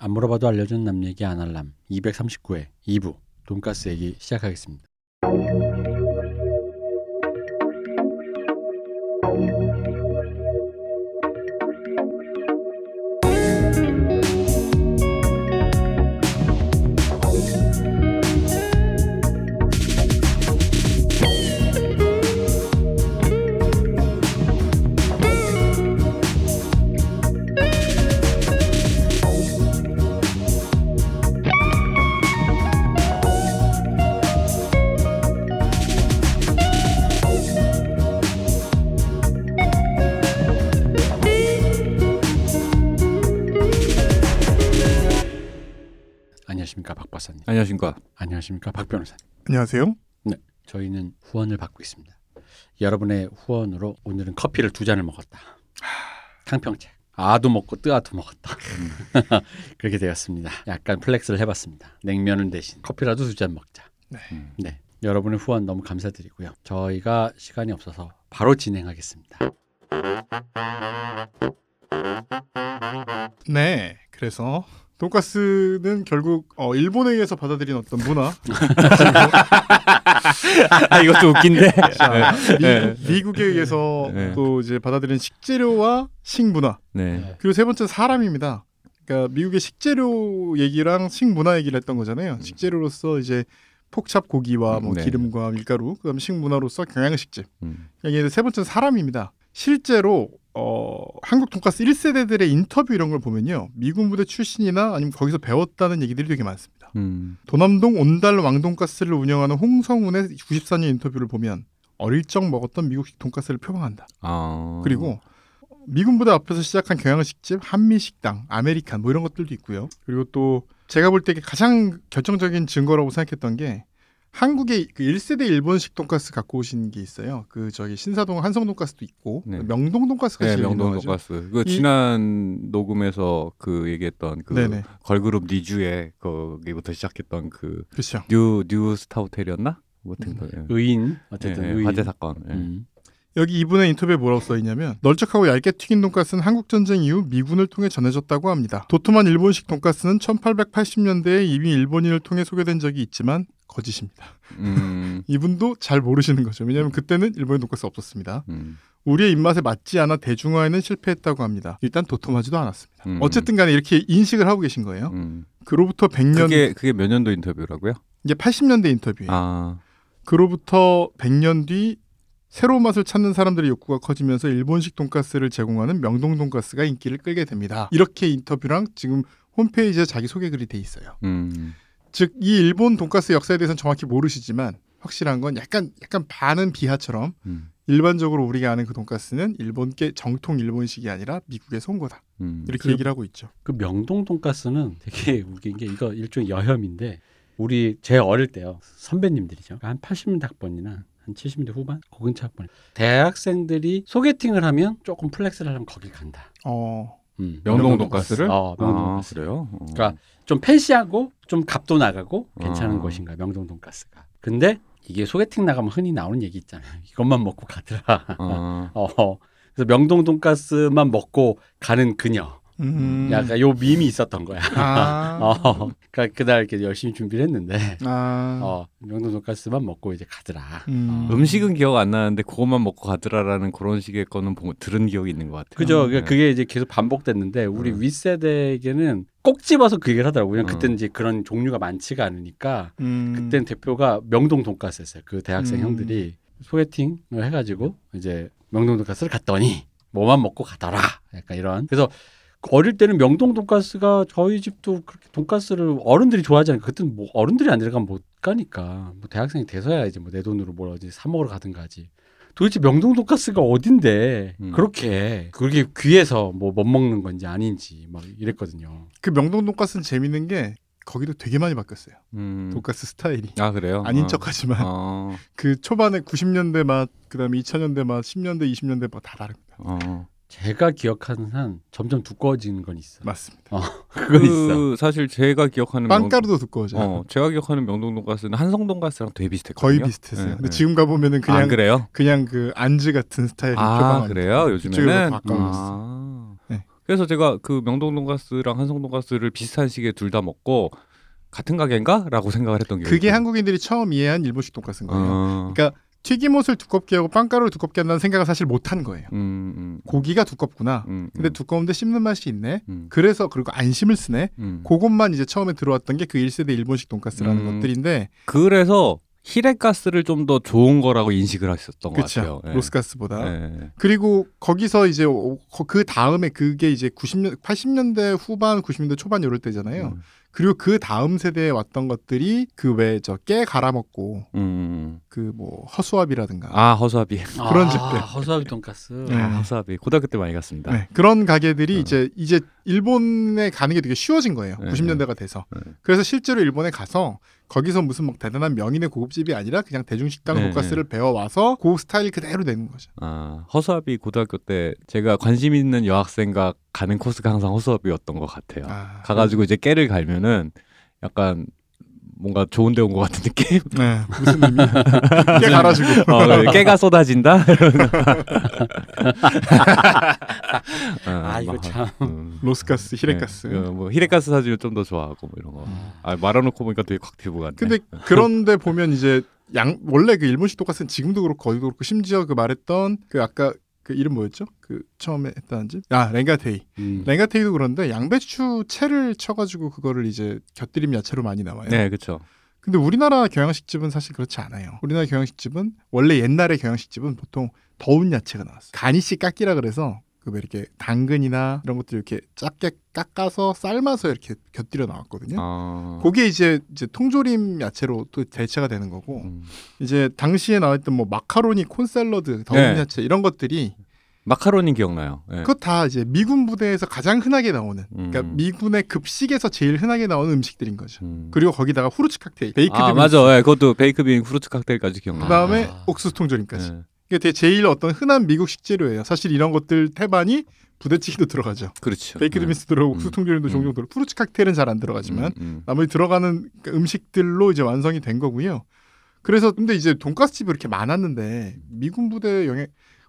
안 물어봐도 알려준 남 얘기 안 할람 239회 2부 돈가스 얘기 시작하겠습니다. 안녕하십니까. 박 변호사님. 안녕하세요. 저희는 후원을 받고 있습니다. 여러분의 후원으로 오늘은 커피를 두 잔을 먹었다. 탕평채. 아도 먹고 뜨아도 먹었다. 그렇게 되었습니다. 약간 flex를 해봤습니다. 냉면을 대신 커피라도 두 잔 먹자. 네. 음. 네. 여러분의 후원 너무 감사드리고요. 저희가 시간이 없어서 바로 진행하겠습니다. 네. 그래서 돈가스는 결국 어, 일본에 의해서 받아들인 어떤 문화, 아 이것도 웃긴데. 자, 네. 미 국, 에 의해서 네. 또 이제 받아들인 식재료와 식문화, 네. 그리고 세 번째 사람입니다. 그러니까 미국의 식재료 얘기랑 식문화 얘기를 했던 거잖아요. 식재료로서 이제 폭찹 고기와 뭐 네. 기름과 밀가루, 그다음에 식문화로서 경양식집. 음. 그러니까 얘는 세 번째 사람입니다. 실제로 어, 한국 돈가스 1세대들의 인터뷰 이런 걸 보면요. 미군 부대 출신이나 아니면 거기서 배웠다는 얘기들이 되게 많습니다. 음. 도남동 온달 왕돈가스를 운영하는 홍성운의 94년 인터뷰를 보면 어릴 적 먹었던 미국식 돈가스를 표방한다. 아. 그리고 미군 부대 앞에서 시작한 경양식집, 한미식당, 아메리칸 뭐 이런 것들도 있고요. 그리고 또 제가 볼 때 가장 결정적인 증거라고 생각했던 게 한국의 그 1세대 일본식 돈가스 갖고 오신 게 있어요. 그 저기 신사동 한성 돈가스도 있고 네. 명동 돈가스가 네, 제일 명동 유명하죠. 돈가스. 그 이- 지난 녹음에서 그 얘기했던 그 네네. 걸그룹 니주의 거기부터 시작했던 그 그렇죠. 뉴 뉴 스타 호텔이었나? 아무튼 그, 예. 의인 어쨌든 예, 예, 의인. 화재 사건. 예. 음. 여기 이분의 인터뷰에 뭐라고 써 있냐면 널쩍하고 얇게 튀긴 돈가스는 한국 전쟁 이후 미군을 통해 전해졌다고 합니다. 도톰한 일본식 돈가스는 1880년대에 이미 일본인을 통해 소개된 적이 있지만 거짓입니다. 음. 이분도 잘 모르시는 거죠. 왜냐하면 그때는 일본인 돈가스 없었습니다. 음. 우리의 입맛에 맞지 않아 대중화에는 실패했다고 합니다. 일단 도톰하지도 않았습니다. 음. 어쨌든 간에 이렇게 인식을 하고 계신 거예요. 음. 그로부터 100년 그게 그게 몇 년도 인터뷰라고요? 이게 80년대 인터뷰예요. 아. 그로부터 100년 뒤 새로운 맛을 찾는 사람들의 욕구가 커지면서 일본식 돈가스를 제공하는 명동 돈가스가 인기를 끌게 됩니다. 이렇게 인터뷰랑 지금 홈페이지에 자기 소개 글이 돼 있어요. 음. 즉이 일본 돈가스 역사에 대해서는 정확히 모르시지만 확실한 건 약간 약간 반은 비하처럼 음. 일반적으로 우리가 아는 그 돈가스는 일본계 정통 일본식이 아니라 미국에서 온 거다. 음. 이렇게 그- 얘기를 하고 있죠. 그 명동 돈가스는 되게 웃긴 게 이거 일종의 여혐인데 우리 제 어릴 때요 선배님들이죠 한 80년대 학번이나 한 70년대 후반 고근처 학번 대학생들이 소개팅을 하면 조금 flex를 하려면 거기 간다. 어, 음. 명동 돈가스를? 어, 명동 아, 돈가스. 그래요? 어. 그러니까 좀 팬시하고 좀 값도 나가고 괜찮은 아. 곳인가 명동 돈가스가. 근데 이게 소개팅 나가면 흔히 나오는 얘기 있잖아요. 이것만 먹고 가더라. 아. 어. 그래서 명동 돈가스만 먹고 가는 그녀. 음. 약간 요 밈이 있었던 거야. 아, 어, 그러니까 그날 이렇게 열심히 준비를 했는데 아, 어, 명동 돈가스만 먹고 이제 가더라. 음. 어. 음식은 기억 안 나는데 그것만 먹고 가더라라는 그런 식의 거는 보- 들은 기억이 있는 것 같아요. 그죠. 네. 그러니까 그게 이제 계속 반복됐는데 우리 음. 윗세대에게는 꼭 집어서 그 얘기를 하더라고요. 왜냐면 음. 그때는 이제 그런 종류가 많지가 않으니까 음. 그때는 대표가 명동 돈가스였어요. 그 대학생 음. 형들이 소개팅을 해가지고 이제 명동 돈가스를 갔더니 뭐만 먹고 가더라. 약간 이런. 그래서 어릴 때는 명동 돈가스가 저희 집도 그렇게 돈가스를 어른들이 좋아하지 않으니까 그때는 뭐 어른들이 안 들어가면 못 가니까 뭐 대학생이 돼서야 이제 뭐 내 돈으로 뭘 어디 사 먹으러 가든가 하지. 도대체 명동 돈가스가 어딘데 음. 그렇게 그렇게 귀해서 뭐 못 먹는 건지 아닌지 막 이랬거든요. 그 명동 돈가스는 재밌는 게 거기도 되게 많이 바뀌었어요. 음. 돈가스 스타일이. 아 그래요? 아닌 어. 척하지만 어. 그 초반에 90년대 맛, 그다음에 2000년대 맛, 10년대, 20년대 맛 다 다릅니다. 어. 제가 기억하는 한 점점 두꺼워지는 건 있어. 맞습니다. 그건 있어. 그 사실 제가 기억하는 빵가루도 두꺼워져요. 명... 어, 제가 기억하는 명동 돈가스는 한성 돈가스랑 되게 비슷했거든요. 거의 비슷했어요. 네, 근데 네. 지금 가 보면은 그냥 아 그래요? 그냥 그 안즈 같은 스타일이 아. 그래요? 그쪽으로 요즘에는 바꿔놨어. 아. 네. 그래서 제가 그 명동 돈가스랑 한성 돈가스를 비슷한 시기에 둘 다 먹고 같은 가게인가라고 생각을 했던 게 그게 한국인들이 처음 이해한 일본식 돈가스인 거예요. 어... 그러니까 튀김옷을 두껍게 하고 빵가루를 두껍게 한다는 생각을 사실 못한 거예요. 음, 음, 고기가 두껍구나. 음, 근데 음, 두꺼운데 씹는 맛이 있네. 음, 그래서 그리고 안심을 쓰네. 음. 그것만 이제 처음에 들어왔던 게 그 1세대 일본식 돈가스라는 음. 것들인데 그래서 히레가스를 좀 더 좋은 거라고 인식을 했었던 것. 같아요. 예. 로스가스보다. 예. 그리고 거기서 이제 그 다음에 그게 이제 90년 80년대 후반 90년대 초반 이럴 때잖아요. 음, 그리고 그 다음 세대에 왔던 것들이 그 왜 저 깨 갈아 먹고 음. 그뭐 허수아비라든가 아 허수아비. 그런 아, 집들. 허수아비 돈가스. 네. 아, 허수아비. 고등학교 때 많이 갔습니다. 네, 그런 가게들이 어. 이제 이제 일본에 가는 게 되게 쉬워진 거예요. 네, 90년대가 돼서. 네. 그래서 실제로 일본에 가서 거기서 무슨 막 대단한 명인의 고급집이 아니라 그냥 대중식당 네, 돈가스를 배워 와서 그 스타일 그대로 내는 거죠. 아, 허수아비 고등학교 때 제가 관심 있는 여학생과 가는 코스가 항상 허수아비였던 것 같아요. 아, 가가지고 이제 깨를 갈면은 약간 뭔가 좋은 데 온 것 같은 느낌? 네, 무슨 의미? 깨 갈아주고. 어, 네, 깨가 쏟아진다? 어, 아 이거 막, 참. 음. 로스가스, 히레가스. 네, 어, 뭐 히레가스 사주면 좀더 좋아하고 뭐 이런 거. 아, 말해놓고 보니까 되게 곽튜브 같네. 근데 그런데 보면 이제 양 원래 그 일본식 돈가스는 지금도 그렇고 거기도 그렇고 심지어 그 말했던 그 아까 그 이름 뭐였죠? 그 처음에 했다는 집? 아 렌가테이. 음. 렌가테이도 그런데 양배추 채를 쳐가지고 그거를 이제 곁들임 야채로 많이 나와요. 네, 그렇죠. 근데 우리나라 경양식집은 사실 그렇지 않아요. 우리나라 경양식집은 원래 옛날의 경양식집은 보통 더운 야채가 나왔어요. garnish 깎기라 그래서 그왜 이렇게 당근이나 이런 것들 이렇게 작게 깎아서 삶아서 이렇게 곁들여 나왔거든요. 아, 그게 이제 이제 통조림 야채로 또 대체가 되는 거고 음. 이제 당시에 나왔던 뭐 마카로니, 콘샐러드, 더운 네. 야채 이런 것들이 마카로니 기억나요? 네. 그거 다 이제 미군 부대에서 가장 흔하게 나오는 그러니까 음. 미군의 급식에서 제일 흔하게 나오는 음식들인 거죠. 음. 그리고 거기다가 fruits 칵테일, baked 아 맞아, 예, 그것도 baked bean fruits 칵테일까지 기억나. 그다음에 아. 옥수수 통조림까지. 예, 이게 되게 제일 어떤 흔한 미국 식 재료예요. 사실 이런 것들 태반이 부대찌개도 들어가죠. 그렇죠. baked 예. beans 들어가고 음. 통조림도 음. 종종 들어. fruits 칵테일은 잘 안 들어가지만 음, 음. 나머지 들어가는 그 음식들로 이제 완성이 된 거고요. 그래서 근데 이제 돈가스 집이 이렇게 많았는데 미군 부대 영향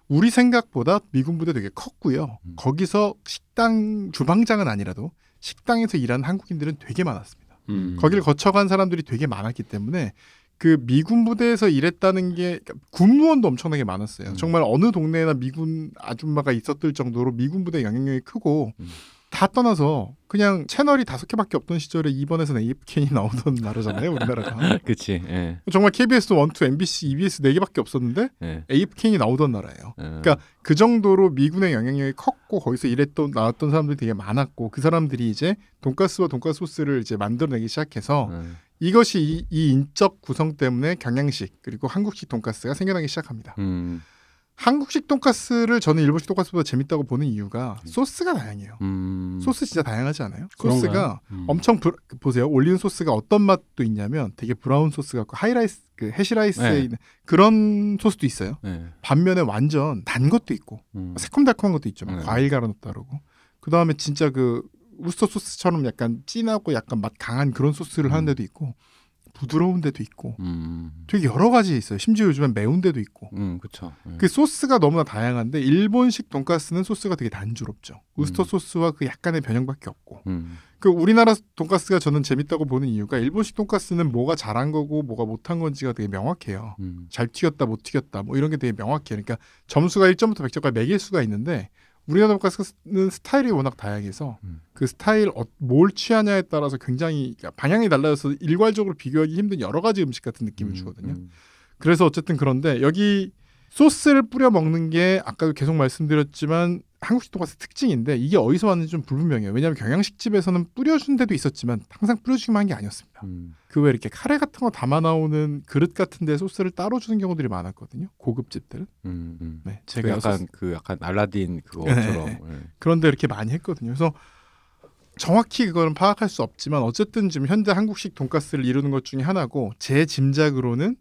우리 생각보다 미군 부대 되게 컸고요. 음. 거기서 식당 주방장은 아니라도 식당에서 일하는 한국인들은 되게 많았습니다. 음. 거기를 거쳐간 사람들이 되게 많았기 때문에 그 미군 부대에서 일했다는 게 그러니까 군무원도 엄청나게 많았어요. 음. 정말 어느 동네에나 미군 아줌마가 있었을 정도로 미군 부대 영향력이 크고 음. 다 떠나서 그냥 채널이 다섯 개밖에 없던 시절에 2번에서 AFK이 나오던 나라잖아요, 우리나라가. 그치. 예. 정말 KBS 1, 2, MBC, EBS 네 개밖에 없었는데 예. AFK이 나오던 나라예요. 예. 그러니까 그 정도로 미군의 영향력이 컸고 거기서 일했던 나왔던 사람들이 되게 많았고 그 사람들이 이제 돈가스와 돈가스 소스를 이제 만들어내기 시작해서 예. 이것이 이, 이 인적 구성 때문에 경양식 그리고 한국식 돈가스가 생겨나기 시작합니다. 음. 한국식 돈가스를 저는 일본식 돈가스보다 재밌다고 보는 이유가 소스가 다양해요. 음. 소스 진짜 다양하지 않아요? 그런가요? 소스가 음. 엄청 브, 보세요. 올리는 소스가 어떤 맛도 있냐면 되게 브라운 소스 같고 하이라이스 그 해시라이스에 네. 있는 그런 소스도 있어요. 예. 반면에 완전 단 것도 있고 음. 새콤달콤한 것도 있죠. 막 네. 과일 갈아 넣었다 그러고. 그 다음에 진짜 그 우스터 소스처럼 약간 진하고 약간 맛 강한 그런 소스를 하는 음. 데도 있고 부드러운 데도 있고 음. 되게 여러 가지 있어요. 심지어 요즘엔 매운 데도 있고. 음, 그쵸. 예. 그 소스가 너무나 다양한데 일본식 돈가스는 소스가 되게 단조롭죠. 우스터 음. 소스와 그 약간의 변형밖에 없고. 음. 그 우리나라 돈가스가 저는 재밌다고 보는 이유가 일본식 돈가스는 뭐가 잘한 거고 뭐가 못한 건지가 되게 명확해요. 음. 잘 튀겼다 못 튀겼다 뭐 이런 게 되게 명확해요. 그러니까 점수가 1점부터 100점까지 매길 수가 있는데 우리나라 돈가스는 스타일이 워낙 다양해서 음. 그 스타일 어, 뭘 취하냐에 따라서 굉장히 그러니까 방향이 달라져서 일괄적으로 비교하기 힘든 여러 가지 음식 같은 느낌을 주거든요. 음. 그래서 어쨌든 그런데 여기 소스를 뿌려 먹는 게 아까도 계속 말씀드렸지만 한국식 돈가스 특징인데 이게 어디서 왔는지 좀 불분명해요. 왜냐하면 경양식집에서는 뿌려준 데도 있었지만 항상 뿌려주기만 한 게 아니었습니다. 음. 그왜 이렇게 카레 같은 거 담아 나오는 그릇 같은 데 소스를 따로 주는 경우들이 많았거든요. 고급 집들은. 음. 음. 네, 그 제가 약간 소스- 그 약간 알라딘 그거처럼. 네. 예. 그런데 이렇게 많이 했거든요. 그래서 정확히 그거는 파악할 수 없지만 어쨌든 지금 현재 한국식 돈가스를 이루는 것 중에 하나고 제 짐작으로는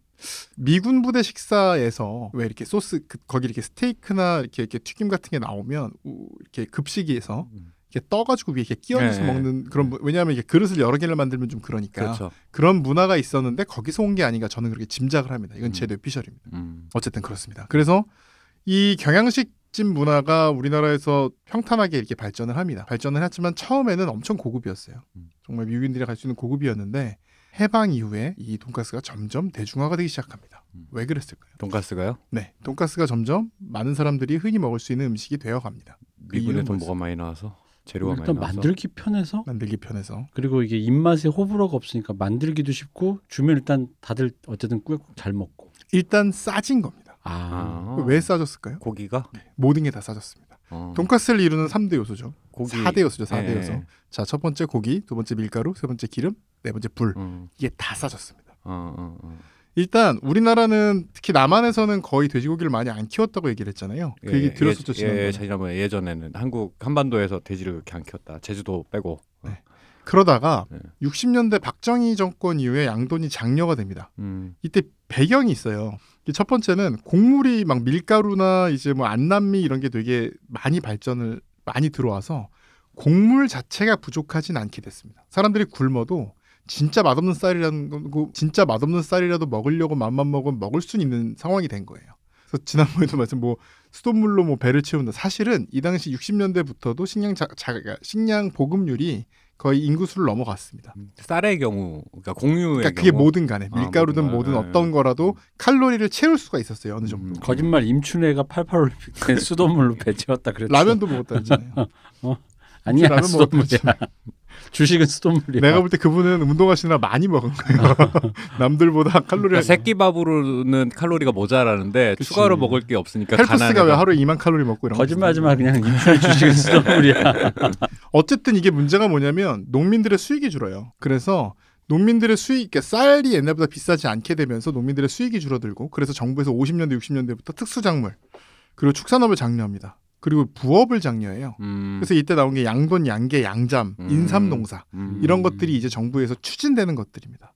미군 부대 식사에서 왜 이렇게 소스 그, 거기 이렇게 스테이크나 이렇게, 이렇게 튀김 같은 게 나오면 우- 이렇게 급식에서 음. 이렇게 떠가지고 위에 이렇게 끼얹어서 네. 먹는 그런 문- 왜냐하면 이게 그릇을 여러 개를 만들면 좀 그러니까 그렇죠. 그런 문화가 있었는데 거기서 온 게 아닌가 저는 그렇게 짐작을 합니다. 이건 제 음. 뇌피셜입니다. 음. 어쨌든 그렇습니다. 그래서 이 경양식 경양식 집 문화가 우리나라에서 평탄하게 이렇게 발전을 합니다. 발전을 했지만 처음에는 엄청 고급이었어요. 음. 정말 미국인들이 갈 수 있는 고급이었는데 해방 이후에 이 돈가스가 점점 대중화가 되기 시작합니다. 음. 왜 그랬을까요? 돈가스가요? 네, 돈가스가 점점 많은 사람들이 흔히 먹을 수 있는 음식이 되어갑니다. 미군에 이유는 돈? 뭐가 많이 나와서 재료가 많이 나와서 만들기 편해서 만들기 편해서 그리고 이게 입맛에 호불호가 없으니까 만들기도 쉽고 주면 일단 다들 어쨌든 꾹꾹 잘 먹고. 일단 싸진 겁니다. 아, 아. 왜 싸졌을까요? 고기가 모든 게 다 싸졌습니다. 어. 돈가스를 이루는 3대 요소죠. 고기 4대 요소죠. 4대 예, 요소. 예. 자, 첫 번째 고기, 두 번째 밀가루, 세 번째 기름, 네 번째 불. 음. 이게 다 싸졌습니다. 어, 어, 어. 일단 우리나라는 특히 남한에서는 거의 돼지고기를 많이 안 키웠다고 얘기를 했잖아요. 그 얘기 들었었죠 예, 지난번에. 예, 지난번에 예전에는 한국 한반도에서 돼지를 그렇게 안 키웠다. 제주도 빼고. 네. 그러다가 네. 60년대 박정희 정권 이후에 양돈이 장려가 됩니다. 음. 이때 배경이 있어요. 첫 번째는 곡물이 막 밀가루나 이제 뭐 안남미 이런 게 되게 많이 발전을 많이 들어와서 곡물 자체가 부족하진 않게 됐습니다. 사람들이 굶어도 진짜 맛없는 쌀이라는 거 진짜 맛없는 쌀이라도 먹으려고 맘만 먹으면 먹을 수 있는 상황이 된 거예요. 그래서 지난번에도 말씀 뭐 수돗물로 뭐 배를 채운다. 사실은 이 당시 60년대부터도 식량 자, 자 식량 보급률이 거의 인구수를 넘어갔습니다. 쌀의 경우, 그러니까 공유의 그러니까 그게 경우. 뭐든 간에 아, 밀가루든 뭐든 뭐든. 어떤 거라도 칼로리를 채울 수가 있었어요 어느 정도. 음. 거짓말 임춘애가 88올림픽 때 수돗물로 배 채웠다 그랬죠. 라면도 먹었다잖아요. 아니야 라면 수돗물이야. 주식은 수돗물이야. 내가 볼 때 그분은 운동하시느라 많이 먹은 거예요. 남들보다 칼로리 그러니까 새끼 밥으로는 칼로리가 모자라는데 그치. 추가로 먹을 게 없으니까 헬프스가 왜 하루에 2만 칼로리 먹고 이런 거 거짓말하지 마 그냥 주식은 수돗물이야. 어쨌든 이게 문제가 뭐냐면 농민들의 수익이 줄어요. 그래서 농민들의 수익, 그러니까 쌀이 옛날보다 비싸지 않게 되면서 농민들의 수익이 줄어들고 그래서 정부에서 50년대, 60년대부터 특수작물 그리고 축산업을 장려합니다. 그리고 부업을 장려해요. 음. 그래서 이때 나온 게 양돈, 양계, 양잠, 음. 인삼농사 음. 이런 것들이 이제 정부에서 추진되는 것들입니다.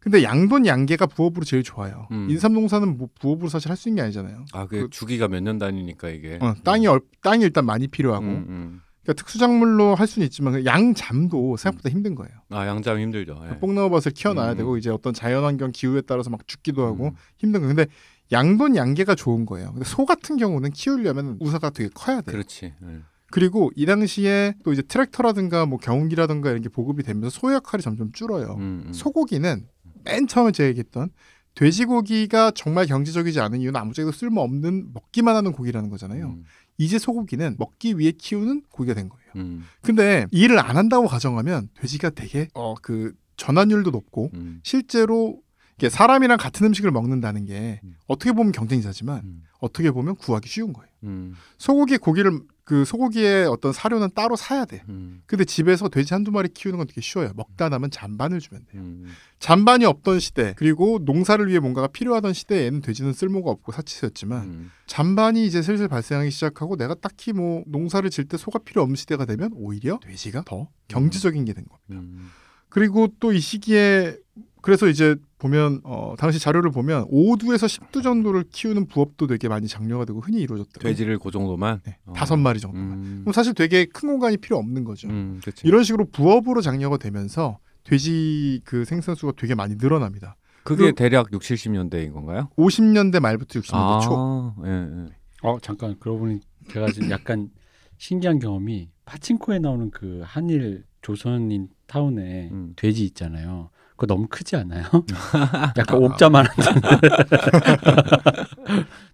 근데 양돈, 양계가 부업으로 제일 좋아요. 음. 인삼농사는 뭐 부업으로 사실 할 수 있는 게 아니잖아요. 아, 그 주기가 몇 년 단위니까 이게. 어, 땅이 얼, 땅이 일단 많이 필요하고 음, 음. 그러니까 특수작물로 할 수는 있지만 그 양잠도 생각보다 힘든 거예요. 아, 양장 힘들죠. 예. 뽕나무밭을 키워놔야 음. 되고 이제 어떤 자연환경 기후에 따라서 막 죽기도 하고 음. 힘든 거. 근데 양돈 양계가 좋은 거예요. 근데 소 같은 경우는 키우려면 우사가 되게 커야 돼요. 그렇지. 예. 그리고 이 당시에 또 이제 트랙터라든가 뭐 경운기라든가 이런 게 보급이 되면서 소 역할이 점점 줄어요. 음, 음. 소고기는 맨 처음에 제가 얘기했던 돼지고기가 정말 경제적이지 않은 이유는 아무짝에도 쓸모없는 먹기만 하는 고기라는 거잖아요. 음, 이제 소고기는 먹기 위해 키우는 고기가 된 거예요. 음, 근데 일을 안 한다고 가정하면 돼지가 되게 어 그 전환율도 높고 음, 실제로 이게 사람이랑 같은 음식을 먹는다는 게 음. 어떻게 보면 경쟁자지만 음, 어떻게 보면 구하기 쉬운 거예요. 음, 소고기 고기를 그 소고기의 어떤 사료는 따로 사야 돼. 음, 근데 집에서 돼지 한두 마리 키우는 건 되게 쉬워요. 먹다 남은 잔반을 주면 돼요. 음, 잔반이 없던 시대 그리고 농사를 위해 뭔가가 필요하던 시대에는 돼지는 쓸모가 없고 사치였지만 음. 잔반이 이제 슬슬 발생하기 시작하고 내가 딱히 뭐 농사를 질 때 소가 필요 없는 시대가 되면 오히려 돼지가 더 경제적인 게 된 겁니다. 음. 그리고 또 이 시기에 그래서 이제 보면 어 당시 자료를 보면 5두에서 10두 정도를 키우는 부업도 되게 많이 장려가 되고 흔히 이루어졌더라고요. 돼지를 그 정도만. 네, 어. 다섯 마리 정도. 음, 그럼 사실 되게 큰 공간이 필요 없는 거죠. 음. 이런 식으로 부업으로 장려가 되면서 돼지 그 생산 수가 되게 많이 늘어납니다. 그게 그- 대략 6, 70년대인 건가요? 50년대 말부터 60년대 아, 초. 예, 예. 어 잠깐 그러고 보니 제가 지금 약간 신기한 경험이 파친코에 나오는 그 한일 조선인 타운에 음. 돼지 있잖아요. 그거 너무 크지 않아요? 약간 옥자만한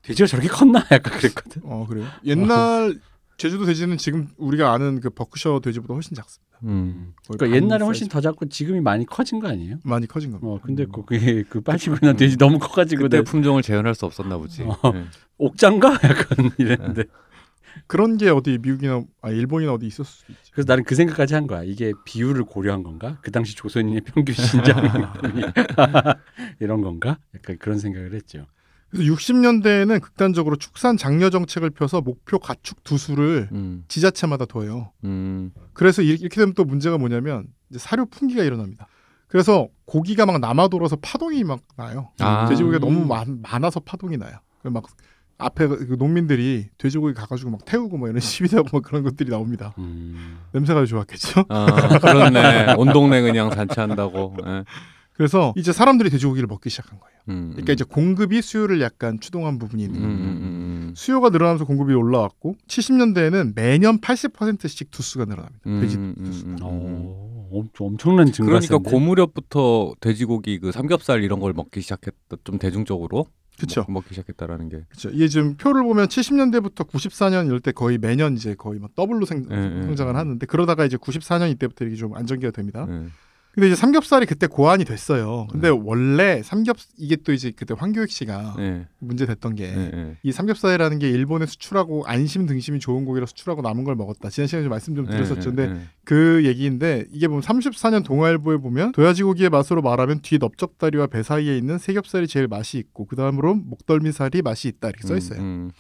돼지가 저렇게 컸나? 약간 그랬거든. 어 그래요? 옛날 제주도 돼지는 지금 우리가 아는 그 버크셔 돼지보다 훨씬 작습니다. 음. 그러니까 반 옛날에 훨씬 사이즈. 더 작고 지금이 많이 커진 거 아니에요? 많이 커진 겁니다. 어 근데 그게 그 빨치구나 돼지 너무 커가지고 그때 내 품종을 재현할 수 없었나 보지. 어. 예. 옥장가 약간 이랬는데 그런 게 어디 미국이나 아 일본이나 어디 있었을 수도 있지. 그래서 나는 그 생각까지 한 거야. 이게 비율을 고려한 건가? 그 당시 조선인의 평균 신장이 이런 건가? 약간 그런 생각을 했죠. 그래서 60년대에는 극단적으로 축산 장려 정책을 펴서 목표 가축 두수를 음, 지자체마다 둬요. 음, 그래서 이렇게 되면 또 문제가 뭐냐면 이제 사료 풍기가 일어납니다. 그래서 고기가 막 남아 돌아서 파동이 막 나요. 아. 돼지고기가 너무 많, 많아서 파동이 나요. 그막 앞에 그 농민들이 돼지고기 가가지고 막 태우고 뭐 이런 시비하고 막 그런 것들이 나옵니다. 음. 냄새가 좋았겠죠. 아, 그렇네. 온 동네 그냥 잔치한다고. 예. 그래서 이제 사람들이 돼지고기를 먹기 시작한 거예요. 음, 그러니까 이제 공급이 수요를 약간 추동한 부분이 있는 음, 거예요. 음, 음, 수요가 늘어나면서 공급이 올라왔고 70년대에는 매년 80%씩 두수가 늘어납니다. 음, 돼지 음, 음, 음. 어, 엄청 엄청난 증가. 그러니까 고무렵부터 돼지고기 그 삼겹살 이런 걸 먹기 시작했다. 좀 대중적으로 그렇죠. 먹, 기 시작했다라는 게. 그렇죠. 이게 지금 표를 보면 70년대부터 94년 이럴 때 거의 매년 이제 거의 뭐 더블로 생, 예, 예, 성장을 예. 하는데 그러다가 이제 94년 이때부터 이게 좀 안정기가 됩니다. 네. 근데 이제 삼겹살이 그때 고안이 됐어요. 근데 네. 원래 삼겹 이게 또 이제 그때 황교익 씨가 네. 문제 됐던 게 네. 네. 이 삼겹살이라는 게 일본에 수출하고 안심 등심이 좋은 고기라 수출하고 남은 걸 먹었다. 지난 시간에 좀 말씀 좀 드렸었죠. 근데 네. 그 얘기인데 이게 보면 34년 동아일보에 보면 도야지고기의 맛으로 말하면 뒤 넓적다리와 배 사이에 있는 새겹살이 제일 맛이 있고 그 다음으로 목덜미살이 맛이 있다 이렇게 써 있어요. 음,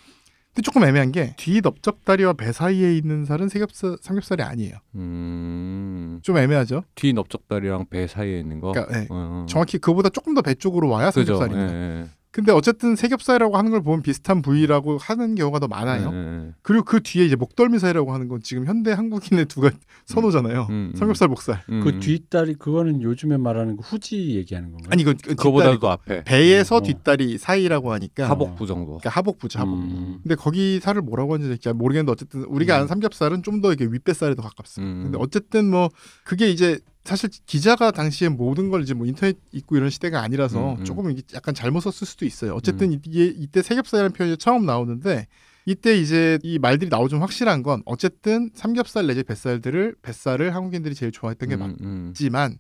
근데 조금 애매한 게 뒤 넓적다리와 배 사이에 있는 살은 새겹살 삼겹살이 아니에요. 음. 좀 애매하죠. 뒤 넓적다리랑 배 사이에 있는 거. 그러니까 네. 어, 어. 정확히 그보다 조금 더 배 쪽으로 와야 그죠. 삼겹살입니다. 예, 예. 근데 어쨌든 새겹살이라고 하는 걸 보면 비슷한 부위라고 하는 경우가 더 많아요. 예, 예. 그리고 그 뒤에 이제 목덜미살이라고 하는 건 지금 현대 한국인의 두가 선호잖아요. 음, 음. 삼겹살 목살. 음, 그 음. 뒤다리 그거는 요즘에 말하는 그 후지 얘기하는 건가요? 아니 이건 그 그거보다도 뒷다리, 앞에 배에서 어. 뒷다리 사이라고 하니까 하복부 정도. 그러니까 하복부죠 하복. 음. 근데 거기 살을 뭐라고 하는지 잘 모르겠는데 어쨌든 우리가 음. 아는 삼겹살은 좀 더 이게 윗배살에 더 가깝습니다. 음. 근데 어쨌든 뭐 그게 이제 사실 기자가 당시에 모든 걸 이제 뭐 인터넷 있고 이런 시대가 아니라서 음, 음. 조금 이게 약간 잘못 썼을 수도 있어요. 어쨌든 이게 이때 세겹살이라는 표현이 처음 나오는데 이때 이제 이 말들이 나오 좀 확실한 건 어쨌든 삼겹살 내지 뱃살들을 뱃살을 한국인들이 제일 좋아했던 게 음, 음. 맞지만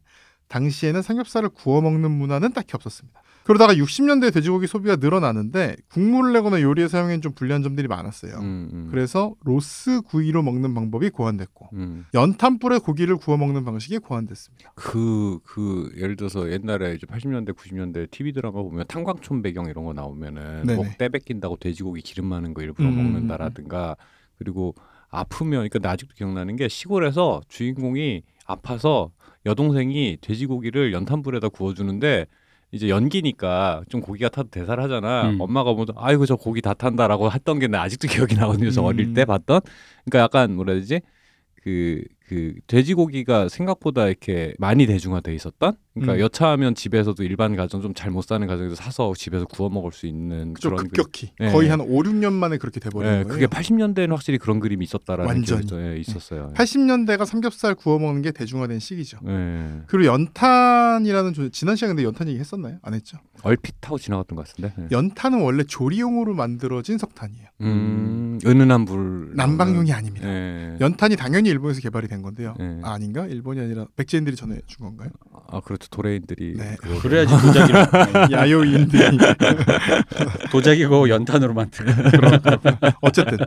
당시에는 삼겹살을 구워 먹는 문화는 딱히 없었습니다. 그러다가 60년대 돼지고기 소비가 늘어나는데 국물을 내거나 요리에 사용엔 좀 불리한 점들이 많았어요. 음, 음. 그래서 로스 구이로 먹는 방법이 고안됐고 음. 연탄불에 고기를 구워 먹는 방식이 고안됐습니다. 그, 그, 예를 들어서 옛날에 이제 80년대, 90년대 TV 드라마 보면 탄광촌 배경 이런 거 나오면은 네네. 목 떼뺏긴다고 돼지고기 기름 많은 거 일부러 음, 음, 먹는다라든가 그리고 아프면, 그러니까 나 아직도 기억나는 게 시골에서 주인공이 아파서 여동생이 돼지고기를 연탄불에다 구워주는데 이제 연기니까 좀 고기가 타도 대살하잖아. 음. 엄마가 보면 아이고 저 고기 다 탄다라고 했던 게 나 아직도 기억이 나거든요. 저 음. 어릴 때 봤던. 그러니까 약간 뭐라 해야 되지? 그, 그, 돼지고기가 생각보다 이렇게 많이 대중화돼 있었던? 그러니까 음. 여차하면 집에서도 일반 가정 좀 잘 못 사는 가정에서 사서 집에서 구워 먹을 수 있는 그죠 그런 급격히 네. 거의 한 5, 6년 만에 그렇게 돼버린 예, 거예요. 그게 80년대에는 확실히 그런 그림이 있었다라는. 기억이 좀, 예, 있었어요. 80년대가 삼겹살 구워 먹는 게 대중화된 시기죠. 예. 그리고 연탄이라는 조 지난 시간에 근데 연탄 얘기 했었나요? 안 했죠. 얼핏 타고 지나갔던 것 같은데. 예. 연탄은 원래 조리용으로 만들어진 석탄이에요. 음, 은은한 불. 난방용이 아닙니다. 예. 연탄이 당연히 일본에서 개발이 된 건데요. 예. 아, 아닌가? 일본이 아니라 백제인들이 전해 준 건가요? 아, 그렇죠. 도레인들이. 네. 그거- 그래야지 도자기로 야요인들이 도자기고 연탄으로 만든. 어쨌든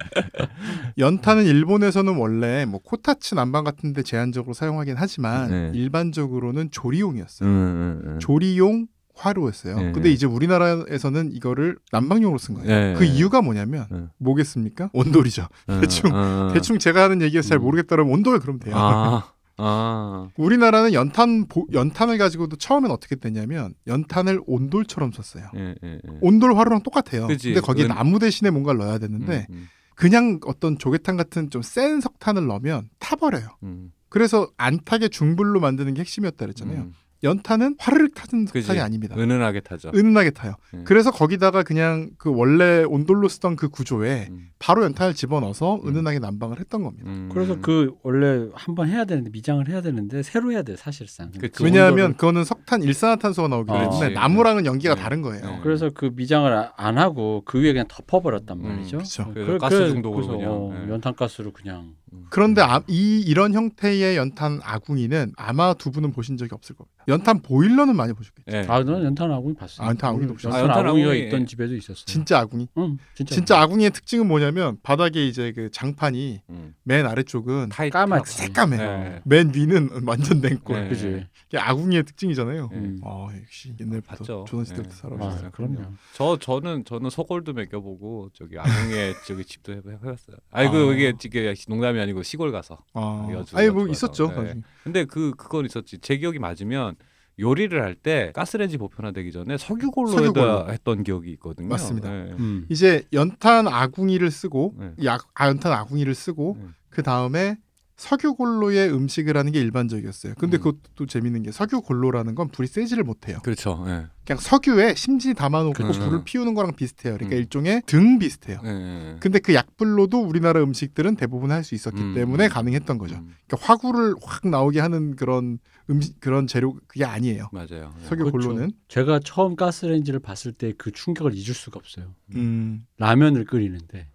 연탄은 일본에서는 원래 뭐 코타츠 난방 같은데 제한적으로 사용하긴 하지만 네. 일반적으로는 조리용이었어요. 음, 음, 음. 조리용 화로였어요. 네. 근데 이제 우리나라에서는 이거를 난방용으로 쓴 거예요. 네. 그 이유가 뭐냐면 네. 뭐겠습니까? 온돌이죠. 음, 대충, 음. 대충 제가 하는 얘기에서 잘 음. 모르겠다면 온돌 그러면 돼요. 아, 아. 우리나라는 연탄 보- 연탄을 가지고도 처음엔 어떻게 됐냐면 연탄을 온돌처럼 썼어요. 예, 예, 예. 온돌 화로랑 똑같아요. 그치. 근데 거기에 은- 나무 대신에 뭔가를 넣어야 되는데 음, 그냥 어떤 조개탕 같은 좀 센 석탄을 넣으면 타버려요. 음, 그래서 안 타게 중불로 만드는 게 핵심이었다 그랬잖아요. 음. 연탄은 화르륵 타는 그지. 석탄이 아닙니다. 은은하게 타죠. 은은하게 타요. 음. 그래서 거기다가 그냥 그 원래 온돌로 쓰던 그 구조에 음, 바로 연탄을 집어넣어서 음. 은은하게 난방을 했던 겁니다. 음. 그래서 그 원래 한번 해야 되는데 미장을 해야 되는데 새로 해야 돼 사실상. 그치. 그 왜냐하면 온도를- 그거는 석탄 일산화탄소가 나오기 아, 때문에 그치. 나무랑은 연기가 네. 다른 거예요. 네. 그래서 그 미장을 아- 안 하고 그 위에 그냥 덮어버렸단 음, 말이죠. 그래서 가스 중독으로 그래서, 그냥, 어, 예. 연탄가스로 그냥. 그런데 아- 이 이런 형태의 연탄 아궁이는 아마 두 분은 보신 적이 없을 겁니다. 연탄 보일러는 많이 보셨겠죠. 예. 아, 넌 연탄 아궁이 봤어. 아, 연탄 아궁이도 보셨어요? 연탄 아, 연탄 아궁이가 아궁이, 있던 예. 집에도 있었어. 진짜 아궁이. 응, 진짜. 진짜 아궁이의 특징은 뭐냐면 바닥에 이제 그 장판이 음. 맨 아래쪽은 까맣지. 새까매. 예. 맨 위는 완전 냉골. 네. 그지. 이게 아궁이의 특징이잖아요. 예. 음. 아 역시 옛날부터 봤죠. 조선시대 때부터 예. 살아오셨어요. 아, 그럼요. 저 저는 저는 소골도 맡겨보고 저기 아궁이에 저기 집도 해- 해봤어요. 아니 그 아. 이게 이게 농담이 아니고 시골 가서. 아, 여주- 아니 뭐 여주 있었죠. 가서. 네. 근데 그 그건 있었지. 제 기억이 맞으면 요리를 할 때 가스레인지 보편화되기 전에 석유골로에다 석유골로. 했던 기억이 있거든요. 맞습니다. 네. 음. 이제 연탄 아궁이를 쓰고 네. 이 아, 아, 연탄 아궁이를 쓰고 네. 그 다음에 석유 골로에 음식을 하는 게 일반적이었어요. 근데 음. 그것도 또 재밌는 게 석유 골로라는 건 불이 세지를 못해요. 그렇죠. 예. 그냥 석유에 심지 담아놓고 그렇죠. 불을 피우는 거랑 비슷해요. 그러니까 음. 일종의 등 비슷해요. 예, 예. 근데 그 약불로도 우리나라 음식들은 대부분 할 수 있었기 음. 때문에 가능했던 거죠. 음, 그러니까 화구를 확 나오게 하는 그런 음식 그런 재료 그게 아니에요. 맞아요. 예. 석유 그렇죠. 골로는 제가 처음 가스레인지를 봤을 때 그 충격을 잊을 수가 없어요. 음. 라면을 끓이는데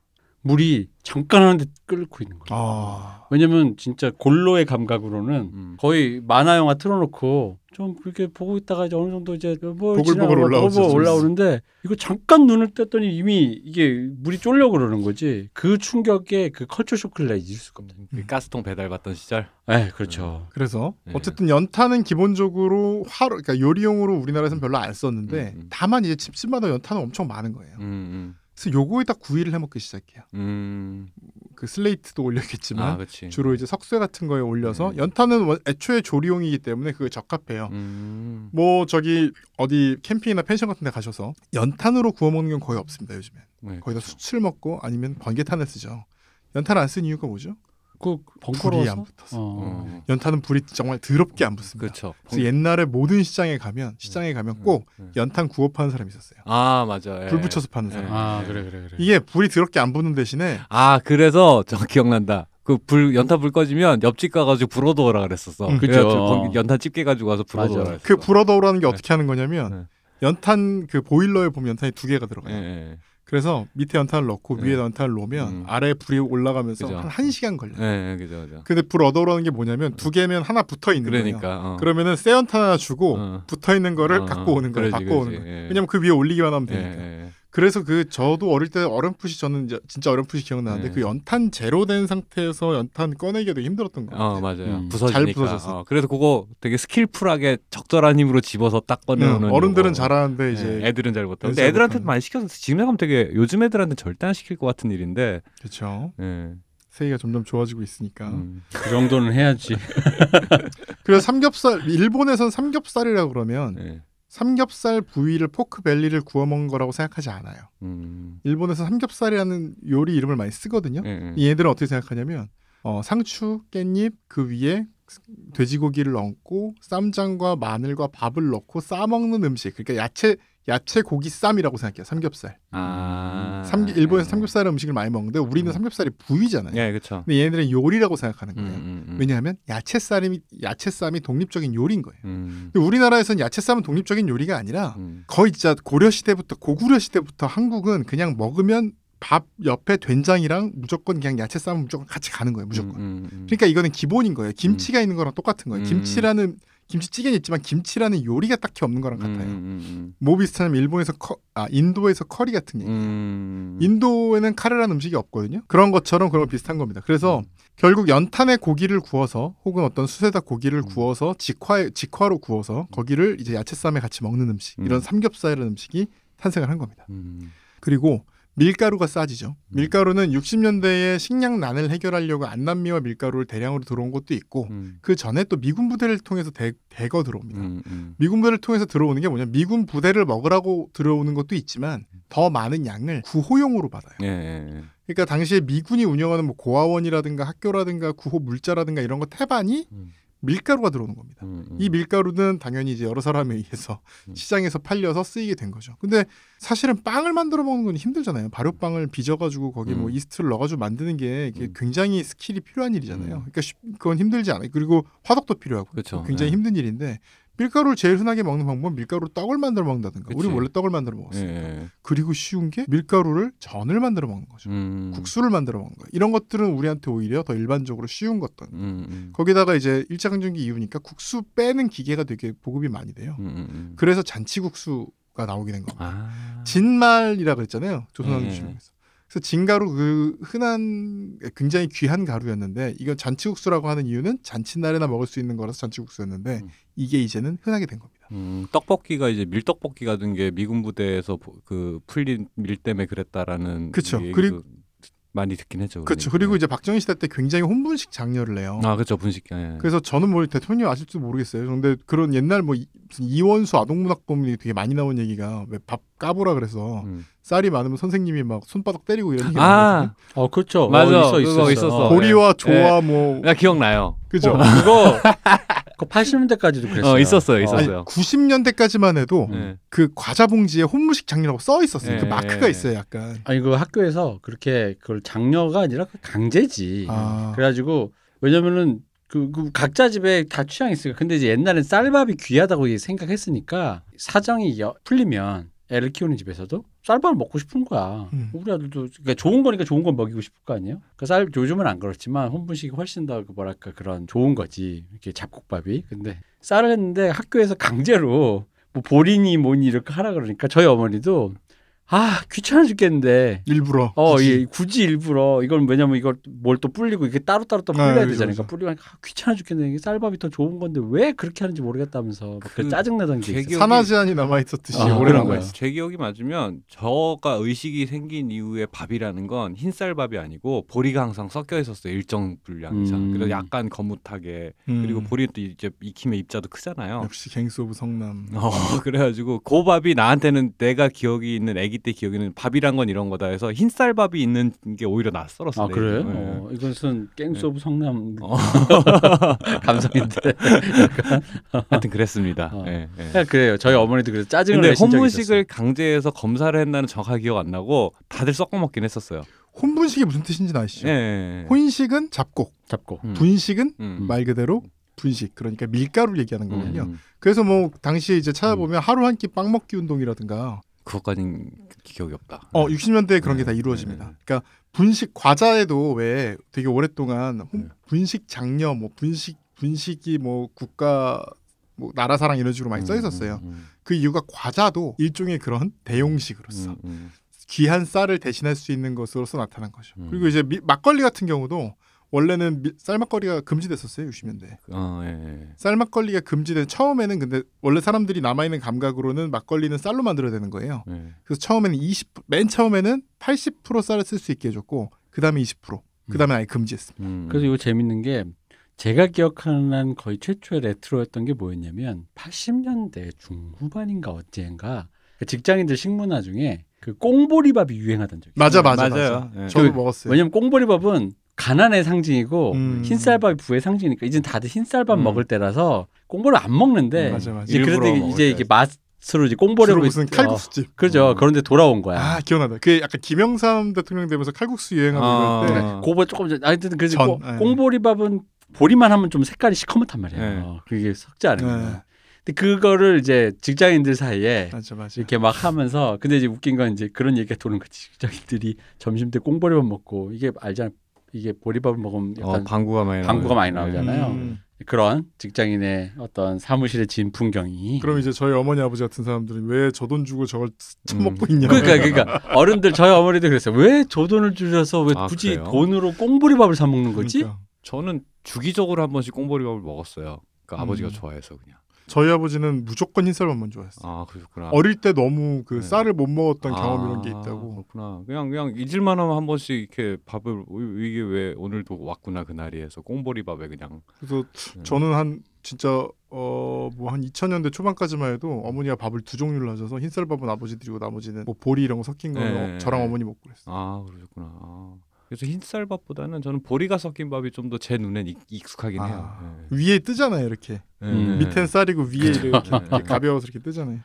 물이 잠깐 하는데 끓고 있는 거예요. 아. 왜냐면 진짜 골로의 감각으로는 음. 거의 만화 영화 틀어놓고 좀 그렇게 보고 있다가 이제 어느 정도 이제 뭐 보글보글 올라오죠, 올라오는데 이거 잠깐 눈을 떴더니 이미 이게 물이 쫄려 그러는 거지 그 충격에 그 컬처 쇼크를 잊을 수가 없다. 그 가스통 배달 받던 시절. 네, 그렇죠. 그래서 네. 어쨌든 연탄은 기본적으로 화로 그러니까 요리용으로 우리나라에서는 별로 안 썼는데 음, 음. 다만 이제 집집마다 연탄은 엄청 많은 거예요. 음, 그래서 요거에다 구이를 해 먹기 시작해요. 음, 음. 그 슬레이트도 올렸겠지만 아. 주로 이제 석쇠 같은 거에 올려서 음. 연탄은 원- 애초에 조리용이기 때문에 그게 적합해요. 음. 뭐 저기 어디 캠핑이나 펜션 같은 데 가셔서 연탄으로 구워 먹는 건 거의 없습니다, 요즘엔. 네, 거의 다 그렇죠. 수출 먹고 아니면 번개탄을 쓰죠. 연탄 안 쓴 이유가 뭐죠? 그 불이 번거로워서 안 붙어서. 어. 어. 연탄은 불이 정말 더럽게 안 붙습니다. 그렇죠. 그래서 옛날에 모든 시장에 가면 시장에 가면 꼭 음. 연탄 구워 파는 사람이 있었어요. 아, 맞아. 예. 불 붙여서 파는 예. 사람. 아 그래 그래 그래. 이게 불이 더럽게 안 붙는 대신에 아, 그래서 저 기억난다. 그불 연탄 불 꺼지면 옆집 가가지고 불 얻어오라 그랬었어. 음, 그죠. 거기 연탄 집게 가지고 와서 불 맞아. 얻어오라 그랬어. 그 불어더우라는 게 어떻게 하는 거냐면 네. 연탄 그 보일러에 보면 연탄이 두 개가 들어가요. 예, 예. 그래서 밑에 연탄을 넣고 네. 위에 연탄을 놓으면 음. 아래 불이 올라가면서 그죠. 한 1시간 걸려요. 예, 예, 그죠, 그죠. 근데 불 얻어오라는 게 뭐냐면 두 개면 하나 붙어 있는 거예요. 그러니까. 어. 그러면은 새 연탄 하나 주고 어. 붙어 있는 거를 어, 갖고 오는 거예요. 그러지, 갖고 오는 그러지. 거예요. 예. 왜냐면 그 위에 올리기만 하면 예, 되니까. 예. 그래서 그 저도 어릴 때 어렴풋이 저는 이제 진짜 어렴풋이 기억나는데 네. 그 연탄 제로 된 상태에서 연탄 꺼내기가 되게 힘들었던 거 같아요. 어 맞아요 음. 부서지니까 잘 부서져서. 어, 그래서 그거 되게 스킬풀하게 적절한 힘으로 집어서 딱 꺼내오는 응, 어른들은 요거. 잘하는데 예, 이제 애들은 잘 애들 근데 잘 애들한테 못하는. 많이 시켜서 지금 생각하면 되게 요즘 애들한테 절대 안 시킬 것 같은 일인데 그렇죠. 예. 세계가 점점 좋아지고 있으니까. 음. 그 정도는 해야지. 그래서 삼겹살 일본에선 삼겹살이라고 그러면 예. 삼겹살 부위를 포크 벨리를 구워 먹는 거라고 생각하지 않아요. 음. 일본에서 삼겹살이라는 요리 이름을 많이 쓰거든요. 예, 예. 얘들은 어떻게 생각하냐면 어, 상추, 깻잎 그 위에 돼지고기를 얹고 쌈장과 마늘과 밥을 넣고 싸 먹는 음식. 그러니까 야채 야채 고기 쌈이라고 생각해요. 삼겹살. 아 삼 일본에서 예. 삼겹살 음식을 많이 먹는데 우리는 음. 삼겹살이 부위잖아요. 예 그렇죠 근데 얘네들은 요리라고 생각하는 음, 거예요. 음, 음. 왜냐하면 야채 쌈이 야채 쌈이 독립적인 요리인 거예요. 음. 근데 우리나라에서는 야채 쌈은 독립적인 요리가 아니라 음. 거의 진짜 고려 시대부터 고구려 시대부터 한국은 그냥 먹으면 밥 옆에 된장이랑 무조건 그냥 야채 쌈은 무조건 같이 가는 거예요. 무조건. 음, 음, 음. 그러니까 이거는 기본인 거예요. 김치가 있는 거랑 똑같은 거예요. 음. 김치라는 김치찌개는 있지만 김치라는 요리가 딱히 없는 거랑 같아요. 음, 음, 뭐 비슷하면 일본에서 커, 아 인도에서 커리 같은 음. 얘기. 음. 인도에는 카레라는 음식이 없거든요. 그런 것처럼 그런 거 비슷한 겁니다. 그래서 결국 연탄에 고기를 구워서 혹은 어떤 수세다 고기를 음. 구워서 직화 직화로 구워서 거기를 이제 야채쌈에 같이 먹는 음식 음. 이런 삼겹살이라는 음식이 탄생을 한 겁니다. 음. 그리고 밀가루가 싸지죠. 음. 밀가루는 60년대에 식량난을 해결하려고 안남미와 밀가루를 대량으로 들어온 것도 있고 음. 그 전에 또 미군 부대를 통해서 대, 대거 들어옵니다. 음, 음. 미군 부대를 통해서 들어오는 게 뭐냐? 미군 부대를 먹으라고 들어오는 것도 있지만 더 많은 양을 구호용으로 받아요. 예, 예, 그러니까 당시에 미군이 운영하는 뭐 고아원이라든가 학교라든가 구호 물자라든가 이런 거 태반이 음. 밀가루가 들어오는 겁니다. 음, 음. 이 밀가루는 당연히 이제 여러 사람에 의해서 음. 시장에서 팔려서 쓰이게 된 거죠. 근데 사실은 빵을 만들어 먹는 건 힘들잖아요. 발효빵을 빚어가지고 거기 뭐 음. 이스트를 넣어가지고 만드는 게 음. 굉장히 skill이 필요한 일이잖아요. 음. 그러니까 쉽- 그건 힘들지 않아요. 그리고 화덕도 필요하고 그렇죠. 굉장히 예. 힘든 일인데 밀가루를 제일 흔하게 먹는 방법은 밀가루로 떡을 만들어 먹는다든가. 우리 그치. 원래 떡을 만들어 예, 먹었어요. 예. 그리고 쉬운 게 밀가루를 전을 만들어 먹는 거죠. 음. 국수를 만들어 먹는 거예요. 이런 것들은 우리한테 오히려 더 일반적으로 쉬운 것들. 음, 음. 거기다가 이제 일제강점기 이후니까 국수 빼는 기계가 되게 보급이 많이 돼요. 음, 음, 음. 그래서 잔치국수가 나오게 된 겁니다. 아. 진말이라 그랬잖아요. 조선왕조 예. 시대에서. 그래서 진가루 그 흔한 굉장히 귀한 가루였는데 이건 잔치국수라고 하는 이유는 잔칫날에나 먹을 수 있는 거라서 잔치국수였는데 음. 이게 이제는 흔하게 된 겁니다. 음, 떡볶이가 이제 밀떡볶이 같은 게 미군 부대에서 보- 그 풀린 밀 때문에 그랬다라는. 얘기도 그리고- 많이 듣긴 했죠. 그렇죠. 그리고 이제 박정희 시대 때 굉장히 혼분식 장려를 내요. 아 그렇죠 분식. 예. 그래서 저는 뭐 대통령 아실지도 모르겠어요. 근데 그런 옛날 뭐 이- 무슨 이원수 아동문학범이 되게 많이 나온 얘기가 왜 밥 까보라 그래서 음. 쌀이 많으면 선생님이 막 손바닥 때리고 이런 얘기 아, 어 그렇죠. 맞아. 어, 있어 그거 있었어. 있었어. 어, 보리와 예. 조와 뭐나 기억나요. 그죠? 어, 그거 그 80년대까지도 그랬어요. 어, 있었어요, 어. 있었어요. 아니, 90년대까지만 해도 네. 그 과자 봉지에 혼무식 장려라고 써 있었어요. 그 예. 마크가 있어요, 약간. 아니 그 학교에서 그렇게 그걸 장려가 아니라 그 강제지. 아. 그래가지고 왜냐면은 그, 그 각자 집에 다 취향이 있으니까 근데 이제 옛날엔 쌀밥이 귀하다고 생각했으니까 사정이 여- 풀리면 애를 키우는 집에서도 쌀밥을 먹고 싶은 거야. 음. 우리 아들도 그러니까 좋은 거니까 좋은 건 먹이고 싶을 거 아니에요. 그쌀 요즘은 안 그렇지만 혼분식이 훨씬 더그 뭐랄까 그런 좋은 거지. 이렇게 잡곡밥이. 근데 쌀을 했는데 학교에서 강제로 뭐 보리니 뭐니 이렇게 하라 그러니까 저희 어머니도 아 귀찮아 죽겠는데 일부러. 어, 굳이. 예, 굳이 일부러 이건 왜냐면 이걸 뭘 또 불리고 이게 따로 따로 또 아, 불려야 그죠, 되잖아요. 그죠. 그러니까 불리고 하니까 아, 귀찮아 죽겠네. 이게 쌀밥이 더 좋은 건데 왜 그렇게 하는지 모르겠다면서 막그 짜증 내던 게. 기억이- 산화 제한이 남아 있었듯이 아, 오래 남아. 있어. 제 기억이 맞으면 저가 의식이 생긴 이후에 밥이라는 건 흰쌀밥이 아니고 보리가 항상 섞여 있었어요 일정 분량 이상 음. 그래서 약간 거뭇하게 음. 그리고 보리는 또 이제 익히면 입자도 크잖아요 역시 Gangs of 성남. 어, 그래가지고 그 밥이 나한테는 내가 기억이 있는 아기 때 기억이 있는 밥이란 건 이런 거다 해서 흰쌀밥이 있는 게 오히려 낯설었어 아내 그래? 어, 이것은 Gangs 네. of 성남 어. 감성인데. 하여튼 그랬습니다 어. 예, 예. 그냥 그래요. 저희 어머니도 그래서 짜증을 내신 적이 있었어요. 강제해서 검사를 했나는 정확하게 기억 안 나고 다들 섞어 먹긴 했었어요 혼분식이 무슨 뜻인지 아시죠? 예, 예, 예. 혼식은 잡곡, 잡곡. 음. 분식은 음. 말 그대로 분식. 그러니까 밀가루를 얘기하는 거거든요. 음. 그래서 뭐 당시에 이제 찾아보면 하루 한 끼 빵 먹기 운동이라든가 그것까진 기억이 없다. 어 60년대에 그런 게 네, 다 네, 이루어집니다. 네. 그러니까 분식 과자에도 왜 되게 오랫동안 혼- 네. 분식 장려 뭐 분식 분식이 뭐 국가 뭐 나라 사랑 이런 식으로 많이 써 있었어요. 음, 그 이유가 과자도 일종의 그런 대용식으로서 음, 음, 귀한 쌀을 대신할 수 있는 것으로서 나타난 거죠. 음. 그리고 이제 미- 막걸리 같은 경우도 원래는 미- 쌀막걸리가 금지됐었어요 60년대. 어, 예, 예. 쌀막걸리가 금지된 처음에는 근데 원래 사람들이 남아 있는 감각으로는 막걸리는 쌀로 만들어야 되는 거예요. 예. 그래서 처음에는 20 맨 처음에는 80% 쌀을 쓸 수 있게 해줬고 그 다음에 20%, 그 다음에 아예 금지했습니다. 음. 그래서 이거 재밌는 게 제가 기억하는 한 거의 최초의 레트로였던 게 뭐였냐면 80년대 중후반인가 어째인가 그 직장인들 식문화 중에 그 꽁보리밥이 유행하던 적이 있어요. 맞아 맞아 맞아요. 맞아. 예. 저도 그- 먹었어요. 왜냐면 꽁보리밥은 가난의 상징이고 음. 흰쌀밥이 부의 상징이니까 이제 다들 흰쌀밥 음. 먹을 때라서 꽁보리 안 먹는데 맞아, 맞아. 이제 먹을 이제 때. 이게 맛으로 이제 주로 꽁보리를 무슨 칼국수집. 그죠 어. 그런데 돌아온 거야. 아 기억나다. 그 약간 김영삼 대통령 되면서 칼국수 유행하고 아. 이럴 때 아. 그거 조금 전 하여튼 그래서 전, 꽁- 예. 꽁보리밥은 보리만 하면 좀 색깔이 시커멓단 말이에요. 예. 어, 그게 섞지 않은 네. 거야. 근데 그거를 이제 직장인들 사이에 맞아 맞아. 이렇게 막 하면서 근데 이제 웃긴 건 이제 그런 얘기가 도는 거지. 직장인들이 점심 때 꽁보리밥 먹고 이게 알잖아. 이게 보리밥을 먹으면 어, 약간 방구가 많이 방구가 많이 나와요. 나오잖아요. 음. 그런 직장인의 어떤 사무실에 진 풍경이. 그럼 이제 저희 어머니 아버지 같은 사람들은 왜 저 돈 주고 저걸 처먹고 있냐. 그러니까 그러니까 어른들 저희 어머니도 그랬어요. 왜 저 돈을 줄여서 왜 아, 굳이 그래요? 돈으로 꽁보리밥을 사 먹는 거지? 그러니까. 저는 주기적으로 한 번씩 꽁보리밥을 먹었어요. 그 음. 아버지가 좋아해서 그냥. 저희 아버지는 무조건 흰쌀밥만 좋아했어. 요아 그렇구나. 어릴 때 너무 그 네. 쌀을 못 먹었던 아, 경험 이런 게 있다고. 그렇구나. 그냥 그냥 잊을만 하면 한 번씩 이렇게 밥을 어, 이게 왜 오늘도 왔구나 그날이 해서 꽁보리밥에 그냥. 그래서 네. 저는 한 진짜 어 뭐 한 2000년대 초반까지만 해도 어머니가 밥을 두 종류를 하셔서 흰쌀밥은 아버지 드리고 나머지는 뭐 보리 이런 거 섞인 거는 네. 어, 저랑 어머니 먹고 그랬어요. 아 그러셨구나. 아. 그래서 흰쌀밥보다는 저는 보리가 섞인 밥이 좀 더 제 눈엔 익- 익숙하긴 해요. 아, 네. 위에 뜨잖아요 이렇게. 음. 밑엔 쌀이고 위에 그쵸. 이렇게, 네. 이렇게 가벼워서 이렇게 뜨잖아요.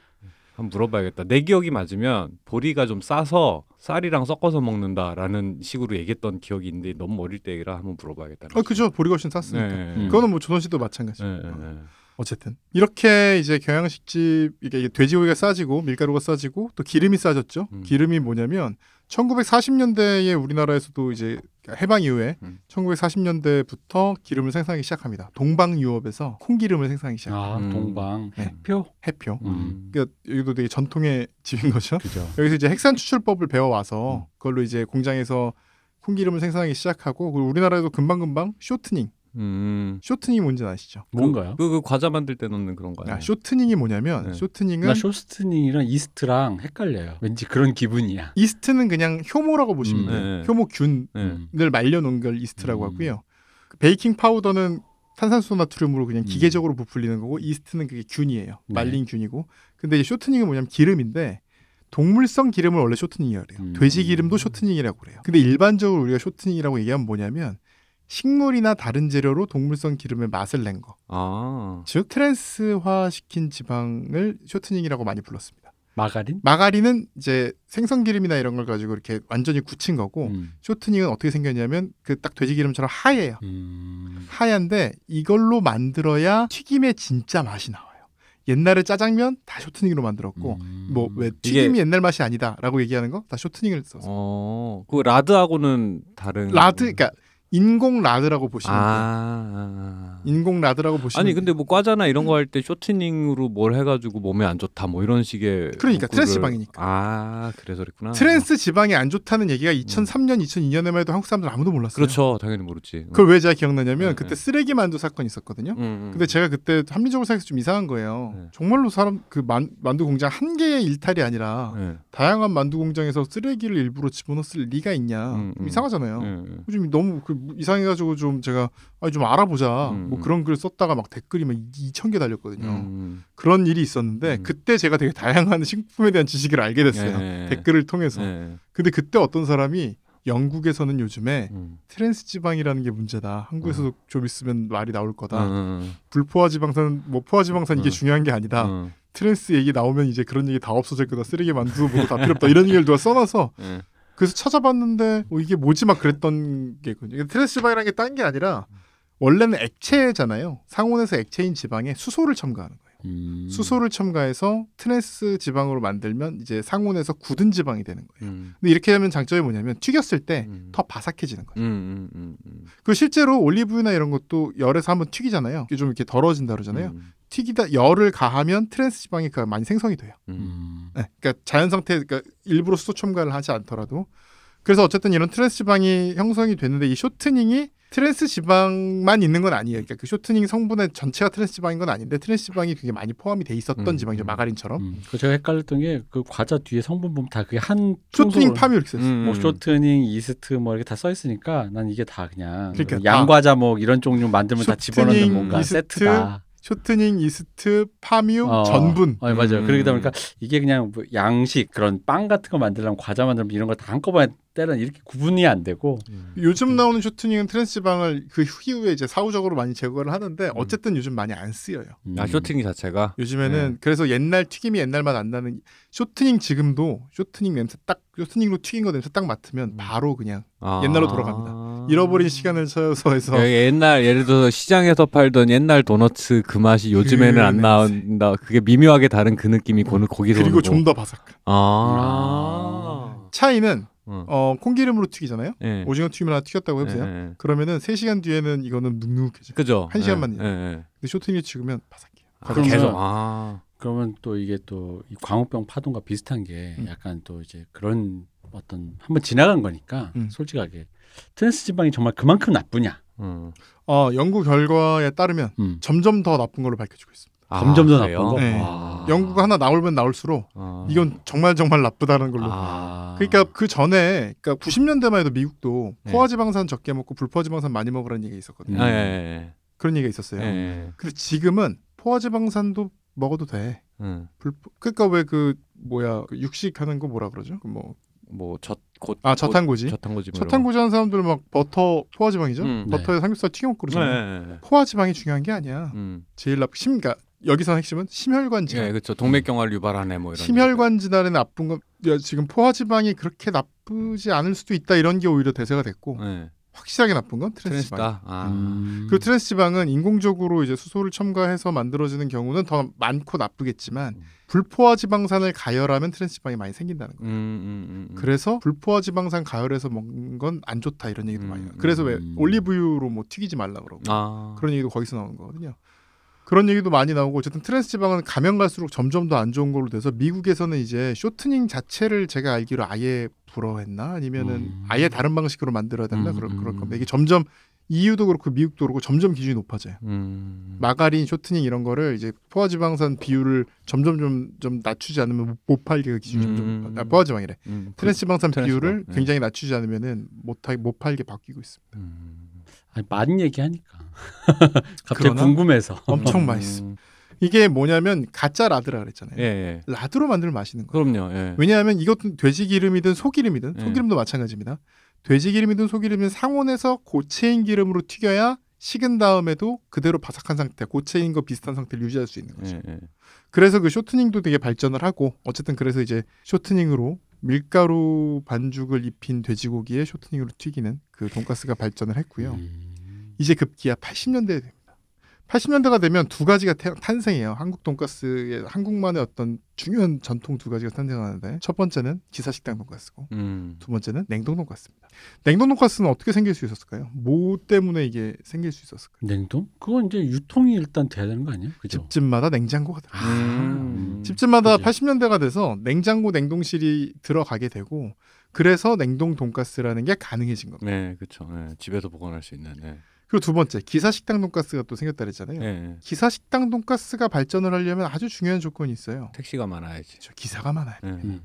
한번 물어봐야겠다. 내 기억이 맞으면 보리가 좀 싸서 쌀이랑 섞어서 먹는다라는 식으로 얘기했던 기억이 있는데 너무 어릴 때라 한번 물어봐야겠다. 아 그죠 보리가 훨씬 쌌으니까. 네. 음. 그거는 뭐 조선시도 마찬가지. 네, 네, 네. 어쨌든 이렇게 이제 경양식집 이게 돼지고기가 싸지고 밀가루가 싸지고 또 기름이 싸졌죠. 음. 기름이 뭐냐면 1940년대에 우리나라에서도 이제 해방 이후에 음. 1940년대부터 기름을 생산하기 시작합니다. 동방유업에서 콩기름을 생산하기 시작. 아 음. 동방 네. 표. 해표. 음. 그러니까 여기도 되게 전통의 집인 거죠. 그죠. 여기서 이제 핵산 추출법을 배워 와서 음. 그걸로 이제 공장에서 콩기름을 생산하기 시작하고 그리고 우리나라에도 금방 금방 쇼트닝. 음. 쇼트닝이 뭔지 아시죠? 뭔가요? 그, 그 과자 만들 때 넣는 그런 거예요. 아, 쇼트닝이 뭐냐면 네. 쇼트닝은 나 쇼스트닝이랑 이스트랑 헷갈려요. 왠지 그런 기분이야. 이스트는 그냥 효모라고 보시면 음. 돼요. 네. 효모균을 네. 음. 말려놓은 걸 이스트라고 음. 하고요. 그 베이킹 파우더는 탄산수 나트륨으로 그냥 음. 기계적으로 부풀리는 거고 이스트는 그게 균이에요. 네. 말린 균이고. 근데 이제 쇼트닝은 뭐냐면 기름인데 동물성 기름을 원래 쇼트닝이라고 그래요. 음. 돼지 기름도 쇼트닝이라고 그래요. 근데 일반적으로 우리가 쇼트닝이라고 얘기하면 뭐냐면 식물이나 다른 재료로 동물성 기름의 맛을 낸 거. 아. 즉 트랜스화 시킨 지방을 쇼트닝이라고 많이 불렀습니다. 마가린? 마가린은 이제 생선 기름이나 이런 걸 가지고 이렇게 완전히 굳힌 거고 음. 쇼트닝은 어떻게 생겼냐면 그 딱 돼지 기름처럼 하얘요. 음. 하얀데 이걸로 만들어야 튀김의 진짜 맛이 나와요. 옛날에 짜장면 다 쇼트닝으로 만들었고 음. 뭐왜 튀김이 옛날 맛이 아니다라고 얘기하는 거 다 쇼트닝을 써서 어. 그 라드하고는 다른. 라드 그러니까 인공 라드라고 보시면 돼요. 아. 인공 라드라고 보시면 아니 근데 뭐 과자나 이런 거 할 때 쇼트닝으로 뭘 해가지고 몸에 안 좋다 뭐 이런 식의 그러니까 문구를- 트랜스 지방이니까. 아 그래서 그랬구나 트랜스 지방이 안 좋다는 얘기가 2003년 2002년에만 해도 한국 사람들 아무도 몰랐어요. 그렇죠 당연히 모르지 그걸 왜 제가 기억나냐면 네, 그때 네. 쓰레기 만두 사건이 있었거든요. 음, 음. 근데 제가 그때 합리적으로 생각해서 좀 이상한 거예요. 네. 정말로 사람 그 만, 만두 공장 한 개의 일탈이 아니라 네. 다양한 만두 공장에서 쓰레기를 일부러 집어넣었을 리가 있냐? 음, 좀 음. 이상하잖아요. 네. 좀 너무 그 이상해가지고 좀 제가 아니 좀 알아보자. 음, 뭐 음. 그런 글 썼다가 막 댓글이 막 2천 개 달렸거든요. 음. 그런 일이 있었는데 음. 그때 제가 되게 다양한 식품에 대한 지식을 알게 됐어요. 네. 댓글을 통해서. 네. 근데 그때 어떤 사람이 영국에서는 요즘에 음. 트랜스 지방이라는 게 문제다. 한국에서도 좀 있으면 말이 나올 거다. 음, 불포화 지방산, 뭐 포화 지방산 이게 음. 중요한 게 아니다. 음. 트랜스 얘기 나오면 이제 그런 얘기 다 없어질 거다. 쓰레기 만두 뭐다 필요 없다. 이런 얘기를 누가 써놔서 네. 그래서 찾아봤는데 뭐 이게 뭐지 막 그랬던 게거든요. 트랜스 지방이라는 게 딴 게 아니라 원래는 액체잖아요. 상온에서 액체인 지방에 수소를 첨가하는 거예요. 음. 수소를 첨가해서 트랜스 지방으로 만들면 이제 상온에서 굳은 지방이 되는 거예요. 음. 근데 이렇게 하면 장점이 뭐냐면 튀겼을 때 음. 더 바삭해지는 거예요. 음, 음, 음, 음. 그 실제로 올리브유나 이런 것도 열에서 한번 튀기잖아요. 이게 좀 이렇게 덜어진다 그러잖아요. 음. 튀기다 열을 가하면 트랜스 지방이 그 많이 생성이 돼요. 네, 그러니까 자연 상태, 그러니까 일부러 수소 첨가를 하지 않더라도 그래서 어쨌든 이런 트랜스 지방이 형성이 됐는데 이 쇼트닝이 트랜스 지방만 있는 건 아니에요. 그러니까 그 쇼트닝 성분의 전체가 트랜스 지방인 건 아닌데 트랜스 지방이 되게 많이 포함이 돼 있었던 음, 지방이죠. 음. 마가린처럼. 음. 그 제가 헷갈렸던 게 그 과자 뒤에 성분 보면 다 그게 한 쇼트닝 팜유 이렇게 써 있어요. 음. 뭐 쇼트닝, 이스트 뭐 이렇게 다 써 있으니까 난 이게 다 그냥 그러니까 그 양과자 뭐 이런 종류 만들면 다 집어넣는 뭔가 이스트, 세트다. 쇼트닝, 이스트, 팜유, 어. 전분. 어, 맞아요. 음. 그러다 보니까 이게 그냥 뭐 양식 그런 빵 같은 거 만들려면 과자 만들면 이런 거다 한꺼번에 때는 이렇게 구분이 안 되고 음. 요즘 나오는 쇼트닝은 트랜스 지방을 그 이후에 이제 사후적으로 많이 제거를 하는데 어쨌든 요즘 많이 안 쓰여요. 음. 아 쇼트닝 자체가 요즘에는 네. 그래서 옛날 튀김이 옛날 맛 안 나는 쇼트닝 지금도 쇼트닝 냄새 딱 쇼트닝으로 튀긴 거 냄새 딱 맡으면 음. 바로 그냥 아. 옛날로 돌아갑니다. 잃어버린 시간을 찾아서 해서 예, 옛날 예를 들어서 시장에서 팔던 옛날 도너츠 그 맛이 요즘에는 그안 냄새. 나온다. 그게 미묘하게 다른 그 느낌이 고 거기서 그리고 좀 더 바삭한. 아. 차이는 어. 어, 콩기름으로 튀기잖아요. 예. 오징어 튀김을 하나 튀겼다고 해보세요. 예, 예. 그러면은 3시간 뒤에는 이거는 눅눅해져. 그죠? 한 시간만 예, 예, 예. 근데 쇼트닝을 쓰면 바삭해요. 아, 그러면- 계속 아. 그러면 또 이게 또이 광우병 파동과 비슷한 게 음. 약간 또 이제 그런 어떤 한번 지나간 거니까 음. 솔직하게 트랜스 지방이 정말 그만큼 나쁘냐? 음. 어, 연구 결과에 따르면 음. 점점 더 나쁜 걸로 밝혀지고 있습니다. 아, 점점 더? 나쁜 거. 네. 와. 연구가 하나 나오면 나올수록 아. 이건 정말 정말 나쁘다는 걸로. 아. 그러니까 그 전에 그러니까 90년대만 해도 미국도 네. 포화지방산 적게 먹고 불포화지방산 많이 먹으라는 얘기가 있었거든요. 아, 예, 예, 그런 얘기가 있었어요. 근데 지금은 포화지방산도 먹어도 돼. 음. 불포 그러니까 왜 그 뭐야 그 육식하는 거 뭐라 그러죠? 그 뭐 뭐 젖곧 아 저탄고지. 저탄고지 뭐 저탄고지 하는 사람들 막 버터 포화지방이죠. 음, 네. 버터에 삼겹살 튀겨 먹고. 그러잖아요. 예, 예, 예. 포화지방이 중요한 게 아니야. 음. 제일 나쁜 심 그러니까 여기서 핵심은 심혈관 질환. 예, 그렇죠. 동맥경화를 유발하네 뭐 이런. 심혈관 질환에 나쁜 건 야, 지금 포화지방이 그렇게 나쁘지 않을 수도 있다 이런 게 오히려 대세가 됐고. 예. 확실하게 나쁜 건 트랜스 지방. 트랜스다. 아. 음. 그 트랜스 지방은 인공적으로 이제 수소를 첨가해서 만들어지는 경우는 더 많고 나쁘겠지만 음. 불포화 지방산을 가열하면 트랜스 지방이 많이 생긴다는 음, 거예요. 음, 음, 음. 그래서 불포화 지방산 가열해서 먹는 건 안 좋다 이런 얘기도 음, 많이 나요. 그래서 왜 음. 올리브유로 뭐 튀기지 말라 그러고 아. 그런 얘기도 거기서 나오는 거거든요. 그런 얘기도 많이 나오고 어쨌든 트랜스 지방은 가면 갈수록 점점 더 안 좋은 걸로 돼서 미국에서는 이제 쇼트닝 자체를 제가 알기로 아예 불허했나 아니면은 음. 아예 다른 방식으로 만들어야 된다 음, 그럴, 그럴 음. 겁니다. 이게 점점 EU도 그렇고 미국도 그렇고 점점 기준이 높아져요. 음. 마가린, 쇼트닝 이런 거를 이제 포화지방산 비율을 점점 좀, 좀 낮추지 않으면 못- 못 팔게 그 기준이 음. 점점 아, 포화지방이래. 음. 트랜스지방산 트랜스지방, 비율을 네. 굉장히 낮추지 않으면은 못, 하, 못 팔게 바뀌고 있습니다. 음. 아니, 많은 얘기하니까. 갑자기? 궁금해서. 엄청 음. 맛있어. 이게 뭐냐면 가짜 라드라 그랬잖아요. 예, 예. 라드로 만들면 맛있는 거예요. 그럼요. 예. 왜냐하면 이것도 돼지 기름이든 소 기름이든 네. 소기름도 마찬가지입니다. 돼지 기름이든 소 기름은 상온에서 고체인 기름으로 튀겨야 식은 다음에도 그대로 바삭한 상태, 고체인 거 비슷한 상태를 유지할 수 있는 거죠. 예, 예. 그래서 그 쇼트닝도 되게 발전을 하고 어쨌든 그래서 이제 쇼트닝으로 밀가루 반죽을 입힌 돼지고기에 쇼트닝으로 튀기는 그 돈가스가 발전을 했고요. 음. 이제 급기야 80년대에 됩니다. 80년대가 되면 두 가지가 태- 탄생해요. 한국 돈가스의 한국만의 어떤 중요한 전통 두 가지가 탄생하는데 첫 번째는 기사식당 돈가스고 음. 두 번째는 냉동 돈가스입니다. 냉동 돈가스는 어떻게 생길 수 있었을까요? 뭐 때문에 이게 생길 수 있었을까요? 냉동? 그건 이제 유통이 일단 돼야 되는 거 아니에요? 그죠? 집집마다 냉장고가 들어. 아, 음. 집집마다 그지. 80년대가 돼서 냉장고 냉동실이 들어가게 되고 그래서 냉동 돈가스라는 게 가능해진 겁니다. 네, 그렇죠. 예. 집에서 보관할 수 있는. 예. 그리고 두 번째 기사 식당 돈가스가 또 생겼다 그랬잖아요. 예, 예. 기사 식당 돈가스가 발전을 하려면 아주 중요한 조건이 있어요. 택시가 많아야지. 저 기사가 많아요. 예. 음.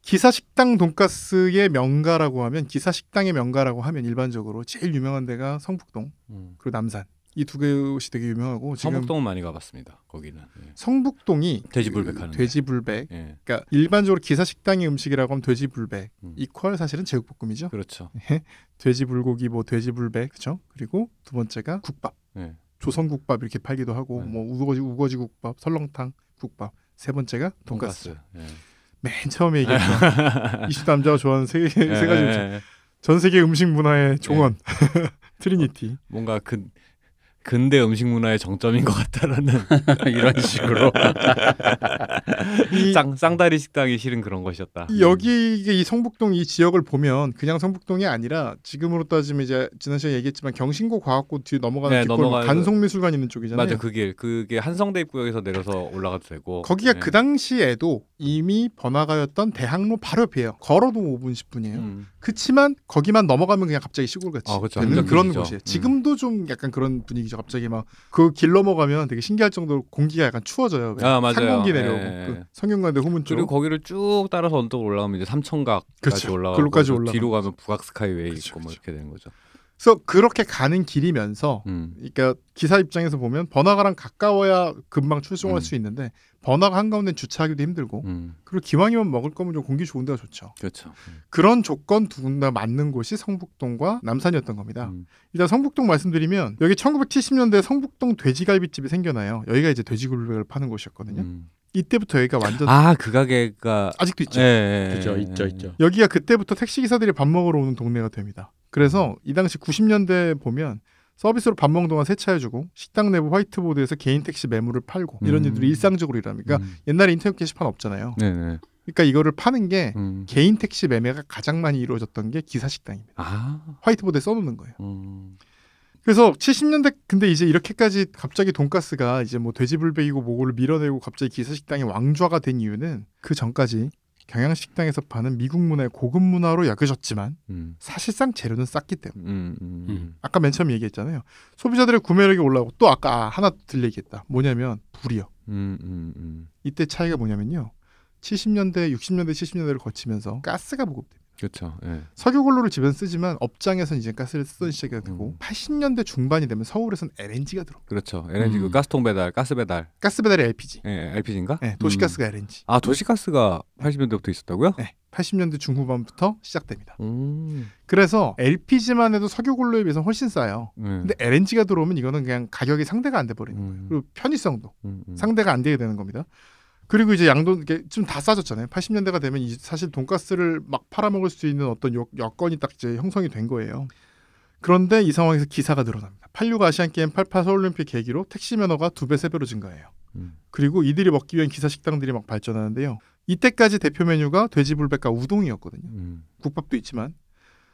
기사 식당 돈가스의 명가라고 하면 기사 식당의 명가라고 하면 일반적으로 제일 유명한 데가 성북동 음. 그리고 남산 이 두 곳이 되게 유명하고 성북동은 많이 가봤습니다. 거기는. 예. 성북동이 돼지불백 그 하는데. 돼지불백 예. 그러니까 일반적으로 기사 식당의 음식이라고 하면 돼지불백 음. 이퀄 사실은 제육볶음이죠. 그렇죠. 돼지불고기 뭐 돼지불백 그죠? 그리고 두 번째가 국밥 예. 조선국밥 이렇게 팔기도 하고 네. 뭐 우거지 우거지 국밥 설렁탕 국밥 세 번째가 돈가스 돈가스. 예. 맨 처음에 얘기했던 남자가 좋아하는 세, 세 가지 예, 음식 예. 전 세계 음식 문화의 종언 trinity 뭔가 근 근대 음식 문화의 정점인 것 같다라는 이런 식으로. 이, 쌍 쌍다리 식당이 실은 그런 것이었다. 이 여기 이게 이 성북동 이 지역을 보면 그냥 성북동이 아니라 지금으로 따지면 이제 지난 시간에 얘기했지만 경신고 과학고 뒤에 넘어가는 네, 뒷골 넘어가는 간송미술관 있는 쪽이잖아요. 맞아 그게 그게 한성대 입구역에서 내려서 올라가도 되고 거기가 예. 그 당시에도 이미 번화가였던 대학로 바로 옆이에요. 걸어도 5분 10분이에요. 음. 그치만 거기만 넘어가면 그냥 갑자기 시골같이 아, 그쵸. 되는 그런. 곳이에요. 음. 지금도 좀 약간 그런 분위기 죠. 갑자기 막 그 길 넘어가면 되게 신기할 정도로 공기가 약간 추워져요. 아, 맞아요. 상공기 예, 내려오고 예. 그 성균관대 후문 쪽. 그리고 거기를 쭉 따라서 언덕 올라가면 이제 삼천각까지 그쵸. 올라가고 또 올라가고. 뒤로 가면 북악 스카이웨이 그쵸, 있고 뭐 그쵸. 이렇게 되는 거죠. 그래서 그렇게 가는 길이면서 음. 그러니까 기사 입장에서 보면 번화가랑 가까워야 금방 출동할 음. 수 있는데 번화가 한가운데 주차하기도 힘들고 음. 그리고 기왕이면 먹을 거면 좀 공기 좋은 데가 좋죠. 그렇죠. 음. 그런 조건 두군다 맞는 곳이 성북동과 남산이었던 겁니다. 음. 일단 성북동 말씀드리면 여기 1970년대 성북동 돼지갈비집이 생겨나요. 여기가 이제 돼지굴백을 파는 곳이었거든요. 음. 이때부터 여기가 완전 아 그 가게가 아직도 있죠. 예, 예, 그죠, 예, 있죠, 예. 있죠. 여기가 그때부터 택시 기사들이 밥 먹으러 오는 동네가 됩니다. 그래서 이 당시 90년대 보면 서비스로 밥 먹는 동안 세차해주고 식당 내부 화이트보드에서 개인 택시 매물을 팔고 이런 음. 일들이 일상적으로 일어납니다. 그러니까 음. 옛날에 인터넷 게시판 없잖아요. 네네. 그러니까 이거를 파는 게 음. 개인 택시 매매가 가장 많이 이루어졌던 게 기사 식당입니다. 아. 화이트보드에 써놓는 거예요. 음. 그래서 70년대 근데 이제 이렇게까지 갑자기 돈가스가 이제 뭐 돼지불백이고 뭐고를 밀어내고 갑자기 기사식당이 왕좌가 된 이유는 그 전까지 경양식당에서 파는 미국 문화의 고급 문화로 여겨졌지만 음. 사실상 재료는 쌌기 때문에 음. 음. 음. 아까 맨 처음 얘기했잖아요 소비자들의 구매력이 올라오고 또 아까 아, 하나 들 얘기했다 뭐냐면 불이요 음. 음. 음. 이때 차이가 뭐냐면요 70년대 60년대 70년대를 거치면서 가스가 보급됩니다 그렇죠. 예. 석유골로를 집에서 쓰지만 업장에서는 이제 가스를 쓰던 시작이 되고 음. 80년대 중반이 되면 서울에선 LNG가 들어 그렇죠. LNG 그 음. 가스통 배달, 가스 배달. 가스 배달이 LPG 예, LPG인가? 네, 도시가스가 LNG 아, 도시가스가 80년대부터 있었다고요? 네, 80년대 중후반부터 시작됩니다. 음. 그래서 LPG만 해도 석유골로에 비해서 훨씬 싸요. 네. 근데 LNG가 들어오면 이거는 그냥 가격이 상대가 안 돼 버리는 거예요. 음. 그리고 편의성도 음. 음. 상대가 안 되게 되는 겁니다. 그리고 이제 양돈 이게 좀다 싸졌잖아요. 80년대가 되면 이- 사실 돈가스를 막 팔아먹을 수 있는 어떤 요, 여건이 딱 이제 형성이 된 거예요. 그런데 이 상황에서 기사가 늘어납니다. 86 아시안 게임 88 서울올림픽 계기로 택시 면허가 두 배 세 배로 증가해요. 음. 그리고 이들이 먹기 위한 기사 식당들이 막 발전하는데요. 이때까지 대표 메뉴가 돼지불백과 우동이었거든요. 음. 국밥도 있지만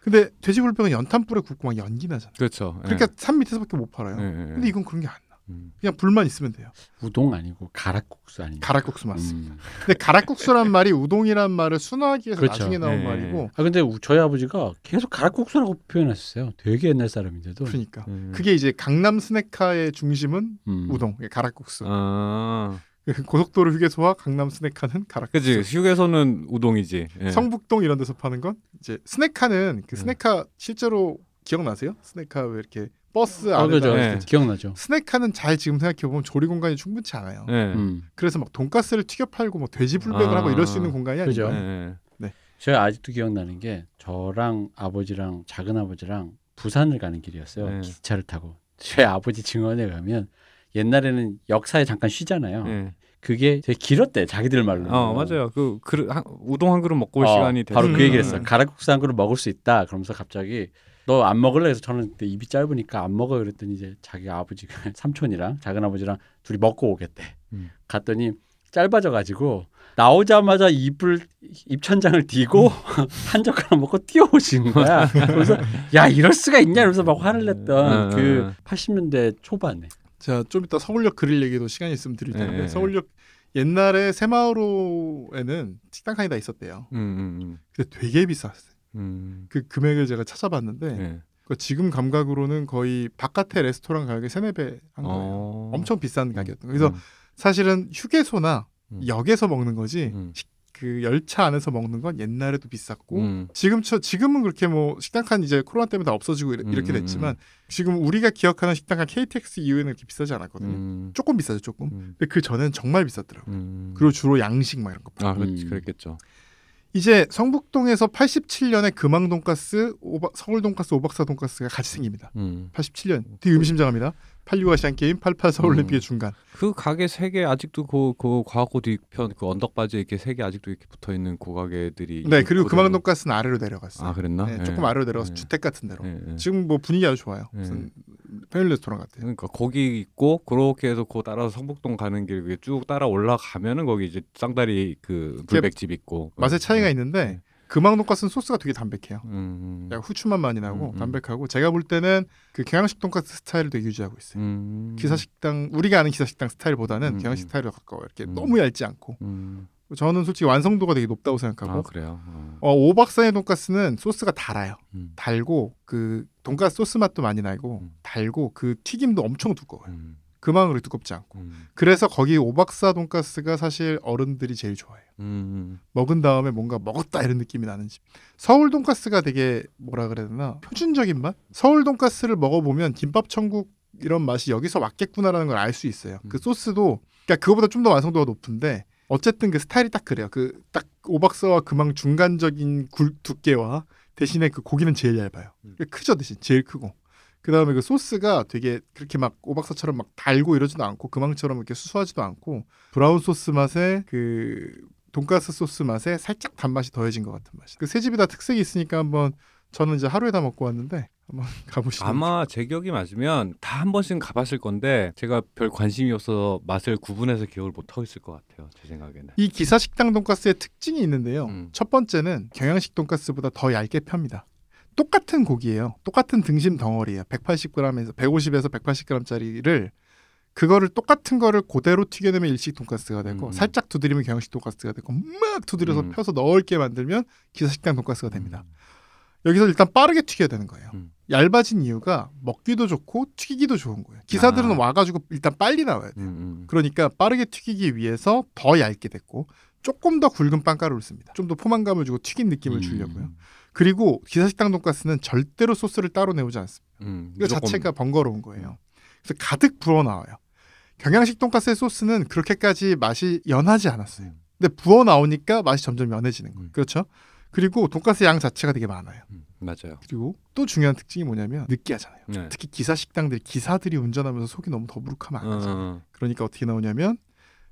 근데 돼지불백은 연탄불에 굽고 막 연기 나잖아요. 그렇죠. 예. 그러니까 산 밑에서밖에 못 팔아요. 예, 예, 예. 근데 이건 그런 게안 나. 음. 그냥 불만 있으면 돼요. 우동 아니고 가락국수 아니에요. 가락국수 맞습니다. 음. 근데 가락국수란 말이 우동이란 말을 순화하기 위해서 그렇죠. 나중에 나온 예, 말이고 아 근데 우- 저희 아버지가 계속 가락국수라고 표현하셨어요. 되게 옛날 사람인데도. 그러니까 음. 그게 이제 강남 스낵카의 중심은 음. 우동, 가락국수. 아. 고속도로 휴게소와 강남 스낵카는 가락국수. 그지 휴게소는 우동이지. 예. 성북동 이런 데서 파는 건 이제 스낵카는 그 음. 스낵카 실제로 기억나세요? 스낵카 왜 이렇게 버스 어, 안에다 그죠. 네. 기억나죠. 스낵카는 잘 지금 생각해 보면 조리 공간이 충분치 않아요. 네. 음. 그래서 막 돈가스를 튀겨 팔고 뭐 돼지 불백을 아. 하고 이럴 수 있는 공간이 그죠. 아니에요. 네. 제가 아직도 기억나는 게 저랑 아버지랑 작은 아버지랑 부산을 가는 길이었어요. 네. 기차를 타고 제 아버지 증언에 가면 옛날에는 역사에 잠깐 쉬잖아요. 네. 그게 되게 길었대 자기들 말로. 어 맞아요. 그 그릇 한, 우동 한 그릇 먹고 올 어, 시간이 바로 됐어요. 그 얘기를 음. 했어요. 가락국수 한 그릇 먹을 수 있다. 그러면서 갑자기 너 안 먹을래? 해서 저는 그때 입이 짧으니까 안 먹어 그랬더니 이제 자기 아버지가 삼촌이랑 작은 아버지랑 둘이 먹고 오겠대. 음. 갔더니 짧아져 가지고 나오자마자 입을 입천장을 뒤고 한 젓가락 먹고 뛰어오신 거야. 그래서 야 이럴 수가 있냐 이러면서 막 화를 냈던 음, 그 음. 80년대 초반에. 자, 좀 이따 서울역 그릴 얘기도 시간이 있으면 드릴 텐데 네, 네. 서울역 옛날에 새마을호에는 식당 칸이 다 있었대요. 음, 음, 근데 되게 비쌌어요. 음. 그 금액을 제가 찾아봤는데 음. 네. 그 지금 감각으로는 거의 바깥의 레스토랑 가격의 세네 배한 거예요. 어. 엄청 비싼 가격이었던 거예요. 그래서 음. 사실은 휴게소나 음. 역에서 먹는 거지 음. 식- 그 열차 안에서 먹는 건 옛날에도 비쌌고 음. 지금 저 지금은 그렇게 뭐 식당 칸 이제 코로나 때문에 다 없어지고 이렇- 이렇게 음, 음, 됐지만 지금 우리가 기억하는 식당 칸 KTX 이후에는 그렇게 비싸지 않았거든요. 음. 조금 비싸죠 조금. 음. 근데 그 전엔 정말 비쌌더라고요. 음. 그리고 주로 양식 막 이런 거. 아, 그렇, 음. 그랬겠죠. 이제 성북동에서 87년에 금왕 돈가스, 오박, 서울 돈가스, 오박사 돈가스가 같이 생깁니다. 음. 87년 되게 의미심장합니다. 86 아시안 게임, 88 서울 올림픽의 음. 중간. 그 가게 세 개 아직도 그, 그 과학고 뒤편 그 언덕 바지에 이렇게 세 개 아직도 이렇게 붙어 있는 그 가게들이 네 그리고 금왕 돈가스는 아래로 내려갔어요. 아 그랬나? 네, 예. 조금 아래로 내려가서 예. 주택 같은 데로. 예, 예. 지금 뭐 분위기 아주 좋아요. 예. 무슨 패밀리 레스토랑 같아요. 그러니까 거기 있고 그렇게 해서 그 따라서 성북동 가는 길 쭉 따라 올라가면은 거기 이제 쌍다리 그 불백집 있고 맛의 차이가 네. 있는데 금왕 돈가스는 소스가 되게 담백해요. 음. 약간 후추맛 많이 나고 음, 음. 담백하고 제가 볼 때는 그 경양식 돈가스 스타일을 되게 유지하고 있어요. 음. 기사식당 우리가 아는 기사식당 스타일보다는 음, 경양식 음. 스타일에 가까워 요 이렇게 음. 너무 얇지 않고 음. 저는 솔직히 완성도가 되게 높다고 생각하고 아 그래요. 어. 어, 오박사의 돈가스는 소스가 달아요. 음. 달고 그 돈가스 소스 맛도 많이 나고 음. 달고 그 튀김도 엄청 두꺼워요. 음. 그만으로 두껍지 않고. 음. 그래서 거기 오박사 돈가스가 사실 어른들이 제일 좋아해요. 음. 먹은 다음에 뭔가 먹었다 이런 느낌이 나는 집. 서울 돈가스가 되게 뭐라 그래야 되나 표준적인 맛? 서울 돈가스를 먹어보면 김밥 천국 이런 맛이 여기서 왔겠구나라는 걸 알 수 있어요. 그 음. 소스도 그러니까 그거보다 좀 더 완성도가 높은데 어쨌든 그 스타일이 딱 그래요. 그 딱 오박사와 금왕 중간적인 굴 두께와 대신에 그 고기는 제일 얇아요. 음. 크죠 대신 제일 크고. 그 다음에 그 소스가 되게 그렇게 막 오박사처럼 막 달고 이러지도 않고 금왕처럼 이렇게 수수하지도 않고 브라운 소스 맛에 그 돈가스 소스 맛에 살짝 단맛이 더해진 것 같은 맛이. 그 세 집이 다 특색이 있으니까 한번 저는 이제 하루에 다 먹고 왔는데 한번 가보시죠. 아마 제 기억이 맞으면 다 한 번씩은 가봤을 건데 제가 별 관심이 없어서 맛을 구분해서 기억을 못 하고 있을 것 같아요. 제 생각에는. 이 기사 식당 돈가스의 특징이 있는데요. 음. 첫 번째는 경양식 돈가스보다 더 얇게 펴니다. 똑같은 고기예요. 똑같은 등심 덩어리예요. 180g에서 150에서 180g짜리를 그거를 똑같은 거를 그대로 튀겨내면 일식 돈가스가 되고 음. 살짝 두드리면 경양식 돈가스가 되고 막 두드려서 음. 펴서 넓게 만들면 기사 식당 돈가스가 됩니다. 여기서 일단 빠르게 튀겨야 되는 거예요. 음. 얇아진 이유가 먹기도 좋고 튀기기도 좋은 거예요. 기사들은 아. 와가지고 일단 빨리 나와야 돼요. 음, 음. 그러니까 빠르게 튀기기 위해서 더 얇게 됐고 조금 더 굵은 빵가루를 씁니다. 좀 더 포만감을 주고 튀긴 느낌을 주려고요. 음. 그리고 기사식당 돈가스는 절대로 소스를 따로 내오지 않습니다. 음. 무조건- 자체가 번거로운 거예요. 그래서 가득 부어 나와요. 경양식 돈가스의 소스는 그렇게까지 맛이 연하지 않았어요. 음. 근데 부어 나오니까 맛이 점점 연해지는 거예요. 음. 그렇죠? 그리고 돈가스 양 자체가 되게 많아요. 음, 맞아요. 그리고 또 중요한 특징이 뭐냐면 느끼하잖아요. 네. 특히 기사 식당들 기사들이 운전하면서 속이 너무 더부룩하면 안 어, 가죠. 어. 그러니까 어떻게 나오냐면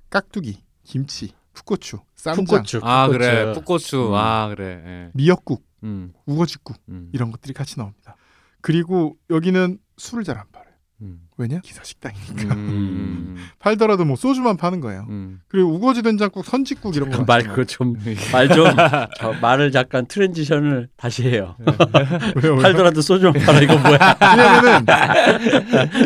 깍두기, 김치, 풋고추, 쌈장, 풋고추. 아 풋고추. 그래 풋고추 음. 아 그래 예. 미역국, 음, 우거지국 음, 이런 것들이 같이 나옵니다. 그리고 여기는 술을 잘 안 팔아요. 음, 왜냐? 기사 식당이니까. 음, 팔더라도 뭐 소주만 파는 거예요. 음. 그리고 우거지 된장국, 선지국 이런 거. 말 그거 좀 말좀 말을 잠깐 트랜지션을 다시 해요. 왜요? 왜요? 팔더라도 소주 좀 팔아 이거 뭐야? 왜냐면은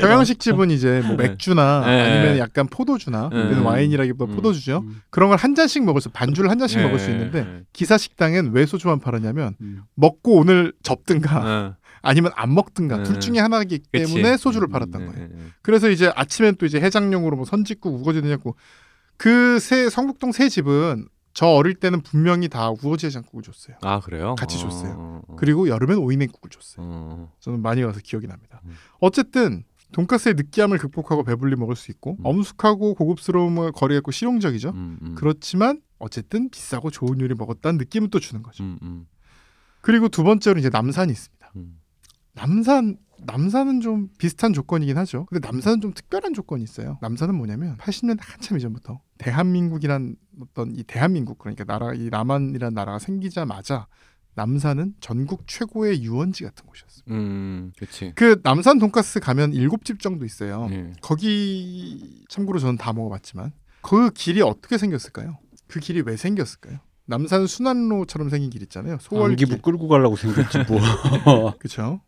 경양식 집은 이제 뭐 맥주나 네. 아니면 약간 포도주나 네. 우리는 와인이라기보다 음. 포도주죠. 음, 그런 걸 한 잔씩 먹을 수 반주를 한 잔씩 예, 먹을 수 있는데 예, 기사 식당엔 왜 소주만 팔았냐면 음. 먹고 오늘 접든가 어, 아니면 안 먹든가 네. 둘 중에 하나이기 그치. 때문에 소주를 음, 팔았던 예, 거예요. 예, 예. 그래서 이제 아침엔 또 이제 해장용으로 뭐 선짓국, 우거지 된장국 그세 성북동 세 집은 저 어릴 때는 분명히 다 우거지장국을 줬어요. 아 그래요? 같이 어, 줬어요. 어, 어. 그리고 여름엔 오이냉국을 줬어요. 어, 저는 많이 가서 기억이 납니다. 음. 어쨌든 돈가스의 느끼함을 극복하고 배불리 먹을 수 있고 음. 엄숙하고 고급스러움을 거리했고 실용적이죠. 음, 음. 그렇지만 어쨌든 비싸고 좋은 요리 먹었다는 느낌은 또 주는 거죠. 음, 음, 그리고 두 번째로 이제 남산이 있습니다. 음. 남산 남산은 좀 비슷한 조건이긴 하죠. 근데 남산은 좀 특별한 조건이 있어요. 남산은 뭐냐면 80년대 한참 이전부터 대한민국이란 어떤 이 대한민국 그러니까 나라 이 남한이란 나라가 생기자마자 남산은 전국 최고의 유원지 같은 곳이었어요. 음, 그렇지. 그 남산 돈가스 가면 일곱 집 정도 있어요. 예. 거기 참고로 저는 다 먹어봤지만 그 길이 어떻게 생겼을까요? 그 길이 왜 생겼을까요? 남산 순환로처럼 생긴 길 있잖아요. 소월길. 안기부 끌고 가려고 생겼지 뭐. 그렇죠.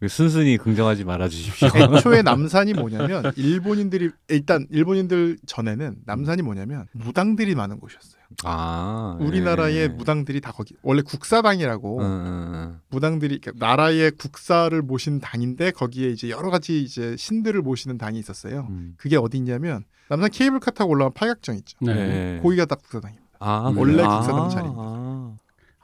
그 순순히 긍정하지 말아 주십시오. 애초에 남산이 뭐냐면 일본인들이 일단 일본인들 전에는 남산이 뭐냐면 무당들이 많은 곳이었어요. 아, 우리나라의 예. 무당들이 다 거기 원래 국사당이라고 응. 무당들이 그러니까 나라의 국사를 모신 당인데 거기에 이제 여러 가지 이제 신들을 모시는 당이 있었어요. 음. 그게 어디 있냐면 남산 케이블카 타고 올라간 팔각정 있죠. 네. 예. 거기가 딱 국사당입니다. 아, 원래 그래요? 국사당 아, 자리입니다.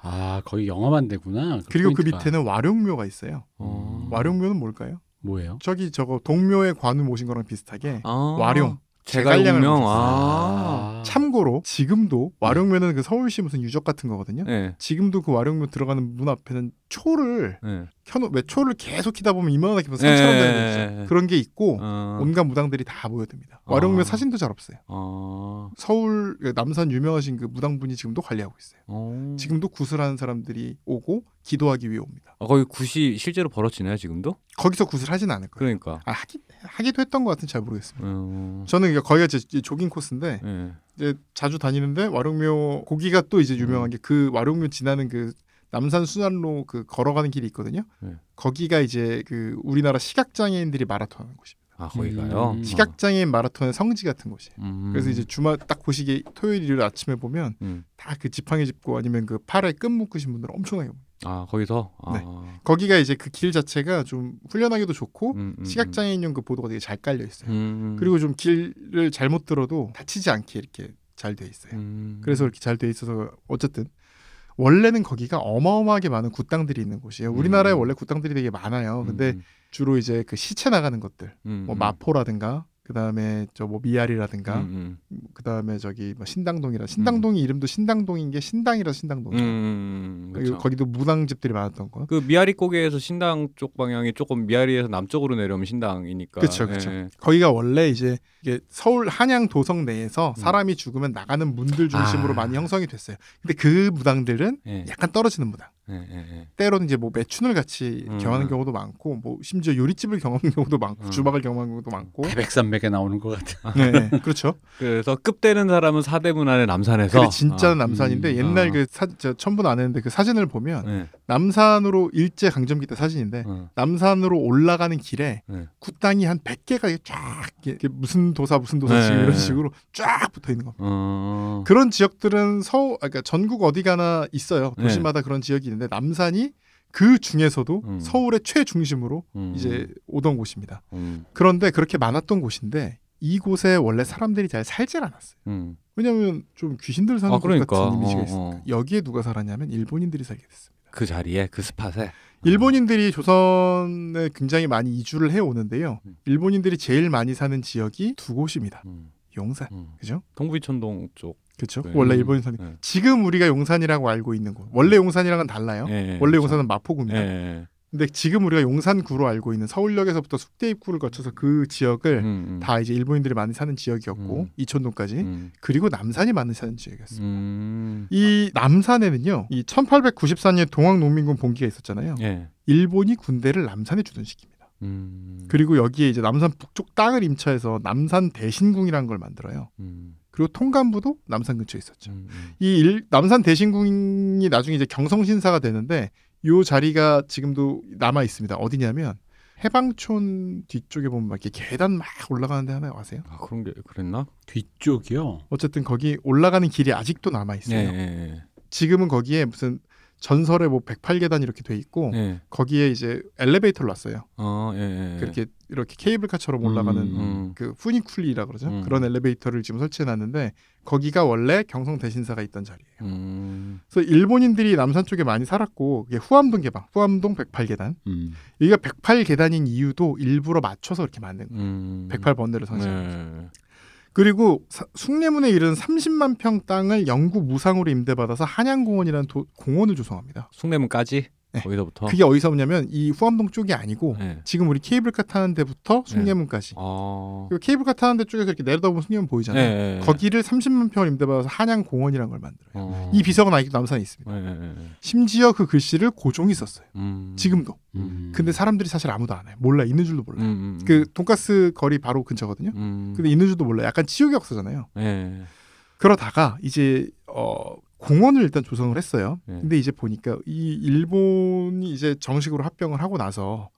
아. 아 거기 영험한 데구나. 그리고 그 포인트가. 밑에는 와룡묘가 있어요. 어. 와룡묘는 뭘까요? 뭐예요? 저기 저거 동묘의 관우 모신 거랑 비슷하게 아. 와룡. 제갈량을 제갈량을 명. 아. 아. 참고로 지금도 와룡묘는 그 서울시 무슨 유적 같은 거거든요. 예. 지금도 그 와룡묘 들어가는 문 앞에는 초를 예. 켜놓 왜 초를 계속 키다 보면 이만하게 뭐 산처럼 되는 거 예. 그런 게 있고 어. 온갖 무당들이 다 모여듭니다. 와룡묘 아. 사진도 잘 없어요. 어. 서울 그 남산 유명하신 그 무당분이 지금도 관리하고 있어요. 어. 지금도 굿을 하는 사람들이 오고 기도하기 위해 옵니다. 아, 거기 굿이 실제로 벌어지나요 지금도? 거기서 굿을 하진 않을 거예요. 그러니까. 아, 하기, 하기도 했던 것 같은지 잘 모르겠습니다. 어. 저는 이게 거기가 제 조깅 코스인데 예. 이제 자주 다니는데 와룡묘 거기가 또 이제 유명한 음. 게그 와룡묘 지나는 그 남산 순환로 그 걸어가는 길이 있거든요. 네. 거기가 이제 그 우리나라 시각장애인들이 마라톤 하는 곳입니다. 아 거기가요. 음. 시각장애인 마라톤의 성지 같은 곳이에요. 음. 그래서 이제 주말 딱 보시기에 토요일 일요일 아침에 보면 음. 다그 지팡이 짚고 아니면 그 팔에 끈 묶으신 분들 엄청나게 봅니다. 아 거기서. 아. 네. 거기가 이제 그 길 자체가 좀 훈련하기도 좋고 음, 음, 시각장애인용 그 보도가 되게 잘 깔려 있어요. 음. 그리고 좀 길을 잘못 들어도 다치지 않게 이렇게 잘 돼 있어요. 음. 그래서 이렇게 잘 돼 있어서 어쨌든 원래는 거기가 어마어마하게 많은 굿당들이 있는 곳이에요. 우리나라에 음. 원래 굿당들이 되게 많아요. 근데 음, 주로 이제 그 시체 나가는 것들, 음, 뭐 음. 마포라든가 그다음에 저 뭐 미아리라든가 음, 그다음에 저기 뭐 신당동이라 신당동이 이름도 신당동인 게 신당이라 신당동. 음, 음, 그렇죠. 거기도 무당집들이 많았던 거. 그 미아리 고개에서 신당 쪽 방향이 조금 미아리에서 남쪽으로 내려오면 신당이니까. 그쵸, 그쵸. 예. 거기가 원래 이제 서울 한양 도성 내에서 음. 사람이 죽으면 나가는 문들 중심으로 아. 많이 형성이 됐어요. 근데 그 무당들은 예. 약간 떨어지는 무당. 예, 예, 예. 때로는 이제 뭐 매춘을 같이 음. 경험하는 경우도 많고 뭐 심지어 요리집을 경험하는 경우도 많고 음. 주방을 경험하는 경우도 많고 태백 산맥에 나오는 것 같아. 네, 네. 그렇죠. 그래서 급되는 사람은 사대문안의 남산에서. 근데 진짜는 아, 남산인데 음. 옛날 어. 그 사, 저 첨부는 안 했는데 그 사진을 보면 예. 남산으로 일제 강점기 때 사진인데 어. 남산으로 올라가는 길에 네. 굿당이 한 100개가 쫙 이렇게 무슨 도사 무슨 도사 네. 지금 이런 식으로 쫙 붙어 있는 겁니다. 어. 그런 지역들은 서울 아, 그러니까 전국 어디 가나 있어요. 네. 도시마다 그런 지역이 있는데 남산이 그 중에서도 음. 서울의 최중심으로 음. 이제 오던 곳입니다. 음. 그런데 그렇게 많았던 곳인데 이곳에 원래 사람들이 잘 살질 않았어요. 음. 왜냐하면 좀 귀신들 사는 아, 곳 그러니까. 같은 이미지가 어, 있으니까 어. 여기에 누가 살았냐면 일본인들이 살게 됐습니다. 그 자리에 그 스팟에. 일본인들이 조선에 굉장히 많이 이주를 해 오는데요. 음. 일본인들이 제일 많이 사는 지역이 두 곳입니다. 음. 용산, 음. 그죠? 동부이천동 쪽. 그렇죠. 네. 원래 음. 일본인 사는 네. 지금 우리가 용산이라고 알고 있는 곳. 원래 용산이랑은 달라요. 예, 예, 원래 그렇죠. 용산은 마포구입니다. 예, 예. 근데 지금 우리가 용산구로 알고 있는 서울역에서부터 숙대 입구를 거쳐서 그 지역을 음, 음. 다 이제 일본인들이 많이 사는 지역이었고 음. 이촌동까지 음. 그리고 남산이 많이 사는 지역이었습니다. 음. 이 남산에는요, 이 1894년 동학농민군 봉기가 있었잖아요. 예. 일본이 군대를 남산에 주둔시킵니다. 음. 그리고 여기에 이제 남산 북쪽 땅을 임차해서 남산 대신궁이라는 걸 만들어요. 음. 그리고 통감부도 남산 근처에 있었죠. 음, 음. 이 일- 남산 대신궁이 나중에 이제 경성신사가 되는데 요 자리가 지금도 남아 있습니다. 어디냐면 해방촌 뒤쪽에 보면 막 이렇게 계단 막 올라가는 데 하나 아세요? 아 그런 게 그랬나? 뒤쪽이요. 어쨌든 거기 올라가는 길이 아직도 남아 예, 있어요. 예, 예. 지금은 거기에 무슨 전설의 뭐 108계단 이렇게 돼 있고 예. 거기에 이제 엘리베이터를 놨어요. 어, 예, 예. 그렇게 이렇게 케이블카처럼 올라가는 음. 음. 그 푸니쿨리라 그러죠. 음. 그런 엘리베이터를 지금 설치해 놨는데 거기가 원래 경성 대신사가 있던 자리예요. 음. 그래서 일본인들이 남산 쪽에 많이 살았고 이게 후암동 개방, 후암동 108계단. 음. 여기가 108계단인 이유도 일부러 맞춰서 이렇게 만든 거예요. 음. 108번대를 상징하는 네. 그리고 사- 숭례문에 이른 30만 평 땅을 영구 무상으로 임대받아서 한양공원이라는 도- 공원을 조성합니다. 숭례문까지 네. 거기서부터. 그게 어디서 오냐면 이 후암동 쪽이 아니고 네. 지금 우리 케이블카 타는 데부터 숭례문까지. 어. 그리고 케이블카 타는 데 쪽에서 이렇게 내려다보면 숭례문 보이잖아요. 예, 예. 거기를 30만 평을 임대받아서 한양공원이라는 걸 만들어요. 어. 이 비석은 아직도 남산에 있습니다. 심지어 그 글씨를 고종이 썼어요. 음. 지금도. 음. 근데 사람들이 사실 아무도 안 해요. 몰라 있는 줄도 몰라요. 음, 음, 그 돈가스 거리 바로 근처거든요. 음. 근데 있는 줄도 몰라요. 약간 치욕이 없어잖아요. 예. 그러다가 이제 어 공원을 일단 조성을 했어요. 네. 근데 이제 보니까 이 일본이 이제 정식으로 합병을 하고 나서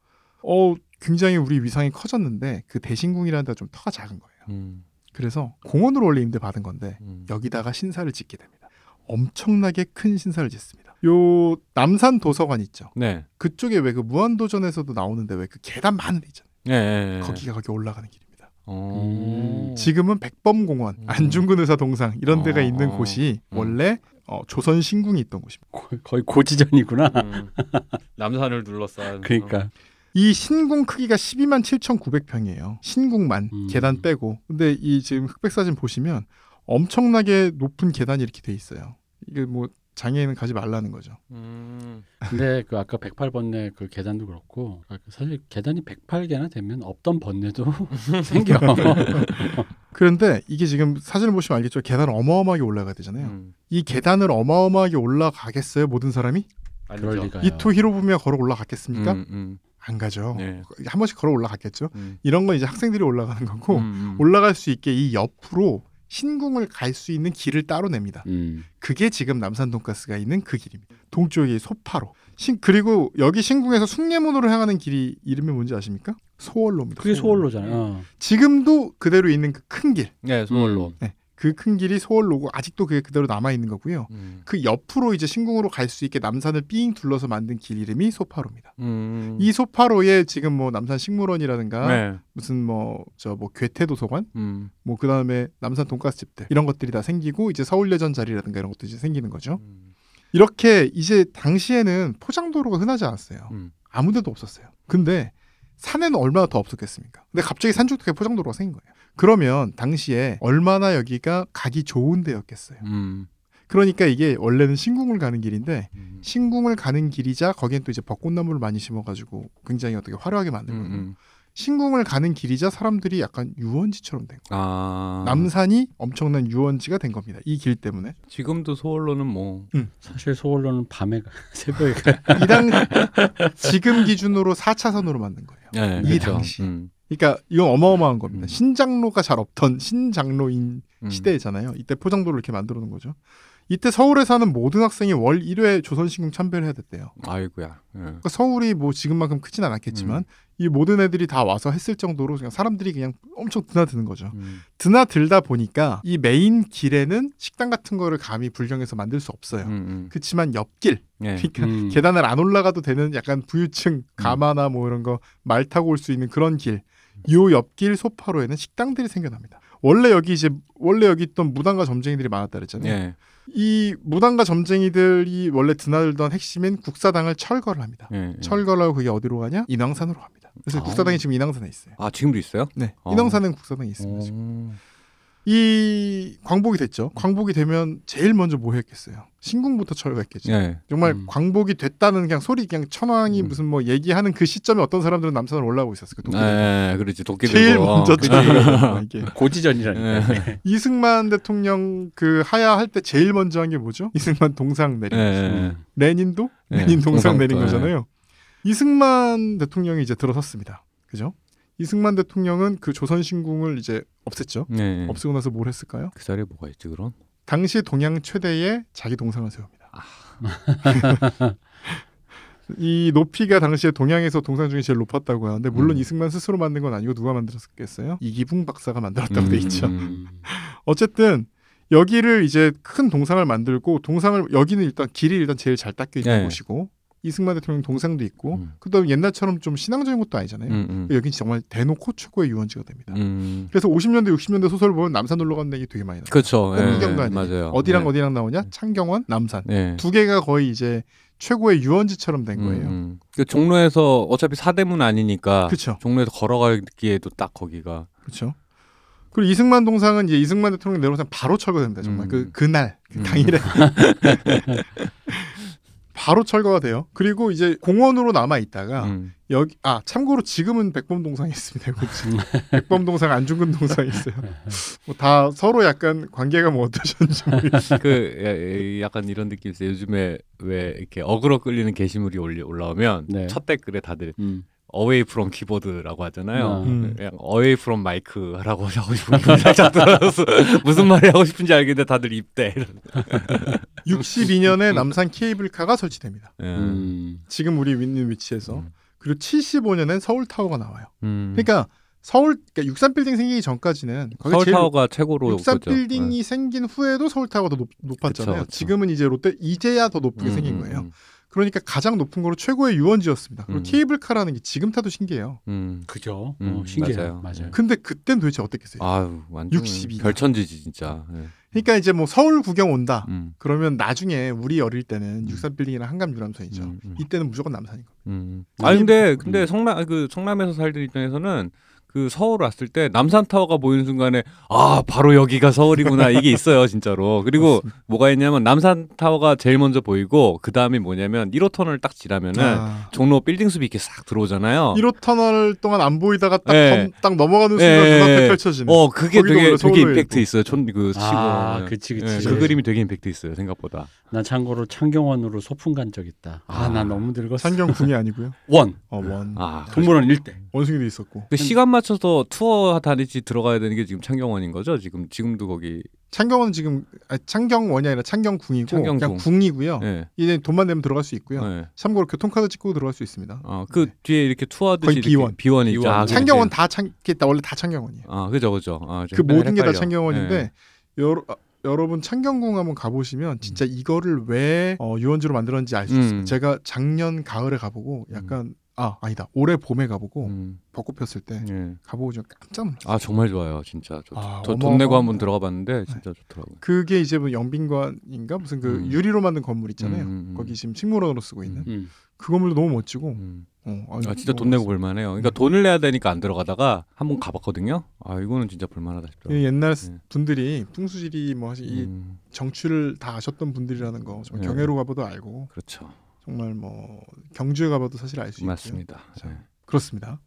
어 굉장히 우리 위상이 커졌는데 그 대신궁이라는 데가 좀 터가 작은 거예요. 음. 그래서 공원으로 원래 임대 받은 건데 음. 여기다가 신사를 짓게 됩니다. 엄청나게 큰 신사를 짓습니다. 요 남산 도서관 있죠. 네. 그쪽에 왜 그 무한도전에서도 나오는데 왜 그 계단 많은 데 있잖아요. 예, 예, 예. 거기가 거기 올라가는 길입니다. 어. 지금은 백범공원, 음. 안중근 의사 동상 이런 데가 어. 있는 곳이 음. 원래 어, 조선 신궁이 있던 곳입니다. 고- 거의 고지전이구나. 음. 남산을 둘러싼. 그러니까 이 신궁 크기가 12만 7,900평이에요. 신궁만 음. 계단 빼고. 근데 이 지금 흑백 사진 보시면 엄청나게 높은 계단이 이렇게 돼 있어요. 이게 뭐 장애인은 가지 말라는 거죠. 음. 근데 그 아까 108번뇌 그 계단도 그렇고 사실 계단이 108개나 되면 없던 번뇌도 생겨. 그런데 이게 지금 사진을 보시면 알겠죠. 계단 어마어마하게 올라가야 되잖아요. 음. 이 계단을 어마어마하게 올라가겠어요, 모든 사람이? 아니죠. 이토 히로부미가 걸어 올라갔겠습니까? 음, 음. 안 가죠. 네. 한 번씩 걸어 올라갔겠죠. 음. 이런 건 이제 학생들이 올라가는 거고 음, 음. 올라갈 수 있게 이 옆으로 신궁을 갈 수 있는 길을 따로 냅니다. 음. 그게 지금 남산 돈가스가 있는 그 길입니다. 동쪽이 소파로. 신, 그리고 여기 신궁에서 숭례문으로 향하는 길이 이름이 뭔지 아십니까? 소월로입니다. 그게 소월로. 소월로잖아요. 지금도 그대로 있는 그 큰 길. 네, 소월로. 네. 그 큰 길이 소월로고 아직도 그게 그대로 남아 있는 거고요. 음. 그 옆으로 이제 신궁으로 갈 수 있게 남산을 삥 둘러서 만든 길 이름이 소파로입니다. 음. 이 소파로에 지금 뭐 남산 식물원이라든가 네. 무슨 뭐 저뭐 괴테 도서관 음. 뭐 그다음에 남산 돈가스 집들 이런 것들이 다 생기고 이제 서울 예전 자리라든가 이런 것도 이제 생기는 거죠. 음. 이렇게 이제 당시에는 포장도로가 흔하지 않았어요. 음. 아무데도 없었어요. 근데 산에는 얼마나 더 없었겠습니까? 근데 갑자기 산중턱에 포장도로가 생긴 거예요. 그러면 당시에 얼마나 여기가 가기 좋은 데였겠어요. 음. 그러니까 이게 원래는 신궁을 가는 길인데 음. 신궁을 가는 길이자 거기엔 또 이제 벚꽃나무를 많이 심어가지고 굉장히 어떻게 화려하게 만든 거예요. 음. 신궁을 가는 길이자 사람들이 약간 유원지처럼 된 거예요. 아. 남산이 엄청난 유원지가 된 겁니다. 이 길 때문에. 지금도 소월로는 뭐 사실 소월로는 밤에 가, 새벽에 가. 이당 지금 기준으로 4차선으로 만든 거예요. 네, 이 그렇죠. 당시. 음. 그러니까 이건 어마어마한 겁니다. 음. 신장로가 잘 없던 신장로인 음. 시대잖아요. 이때 포장도를 이렇게 만들어 놓은 거죠. 이때 서울에 사는 모든 학생이 월 1회 조선신궁 참배를 해야 됐대요. 아이고야. 예. 그러니까 서울이 뭐 지금만큼 크진 않았겠지만 음. 이 모든 애들이 다 와서 했을 정도로 그냥 사람들이 그냥 엄청 드나드는 거죠. 음. 드나들다 보니까 이 메인 길에는 식당 같은 거를 감히 불경해서 만들 수 없어요. 음. 음. 그렇지만 옆길, 예. 그러니까 음. 계단을 안 올라가도 되는 약간 부유층 가마나 뭐 이런 거 말 타고 올 수 있는 그런 길. 요 옆길 소파로에는 식당들이 생겨납니다. 원래 여기 이제 원래 여기 있던 무당과 점쟁이들이 많았다 그랬잖아요. 예. 이 무당과 점쟁이들이 원래 드나들던 핵심인 국사당을 철거를 합니다. 예. 철거를 하고 그게 어디로 가냐? 인왕산으로 갑니다. 그래서 아. 국사당이 지금 인왕산에 있어요. 아 지금도 있어요? 네, 어. 인왕산은 국사당이 있습니다. 지금. 오. 이 광복이 됐죠. 광복이 되면 제일 먼저 뭐 했겠어요? 신궁부터 철거했겠죠. 예. 정말 음. 광복이 됐다는 그냥 소리 그냥 천황이 음. 무슨 뭐 얘기하는 그 시점에 어떤 사람들은 남산을 올라오고 있었을 거예요. 도끼 예, 그렇지. 도끼 제일 들고. 먼저. 이게 고지전이라니까. 이승만 대통령 그 하야 할 때 제일 먼저 한 게 뭐죠? 이승만 동상 내린 예, 거죠. 예. 음. 레닌도 예, 레닌 동상 내린 예. 거잖아요. 이승만 대통령이 이제 들어섰습니다. 그죠? 이승만 대통령은 그 조선신궁을 이제 없앴죠. 예, 예. 없애고 나서 뭘 했을까요? 그 자리에 뭐가 있지 그럼? 당시 동양 최대의 자기 동상을 세웁니다. 아. 이 높이가 당시에 동양에서 동상 중에 제일 높았다고 하는데 물론 음. 이승만 스스로 만든 건 아니고 누가 만들었겠어요? 이기붕 박사가 만들었다고 돼 있죠. 음. 음. 어쨌든 여기를 이제 큰 동상을 만들고 동상을 여기는 일단 길이 일단 제일 잘 닦여 있는 네. 곳이고 이승만 대통령 동상도 있고 음. 그다음 에 옛날처럼 좀 신앙적인 것도 아니잖아요. 음, 음. 여기 정말 대놓고 최고의 유원지가 됩니다. 음. 그래서 50년대 60년대 소설 보면 남산 놀러 가는 얘기 되게 많이 나와요. 그렇죠. 예, 홍경도 아니에요. 맞아요. 어디랑 네. 어디랑 나오냐? 창경원, 남산. 네. 두 개가 거의 이제 최고의 유원지처럼 된 거예요. 음, 음. 그 종로에서 어차피 사대문 아니니까 그렇죠. 종로에서 걸어가기에도 딱 거기가 그렇죠. 그리고 이승만 동상은 이제 이승만 대통령 내려오면 바로 철거됩니다. 정말 음. 그 그날 그 음. 당일에 바로 철거가 돼요. 그리고 이제 공원으로 남아 있다가 음. 여기 아 참고로 지금은 백범 동상이 있습니다. 이거 지금 백범 동상 안중근 동상이 있어요. 뭐 다 서로 약간 관계가 뭐 어떠셨는지. 그 야- 약간 이런 느낌 있어요. 요즘에 왜 이렇게 어그로 끌리는 게시물이 올라오면 네. 첫 댓글에 다들 음. Away from 키보드라고 하잖아요. 음. 그냥 away from 마이크라고 하고 싶은 분 살짝 들어서 무슨 말이 하고 싶은지 알겠는데 다들 입대. 이런. 62년에 남산 케이블카가 설치됩니다. 예. 음. 지금 우리 있는 위치에서 음. 그리고 75년엔 서울 타워가 나와요. 음. 그러니까 서울 그러니까 63 빌딩 생기기 전까지는 거기 서울 타워가 최고로 63 그죠. 네. 빌딩이 생긴 후에도 서울 타워가 더 높, 높았잖아요. 그쵸, 그쵸. 지금은 이제 롯데 이제야 더 높게 음, 생긴 음, 거예요. 음, 그러니까 가장 높은 거로 최고의 유원지였습니다. 그리고 음. 케이블카라는 게 지금 타도 신기해요. 음. 그죠. 음, 어, 신기해요. 맞아요. 맞아요. 근데 그땐 도대체 어땠겠어요? 아유 완전 62 년. 별천지지 진짜. 예. 그러니까 이제 뭐 서울 구경 온다. 음. 그러면 나중에 우리 어릴 때는 음. 63 빌딩이랑 한강 유람선이죠. 음, 음. 이때는 무조건 남산인. 음. 아 근데 근데 음. 성남 그 성남에서 살던 입장에서는 그 서울 왔을 때 남산 타워가 보이는 순간에 아 바로 여기가 서울이구나 이게 있어요 진짜로 그리고 그렇습니다. 뭐가 있냐면 남산 타워가 제일 먼저 보이고 그 다음이 뭐냐면 1호 터널 딱 지나면은 아. 종로 빌딩 숲이 이렇게 싹 들어오잖아요. 1호 터널 동안 안 보이다가 딱, 예. 넘어가는 예, 순간 예, 눈앞에 예. 펼쳐지는. 어 그게 되게 되게 임팩트 있고. 있어요. 촌그 시골. 아, 예. 그치, 그치. 예, 그 그림이 되게 임팩트 있어요 생각보다. 난 참고로 창경원으로 소풍 간 적 있다. 아, 아. 나 너무 늙었어. 상경궁이 아니고요. 원. 어, 원. 아 동물원 일대. 원숭이도 있었고. 그 시간 맞춰서 투어 다니지 들어가야 되는 게 지금 창경원인 거죠? 지금 지금도 거기 창경원은 지금 아, 창경원이 아니라 창경궁이고 창경궁. 그냥 궁이고요. 예. 이제 돈만 내면 들어갈 수 있고요. 예. 참고로 교통카드 찍고 들어갈 수 있습니다. 어, 그 네. 뒤에 이렇게 투어하듯이 거의 비원. 비원이죠. 비원. 아, 그렇지. 창경원 다 창, 원래 다 창경원이에요. 아, 그죠, 그죠. 아, 그 모든 게다 헷갈려. 창경원인데 예. 여러, 아, 여러분 창경궁 한번 가보시면 진짜 이거를 왜 어, 유원지로 만들었는지 알 수 있어요. 음. 제가 작년 가을에 가보고 약간 아 아니다 올해 봄에 가보고 음, 벚꽃 폈을 때 예. 가보고 좀 깜짝 놀랐어요. 아 정말 좋아요, 진짜. 저, 아, 저 어마어마한 돈 내고 한번. 들어가 봤는데 진짜 좋더라고요. 그게 이제 뭐 영빈관인가 무슨 그 음. 유리로 만든 건물 있잖아요. 음, 음, 음. 거기 지금 식물원으로 쓰고 있는 음. 그 건물도 너무 멋지고 음. 어, 아 진짜 돈 내고. 볼만해요. 그러니까 음. 돈을 내야 되니까 안 들어가다가 한번 가봤거든요. 아 이거는 진짜 볼만하다 싶더라고요. 이 옛날 네. 분들이 풍수지리 뭐 하시 이 음, 정취를 다 아셨던 분들이라는 거 정말 네. 경애로 가봐도 알고 그렇죠. 정말 뭐 경주에 가봐도 사실 알 수 있고요. 맞습니다. 자, 예. 그렇습니다.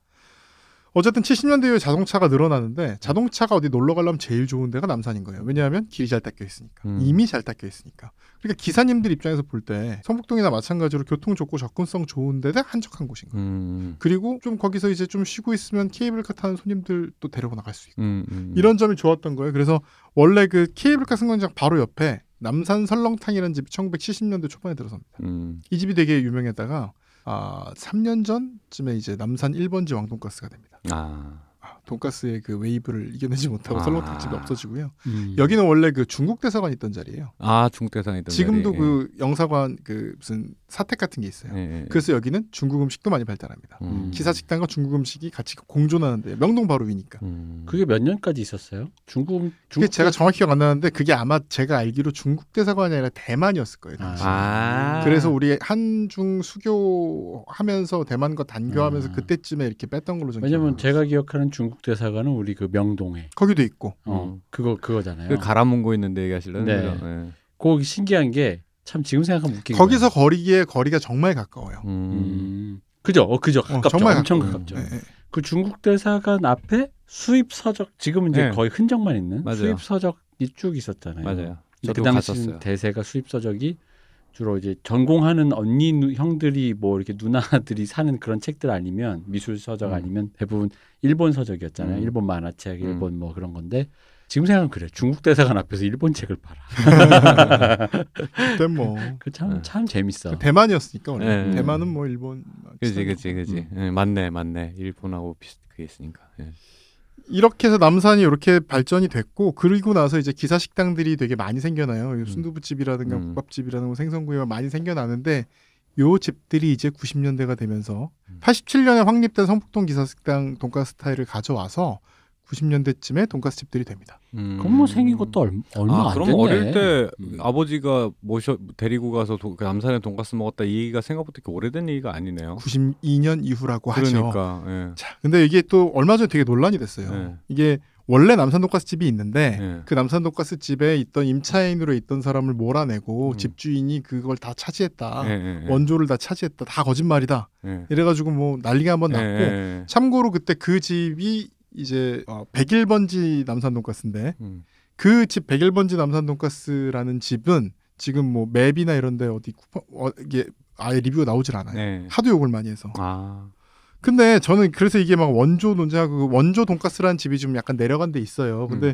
어쨌든 70년대 이후에 자동차가 늘어나는데 자동차가 어디 놀러 가려면 제일 좋은 데가 남산인 거예요. 왜냐하면 길이 잘 닦여 있으니까. 음. 이미 잘 닦여 있으니까. 그러니까 기사님들 입장에서 볼 때 성북동이나 마찬가지로 교통 좋고 접근성 좋은 데가 한적한 곳인 거예요. 음, 그리고 좀 거기서 이제 좀 쉬고 있으면 케이블카 타는 손님들도 데리고 나갈 수 있고. 음, 음. 이런 점이 좋았던 거예요. 그래서 원래 그 케이블카 승강장 바로 옆에 남산 설렁탕이라는 집이 1970년대 초반에 들어섭니다. 음, 이 집이 되게 유명했다가 아, 3년 전쯤에 이제 남산 1번지 왕돈가스가 됩니다. 아, 아, 돈가스의 그 웨이브를 이겨내지 못하고 아. 설렁탕집이 없어지고요. 음. 여기는 원래 그 중국 대사관 있던 자리예요. 아 중국 대상에 있던 지금도 자리. 그 영사관 그 무슨 사택 같은 게 있어요. 예, 예, 예. 그래서 여기는 중국 음식도 많이 발달합니다. 음. 기사 식당과 중국 음식이 같이 공존하는데 명동 바로 위니까. 음. 그게 몇 년까지 있었어요? 중국 그게 중국 제가 정확히 기억 안 나는데 그게 아마 제가 알기로 중국 대사관이 아니라 대만이었을 거예요. 당시. 아. 그래서 우리 한중 수교하면서 대만과 단교하면서 아. 그때쯤에 이렇게 뺐던 걸로 좀 왜냐면. 제가 기억하는 중국 대사관은 우리 그 명동에 거기도 있고 어 음. 그거 그거잖아요. 그 가라문고 있는데 얘기하실래요? 네. 예. 거기 신기한 게 참 지금 생각하면 웃긴 거기서 거야. 거리기에 거리가 정말 가까워요. 음. 음. 그죠? 어, 그죠? 어, 가깝죠. 정말 엄청. 가깝죠. 예, 예. 그 중국 대사관 앞에 수입 서적 지금은 이제 네. 거의 흔적만 있는 맞아요. 수입 서적이 쭉 있었잖아요. 맞아요. 그 당시 갔었어요. 대세가 수입 서적이 주로 이제 전공하는 언니 누- 형들이 뭐 이렇게 누나들이 사는 그런 책들 아니면 미술 서적 음. 아니면 대부분 일본 서적이었잖아요. 음. 일본 만화책, 음. 일본 뭐 그런 건데 지금 생각하면 그래. 중국 대사관 앞에서 일본 책을 팔아. 그때 뭐 그참참 네. 참 재밌어. 대만이었으니까 원래 네. 대만은 뭐 일본 그지 그지 그지. 음. 예, 맞네 맞네. 일본하고 비슷 그게 있으니까. 예. 이렇게 해서 남산이 이렇게 발전이 됐고 그리고 나서 이제 기사 식당들이 되게 많이 생겨나요. 순두부집이라든가 음. 국밥집이라든가 생선구이가 많이 생겨나는데 요 집들이 이제 90년대가 되면서 음. 87년에 확립된 성북동 기사 식당 돈가스 스타일을 가져와서 90년대쯤에 돈가스 집들이 됩니다. 음. 그럼 뭐 생긴 것도 얼, 얼마 아, 안 그럼 됐네. 어릴 때 음. 아버지가 모셔 데리고 가서 도, 그 남산에 돈가스 먹었다 이 얘기가 생각보다 이렇게 오래된 얘기가 아니네요. 92년 이후라고 하죠. 그러니까 예. 자, 근데 이게 또 얼마 전에 되게 논란이 됐어요. 네. 이게 원래 남산 돈가스 집이 있는데 네. 그 남산 돈가스 집에 있던 임차인으로 있던 사람을 몰아내고 음. 집주인이 그걸 다 차지했다. 예, 예, 예. 원조를 다 차지했다. 다 거짓말이다. 예. 이래가지고 뭐 난리가 한번 예, 났고 예, 예. 참고로 그때 그 집이 이제 어, 101번지 남산 돈가스인데 음. 그집 101번지 남산 돈가스라는 집은 지금 뭐 맵이나 이런데 어디 쿠폰 어, 이게 아예 리뷰가 나오질 않아요. 네. 하도 욕을 많이 해서. 아. 근데 저는 그래서 이게 막 원조 논쟁하고 그 원조 돈가스라는 집이 좀 약간 내려간 데 있어요. 근데 음.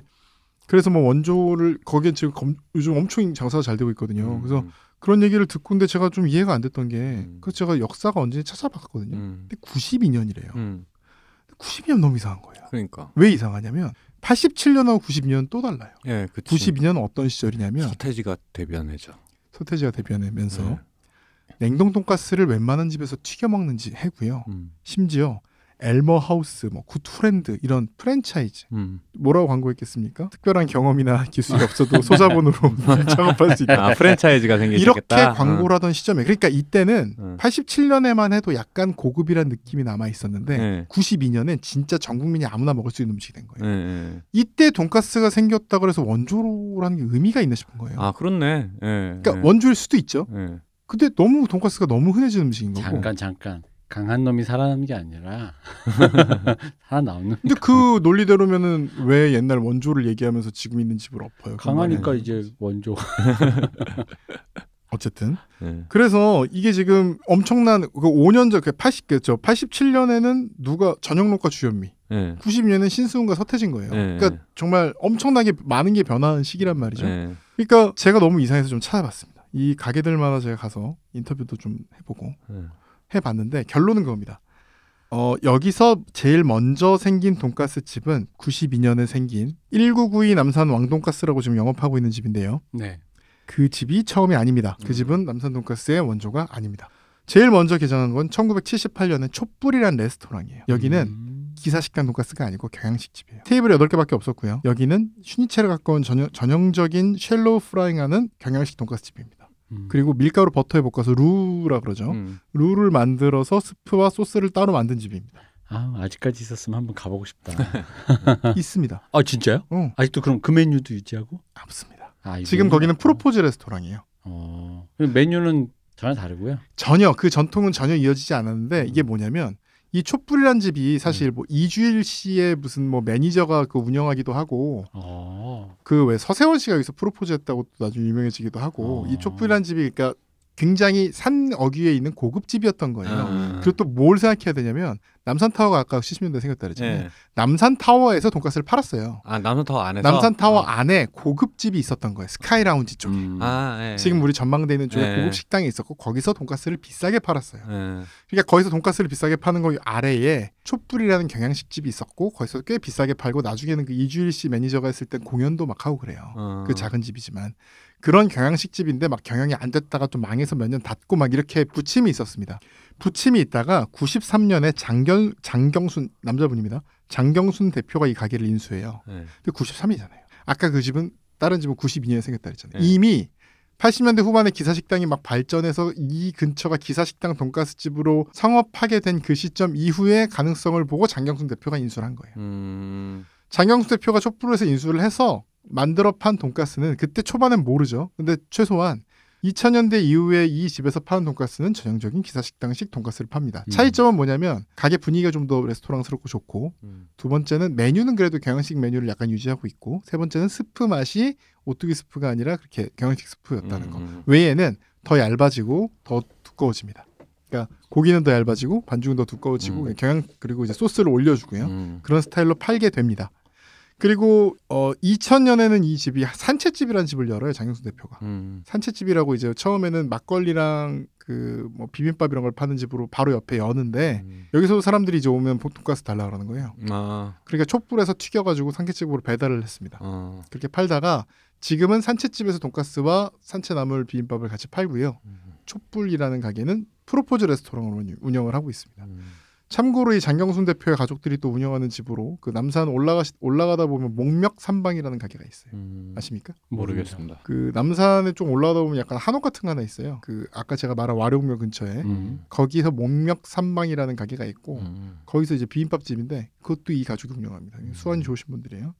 그래서 뭐 원조를 거기에 지금 검- 요즘 엄청 장사가 잘 되고 있거든요. 음, 그래서 그런 얘기를 듣고 근데 제가 좀 이해가 안 됐던 게 음. 그 제가 역사가 언제 찾아봤거든요. 음. 근데 92년이래요. 음. 92년 너무 이상한 거예요. 그러니까. 왜 이상하냐면 87년하고 92년 또 달라요. 예, 그치. 92년은 어떤 시절이냐면 서태지가 데뷔한 해죠. 서태지가 데뷔하면서 네. 냉동 돈가스를 웬만한 집에서 튀겨 먹는 지 해고요. 음. 심지어 엘머 하우스, 뭐 굿프렌드 이런 프랜차이즈 음. 뭐라고 광고했겠습니까? 특별한 경험이나 기술이 없어도 소자본으로 창업할 수 있다. 아, 프랜차이즈가 이렇게 생기겠다. 광고를 하던 시점에 그러니까 이때는 응. 87년에만 해도 약간 고급이란 느낌이 남아 있었는데 네. 92년엔 진짜 전 국민이 아무나 먹을 수 있는 음식이 된 예, 거예요. 예. 이때 돈가스가 생겼다 그래서 원조라는 게 의미가 있나 싶은 거예요. 아, 그렇네. 예. 그러니까 예. 원조일 수도 있죠. 예. 근데 너무 돈가스가 너무 흔해진 음식인 거고. 잠깐 잠깐 강한 놈이 살아남는 게 아니라 살아남는 근데 그 논리대로면은 왜 옛날 원조를 얘기하면서 지금 있는 집을 엎어요? 강하니까. 이제 원조 어쨌든 예. 그래서 이게 지금 엄청난 그 5년 전, 그 80, 그죠 87년에는 누가 전영록과 주현미, 예. 90년에는 신수훈과 서태진 거예요. 네. 그러니까 정말 엄청나게 많은 게 변한 시기란 말이죠. 예. 그러니까 제가 너무 이상해서 좀 찾아봤습니다. 이 가게들마다 제가 가서 인터뷰도 좀 해보고 예. 해봤는데 결론은 그겁니다. 어, 여기서 제일 먼저 생긴 돈가스 집은 92년에 생긴 1992 남산 왕돈가스라고 지금 영업하고 있는 집인데요. 네 그 집이 처음이 아닙니다. 그 음. 집은 남산 돈가스의 원조가 아닙니다. 제일 먼저 개장한 건 1978년에 촛불이란 레스토랑이에요. 여기는 음. 기사식당 돈가스가 아니고 경양식 집이에요. 테이블이 8개밖에 없었고요. 여기는 슈니첼에 가까운 전형, 전형적인 shallow frying하는 경양식 돈가스 집입니다. 음. 그리고 밀가루 버터에 볶아서 루라 그러죠. 음. 루를 만들어서 스프와 소스를 따로 만든 집입니다. 아 아직까지 있었으면 한번 가보고 싶다 있습니다. 아 진짜요? 어, 아직도 그럼 그 메뉴도 유지하고 없습니다. 아, 이 지금 거기는. 프로포즈 레스토랑이에요. 어 메뉴는 전혀 다르고요 전혀 그 전통은 전혀 이어지지 않았는데 이게 뭐냐면 이 촛불이란 집이 사실 뭐 이주일 씨의 무슨 뭐 매니저가 그 운영하기도 하고 어 그 왜 서세원 씨가 여기서 프로포즈했다고 또 나중에 유명해지기도 하고 어. 이 촛불이란 집이 그러니까 굉장히 산 어귀에 있는 고급 집이었던 거예요. 음. 그리고 또 뭘 생각해야 되냐면 남산 타워가 아까 70년대 생겼다 그랬잖아요. 예. 남산 타워에서 돈가스를 팔았어요. 아, 남산 타워 안에서 남산 타워 어. 안에 고급 집이 있었던 거예요. 스카이 라운지 쪽에. 음. 아, 예. 지금 우리 전망대 있는 쪽에 네. 고급 식당이 있었고 거기서 돈가스를 비싸게 팔았어요. 예. 그러니까 거기서 돈가스를 비싸게 파는 거 아래에 촛불이라는 경양식 집이 있었고 거기서 꽤 비싸게 팔고 나중에는 그 이주일 씨 매니저가 했을 땐 공연도 막 하고 그래요. 어. 그 작은 집이지만 그런 경양식 집인데 막 경영이 안 됐다가 좀 망해서 몇 년 닫고 막 이렇게 부침이 있었습니다. 부침이 있다가 93년에 장경 장경순 남자분입니다. 장경순 대표가 이 가게를 인수해요. 예. 근데 93이잖아요. 아까 그 집은 다른 집은 92년에 생겼다 그랬잖아요. 네. 이미 80년대 후반에 기사식당이 막 발전해서 이 근처가 기사식당 돈가스 집으로 성업하게 된 그 시점 이후의 가능성을 보고 장경순 대표가 인수를 한 거예요. 음. 장경순 대표가 촛불에서 인수를 해서 만들어 판 돈가스는 그때 초반엔 모르죠. 근데 최소한 2000년대 이후에 이 집에서 파는 돈가스는 전형적인 기사식당식 돈가스를 팝니다. 음. 차이점은 뭐냐면 가게 분위기가 좀 더 레스토랑스럽고 좋고 음. 두 번째는 메뉴는 그래도 경양식 메뉴를 약간 유지하고 있고 세 번째는 스프 맛이 오뚜기 스프가 아니라 그렇게 경양식 스프였다는 거. 음. 외에는 더 얇아지고 더 두꺼워집니다. 그러니까 고기는 더 얇아지고 반죽은 더 두꺼워지고 음. 경양 그리고 이제 소스를 올려주고요. 음. 그런 스타일로 팔게 됩니다. 그리고 어 2000년에는 이 집이 산채집이라는 집을 열어요 장영순 대표가. 음. 산채집이라고 이제 처음에는 막걸리랑 그 뭐 비빔밥 이런 걸 파는 집으로 바로 옆에 여는데 음. 여기서 사람들이 이제 오면 돈가스 달라 그러는 거예요. 아. 그러니까 촛불에서 튀겨가지고 산채집으로 배달을 했습니다. 어. 그렇게 팔다가 지금은 산채집에서 돈가스와 산채나물 비빔밥을 같이 팔고요. 음. 촛불이라는 가게는 프로포즈 레스토랑으로 운영을 하고 있습니다. 음. 참고로 이 장경순 대표의 가족들이 또 운영하는 집으로 그 남산 올라가 올라가다 보면 목멱 삼방이라는 가게가 있어요. 음. 아십니까? 모르겠습니다. 그 남산에 좀 올라가다 보면 약간 한옥 같은 거 하나 있어요. 그 아까 제가 말한 와룡묘 근처에 음. 거기서 목멱 삼방이라는 가게가 있고 음. 거기서 이제 비빔밥집인데 그것도 이 가족이 운영합니다. 음. 수완이 좋으신 분들이에요.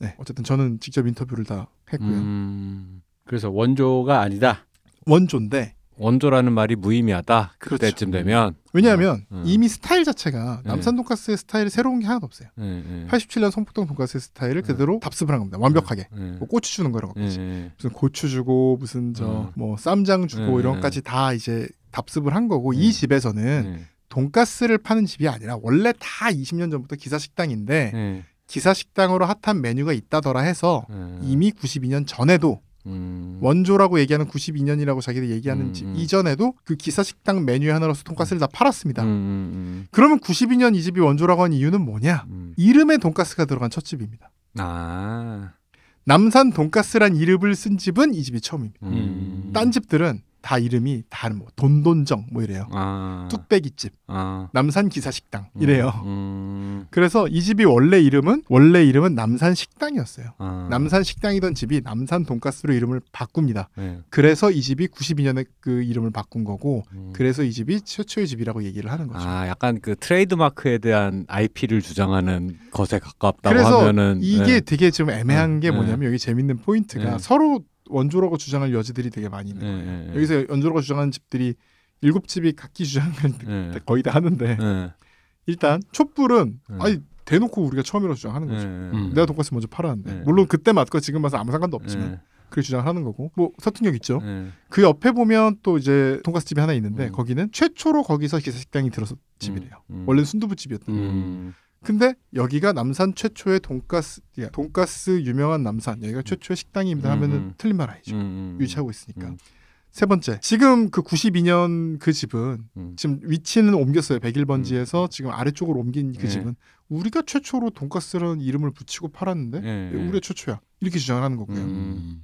네, 어쨌든 저는 직접 인터뷰를 다 했고요. 음. 그래서 원조가 아니다. 원조인데 원조라는 말이 무의미하다. 그렇죠. 그때쯤 되면 왜냐하면 음. 이미 스타일 자체가 네. 남산 돈가스의 스타일이 새로운 게 하나도 없어요. 예, 예. 87년 성북동 돈가스의 스타일을 네. 그대로 답습을 한 겁니다. 완벽하게. 예. 뭐 고추 주는 거 이런 예, 것까지. 예. 무슨 고추 주고 무슨 저 음. 뭐 쌈장 주고 네, 이런 네. 것까지 다 이제 답습을 한 거고 네. 이 집에서는 예. 돈가스를 파는 집이 아니라 원래 다 20년 전부터 기사 식당인데 예. 기사 식당으로 핫한 메뉴가 있다더라 해서 예. 이미 92년 전에도 음. 원조라고 얘기하는 92년이라고 자기들이 얘기하는 음, 집 음. 이전에도 그 기사 식당 메뉴 하나로서 돈가스를 다 팔았습니다. 음, 음, 그러면 92년 이 집이 원조라고 한 이유는 뭐냐? 음. 이름에 돈가스가 들어간 첫 집입니다. 아. 남산 돈가스란 이름을 쓴 집은 이 집이 처음입니다. 음. 딴 집들은 다 이름이 다뭐 돈돈정 뭐 이래요. 아. 뚝배기집, 아. 남산 기사식당 이래요. 음. 그래서 이 집이 원래 이름은 원래 이름은 남산 식당이었어요. 아. 남산 식당이던 집이 남산 돈가스로 이름을 바꿉니다. 네. 그래서 이 집이 92년에 그 이름을 바꾼 거고 음. 그래서 이 집이 최초의 집이라고 얘기를 하는 거죠. 아, 약간 그 트레이드 마크에 대한 IP를 주장하는 것에 가깝다고 그래서 하면은 이게 네. 되게 좀 애매한 게 네. 뭐냐면 여기 재밌는 포인트가 네. 서로 원조라고 주장할 여지들이 되게 많이 있는 네, 거예요. 네, 네. 여기서 원조라고 주장하는 집들이 일곱 집이 각기 주장을 네. 거의 다 하는데 네. 일단 촛불은 네. 아니 대놓고 우리가 처음이라고 주장하는 네. 거죠. 음. 내가 돈가스 먼저 팔았는데 네. 물론 그때 맞고 지금 봐서 아무 상관도 없지만 네. 그렇게 주장하는 거고 뭐 설득력 있죠. 네. 그 옆에 보면 또 이제 돈가스 집이 하나 있는데 음. 거기는 최초로 거기서 기사식당이 들어서 집이래요. 음. 원래는 순두부 집이었던. 음. 근데 여기가 남산 최초의 돈가스 야, 돈가스 유명한 남산 여기가 최초의 식당입니다 하면은 음. 틀린 말 아니죠. 음. 유치하고 있으니까. 음. 세 번째 지금 그 92년 그 집은 음. 지금 위치는 옮겼어요. 101번지에서 지금 아래쪽으로 옮긴 그 네. 집은 우리가 최초로 돈가스라는 이름을 붙이고 팔았는데 네. 우리가 최초야 이렇게 주장을 하는 거고요. 음.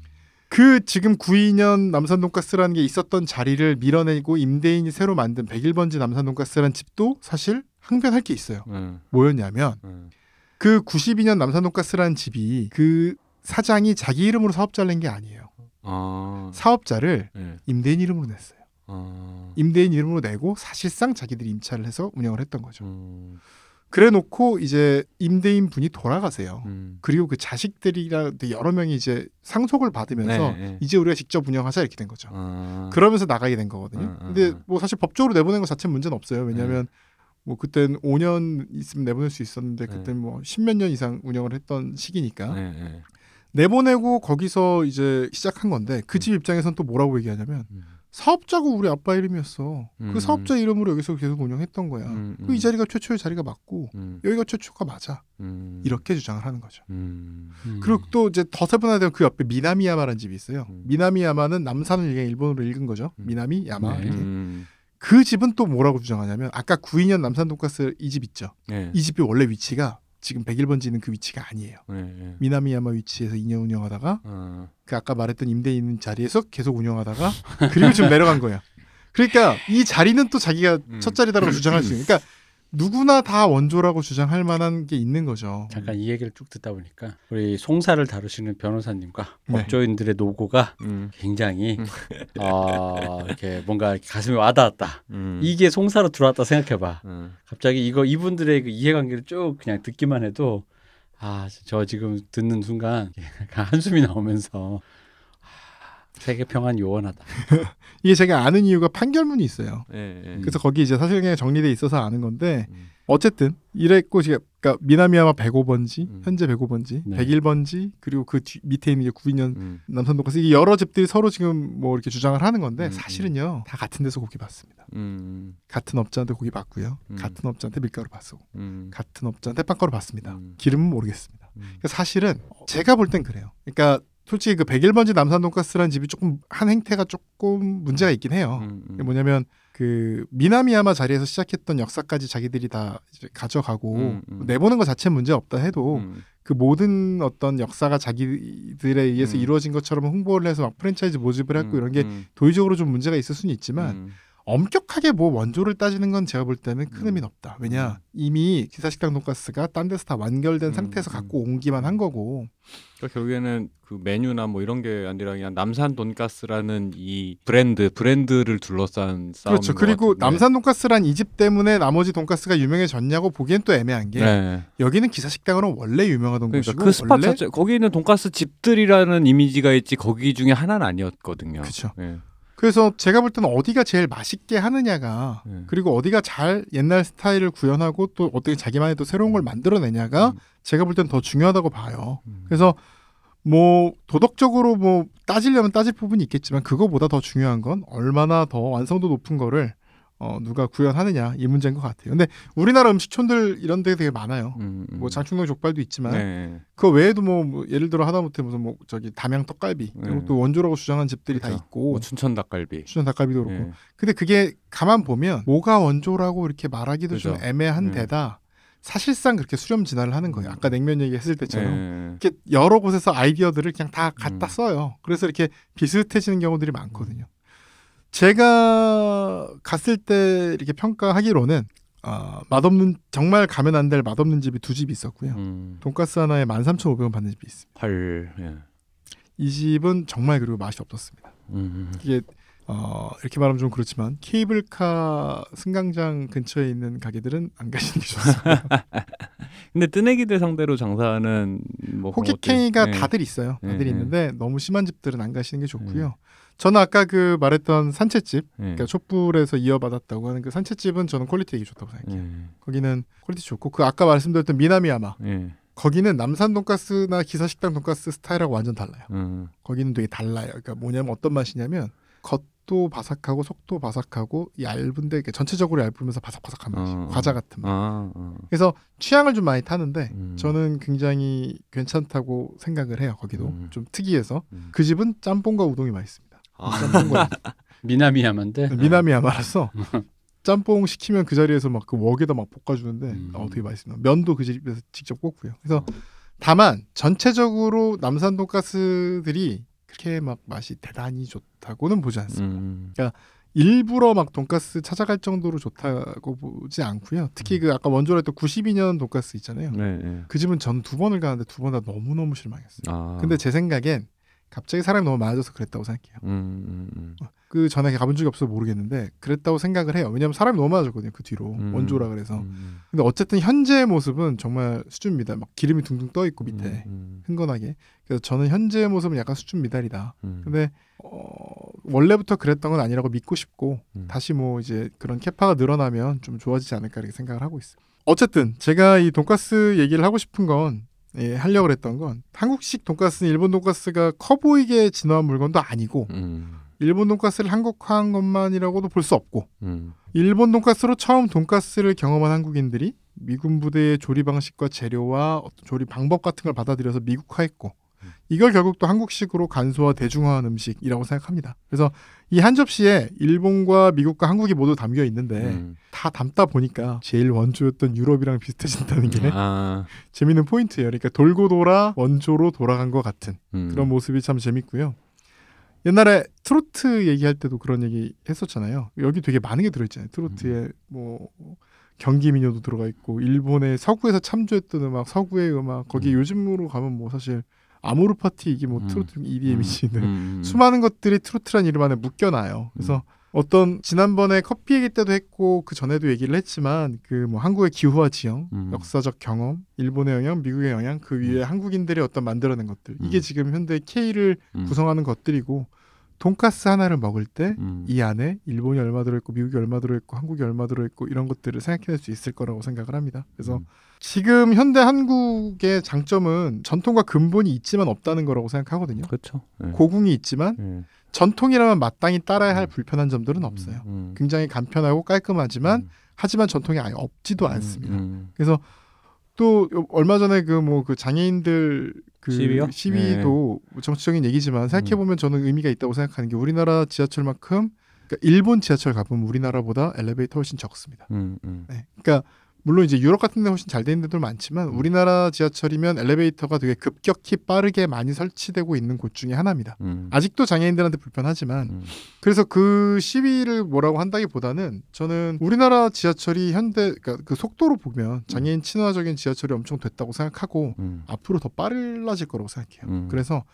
그 지금 92년 남산 돈가스라는 게 있었던 자리를 밀어내고 임대인이 새로 만든 101번지 남산 돈가스라는 집도 사실 항변할 게 있어요. 네. 뭐였냐면 네. 그 92년 남산 돈가스라는 집이 그 사장이 자기 이름으로 사업자를 낸 게 아니에요. 아. 사업자를 네. 임대인 이름으로 냈어요. 아. 임대인 이름으로 내고 사실상 자기들이 임차를 해서 운영을 했던 거죠. 음. 그래 놓고 이제 임대인 분이 돌아가세요. 음. 그리고 그 자식들이랑 여러 명이 이제 상속을 받으면서 네, 네. 이제 우리가 직접 운영하자 이렇게 된 거죠. 아. 그러면서 나가게 된 거거든요. 음, 음, 근데 음. 뭐 사실 법적으로 내보낸 것 자체는 문제는 없어요. 왜냐하면 뭐 그땐 5년 있으면 내보낼 수 있었는데 네. 그때 뭐 십몇 년 이상 운영을 했던 시기니까 네, 네. 내보내고 거기서 이제 시작한 건데 그 음. 집 입장에선 또 뭐라고 얘기하냐면 음. 사업자가 우리 아빠 이름이었어. 음. 그 사업자 이름으로 여기서 계속 운영했던 거야. 음, 그이 자리가 최초의 자리가 맞고 음. 여기가 최초가 맞아. 음. 이렇게 주장을 하는 거죠. 음. 음. 그리고 또 이제 더 세분화되면 그 옆에 미나미야마라는 집이 있어요. 음. 미나미야마는 남산을 그냥 일본어로 읽은 거죠. 음. 미나미야마. 네. 그 집은 또 뭐라고 주장하냐면 아까 92년 남산 돈가스 이 집 있죠. 네. 이 집이 원래 위치가 지금 101번지는 그 위치가 아니에요. 네, 네. 미나미야마 위치에서 2년 운영하다가 아. 그 아까 말했던 임대 있는 자리에서 계속 운영하다가 그리고 지금 내려간 거야. 그러니까 이 자리는 또 자기가 음. 첫 자리다라고 주장할 수 있는. 그러니까 누구나 다 원조라고 주장할 만한 게 있는 거죠. 잠깐 이 얘기를 쭉 듣다 보니까 우리 송사를 다루시는 변호사님과 네. 법조인들의 노고가 음. 굉장히 음. 어, 이렇게 뭔가 가슴에 와닿았다. 음. 이게 송사로 들어왔다 생각해봐. 음. 갑자기 이거 이분들의 그 이해관계를 쭉 그냥 듣기만 해도 아 저 지금 듣는 순간 한숨이 나오면서 아, 세계 평안 요원하다. 이게 제가 아는 이유가 판결문이 있어요. 예, 예. 그래서 거기 이제 사실관계가 정리돼 있어서 아는 건데 음. 어쨌든 이랬고 지금 그러니까 미나미야마 105번지 음. 현재 105번지 네. 101번지 그리고 그 뒤, 밑에 있는 게 92년 음. 남산 돈가스 이게 여러 집들이 서로 지금 뭐 이렇게 주장을 하는 건데 음, 사실은요 다 같은 데서 고기 받습니다. 음. 같은 업자한테 고기 받고요. 음. 같은 업자한테 밀가루 받고 음. 같은 업자한테 빵가루 받습니다. 음. 기름은 모르겠습니다. 음. 그러니까 사실은 제가 볼 땐 그래요. 그러니까 솔직히 그 101번지 남산 돈가스라는 집이 조금 한 행태가 조금 문제가 있긴 해요. 음, 음. 뭐냐면 그 미나미야마 자리에서 시작했던 역사까지 자기들이 다 가져가고 음, 음. 내보는 거 자체는 문제 없다 해도 음. 그 모든 어떤 역사가 자기들에 의해서 음. 이루어진 것처럼 홍보를 해서 막 프랜차이즈 모집을 했고 음, 이런 게 음. 도의적으로 좀 문제가 있을 수는 있지만 음. 엄격하게 뭐 원조를 따지는 건 제가 볼 때는 큰 음. 의미는 없다. 왜냐 음. 이미 기사식당 돈가스가 딴 데서 다 완결된 음, 상태에서 음. 갖고 온기만 한 거고 그러니까 결국에는 그 메뉴나 뭐 이런 게 아니라 그냥 남산 돈가스라는 이 브랜드 브랜드를 둘러싼 싸움. 그렇죠. 그리고 남산 돈가스란 이 집 때문에 나머지 돈가스가 유명해졌냐고 보기엔 또 애매한 게 네. 여기는 기사식당으로 원래 유명하던 그러니까 곳이고 그 스팟 원래 자체 거기 있는 돈가스 집들이라는 이미지가 있지 거기 중에 하나는 아니었거든요. 그쵸. 예. 그래서 제가 볼 때는 어디가 제일 맛있게 하느냐가 네. 그리고 어디가 잘 옛날 스타일을 구현하고 또 어떻게 자기만의 또 새로운 걸 만들어내냐가 음. 제가 볼 때는 더 중요하다고 봐요. 음. 그래서 뭐 도덕적으로 뭐 따지려면 따질 부분이 있겠지만 그거보다 더 중요한 건 얼마나 더 완성도 높은 거를 어 누가 구현하느냐 이 문제인 것 같아요. 근데 우리나라 음식촌들 이런 데 되게 많아요. 음, 음. 뭐 장충동 족발도 있지만 네. 그 외에도 뭐, 뭐 예를 들어 하다못해 무슨 뭐 저기 담양 떡갈비 이런 네. 것도 원조라고 주장하는 집들이 다 그렇죠. 있고 뭐 춘천 닭갈비. 추천 닭갈비도 그렇고 예. 근데 그게 가만 보면 뭐가 원조라고 이렇게 말하기도 좀 그죠. 애매한 네. 데다 사실상 그렇게 수렴 진화를 하는 거예요. 아까 냉면 얘기했을 때처럼 예. 이렇게 여러 곳에서 아이디어들을 그냥 다 갖다 음. 써요. 그래서 이렇게 비슷해지는 경우들이 많거든요. 제가 갔을 때 이렇게 평가하기로는 어, 맛없는 정말 가면 안 될 맛없는 집이 두 집이 있었고요. 음. 돈가스 하나에 13,500원 받는 집이 있습니다. 헐. 예. 이 집은 정말 그리고 맛이 없었습니다. 음. 이게 어, 이렇게 말하면 좀 그렇지만 케이블카 승강장 근처에 있는 가게들은 안 가시는 게 좋습니다. 근데 뜨내기들 상대로 장사하는 뭐 호객행위가 예. 다들 있어요. 다들 예, 예. 있는데 너무 심한 집들은 안 가시는 게 좋고요. 저는 아까 그 말했던 산채집, 예. 그러니까 촛불에서 이어받았다고 하는 그 산채집은 저는 quality 되게 좋다고 생각해요. 예. 거기는 quality 좋고 그 아까 말씀드렸던 미나미야마 예. 거기는 남산 돈가스나 기사식당 돈가스 스타일하고 완전 달라요. 음. 거기는 되게 달라요. 그러니까 뭐냐면 어떤 맛이냐면 겉도 바삭하고 속도 바삭하고 얇은데 전체적으로 얇으면서 바삭바삭한 맛이 어, 어. 과자 같은 맛. 아, 아. 그래서 취향을 좀 많이 타는데 음. 저는 굉장히 괜찮다고 생각을 해요. 거기도 음. 좀 특이해서 음. 그 집은 짬뽕과 우동이 맛있습니다. 아. 미나미야만데 미나미 야마라서 짬뽕 시키면 그 자리에서 막 그 웍에다 막 볶아주는데 음. 어, 되게 맛있습니다. 면도 그 집에서 직접 볶고요. 그래서 다만 전체적으로 남산 돈가스들이 그렇게 막 맛이 대단히 좋다고는 보지 않습니다. 음. 일부러 막 돈가스 찾아갈 정도로 좋다고 보지 않고요. 특히 그 아까 원조로 했던 92년 돈가스 있잖아요. 네, 네. 그 집은 전 두 번을 가는데 두 번 다 너무 너무 실망했어요. 아. 근데 제 생각엔 갑자기 사람이 너무 많아져서 그랬다고 생각해요. 음, 음, 음. 그 전에 가본 적이 없어서 모르겠는데 그랬다고 생각을 해요. 왜냐하면 사람이 너무 많아졌거든요. 그 뒤로 음. 원조라 그래서. 음, 근데 어쨌든 현재의 모습은 정말 수준 미달. 막 기름이 둥둥 떠 있고 밑에 음, 흥건하게. 그래서 저는 현재의 모습은 약간 수준 미달이다. 음. 근데 어, 원래부터 그랬던 건 아니라고 믿고 싶고 음. 다시 뭐 이제 그런 캐파가 늘어나면 좀 좋아지지 않을까 이렇게 생각을 하고 있어요. 어쨌든 제가 이 돈가스 얘기를 하고 싶은 건 예, 하려고 했던 건 한국식 돈가스는 일본 돈가스가 커 보이게 진화한 물건도 아니고 음, 일본 돈가스를 한국화한 것만이라고도 볼 수 없고 음, 일본 돈가스로 처음 돈가스를 경험한 한국인들이 미군 부대의 조리 방식과 재료와 조리 방법 같은 걸 받아들여서 미국화했고 음. 이걸 결국 또 한국식으로 간소화 대중화한 음식이라고 생각합니다. 그래서 이 한 접시에 일본과 미국과 한국이 모두 담겨 있는데 음. 다 담다 보니까 제일 원조였던 유럽이랑 비슷해진다는 게 아, 재밌는 포인트예요. 그러니까 돌고 돌아 원조로 돌아간 것 같은 음. 그런 모습이 참 재밌고요. 옛날에 트로트 얘기할 때도 그런 얘기 했었잖아요. 여기 되게 많은 게 들어있잖아요. 트로트에 뭐 경기 민요도 들어가 있고 일본의 서구에서 참조했던 음악, 서구의 음악 거기 음. 요즘으로 가면 뭐 사실 아모르 파티 이게 뭐 음. 트로트 EDM이지 네. 음, 음. 수많은 것들이 트로트란 이름 안에 묶여놔요. 그래서 어떤 지난번에 커피 얘기 때도 했고 그 전에도 얘기를 했지만 그 뭐 한국의 기후와 지형, 음. 역사적 경험, 일본의 영향, 미국의 영향 그 위에 한국인들이 어떤 만들어낸 것들 이게 음. 지금 현대 K를 음. 구성하는 것들이고 돈가스 하나를 먹을 때이 음. 안에 일본이 얼마 들어있고 미국이 얼마 들어있고 한국이 얼마 들어있고 이런 것들을 생각해낼 수 있을 거라고 생각을 합니다. 그래서 음. 지금 현대 한국의 장점은 전통과 근본이 있지만 없다는 거라고 생각하거든요. 그렇죠. 예. 고궁이 있지만 예. 전통이라면 마땅히 따라야 할 음. 불편한 점들은 없어요. 음. 굉장히 간편하고 깔끔하지만 음. 하지만 전통이 아예 없지도 않습니다. 음. 그래서 또 얼마 전에 그 뭐그 장애인들 그 시위요? 네. 시위도 정치적인 얘기지만 생각해 보면 저는 의미가 있다고 생각하는 게 우리나라 지하철만큼 그러니까 일본 지하철 가보면 우리나라보다 엘리베이터 훨씬 적습니다. 음. 음. 네. 그러니까 물론 이제 유럽 같은 데 훨씬 잘돼 있는 데도 많지만 음. 우리나라 지하철이면 엘리베이터가 되게 급격히 빠르게 많이 설치되고 있는 곳 중에 하나입니다. 음. 아직도 장애인들한테 불편하지만 음. 그래서 그 시위를 뭐라고 한다기보다는 저는 우리나라 지하철이 현대 그러니까 그 속도로 보면 장애인 친화적인 지하철이 엄청 됐다고 생각하고 음. 앞으로 더 빨라질 거라고 생각해요. 음. 그래서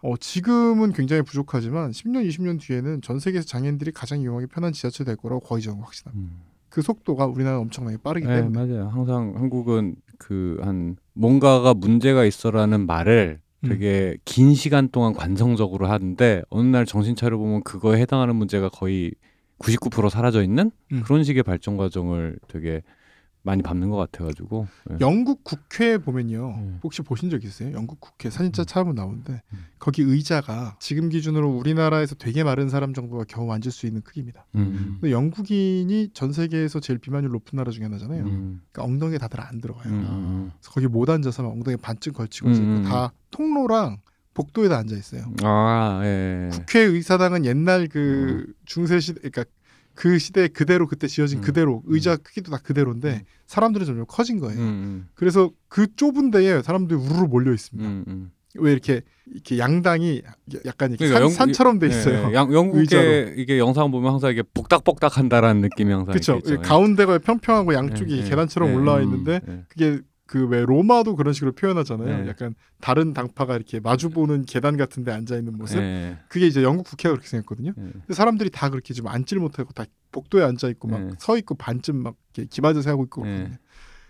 어, 지금은 굉장히 부족하지만 10년, 20년 뒤에는 전 세계에서 장애인들이 가장 이용하기 편한 지하철이 될 거라고 거의 저는 확신합니다. 음. 그 속도가 우리나라 엄청나게 빠르기 네, 때문에 맞아요. 항상 한국은 그 한 뭔가가 문제가 있어라는 말을 음. 되게 긴 시간 동안 관성적으로 하는데 어느 날 정신 차려 보면 그거에 해당하는 문제가 거의 99% 사라져 있는 음. 그런 식의 발전 과정을 되게 많이 밟는 것 같아가지고. 네. 영국 국회 보면요. 음. 혹시 보신 적 있어요? 영국 국회 사진자 음. 찾아보면 나오는데 음. 거기 의자가 지금 기준으로 우리나라에서 되게 마른 사람 정도가 겨우 앉을 수 있는 크기입니다. 음. 근데 영국인이 전 세계에서 제일 비만율 높은 나라 중에 하나잖아요. 음. 그러니까 엉덩이에 다들 안 들어가요. 음. 음. 그래서 거기 못 앉아서 막 엉덩이 반쯤 걸치고 음, 있고 음. 다 통로랑 복도에다 앉아 있어요. 아, 예. 국회 의사당은 옛날 그 중세 시대 그러니까 그 시대 그대로 그때 지어진 음. 그대로 의자 크기도 다 그대로인데 음. 사람들이 점점 커진 거예요. 음. 그래서 그 좁은 데에 사람들이 우르르 몰려 있습니다. 음. 음. 왜 이렇게 이렇게 양당이 약간 이렇게 그러니까 산, 영- 산처럼 돼 있어요. 예, 양, 영국의 의자로. 이게 영상 보면 항상 이게 복닥복닥 한다라는 느낌이 항상 그렇죠. 예. 가운데가 평평하고 양쪽이 예, 예, 계단처럼 예, 올라와 음, 있는데 예. 그게 그 왜 로마도 그런 식으로 표현하잖아요. 네. 약간 다른 당파가 이렇게 마주 보는 계단 같은 데 앉아 있는 모습. 예. 그게 이제 영국 국회가 그렇게 생겼거든요. 예. 근데 사람들이 다 그렇게 지금 앉질 못하고 다 복도에 앉아 있고 막 네. 서 있고 반쯤 막 기마저세 하고 있고 네. 그렇거든요.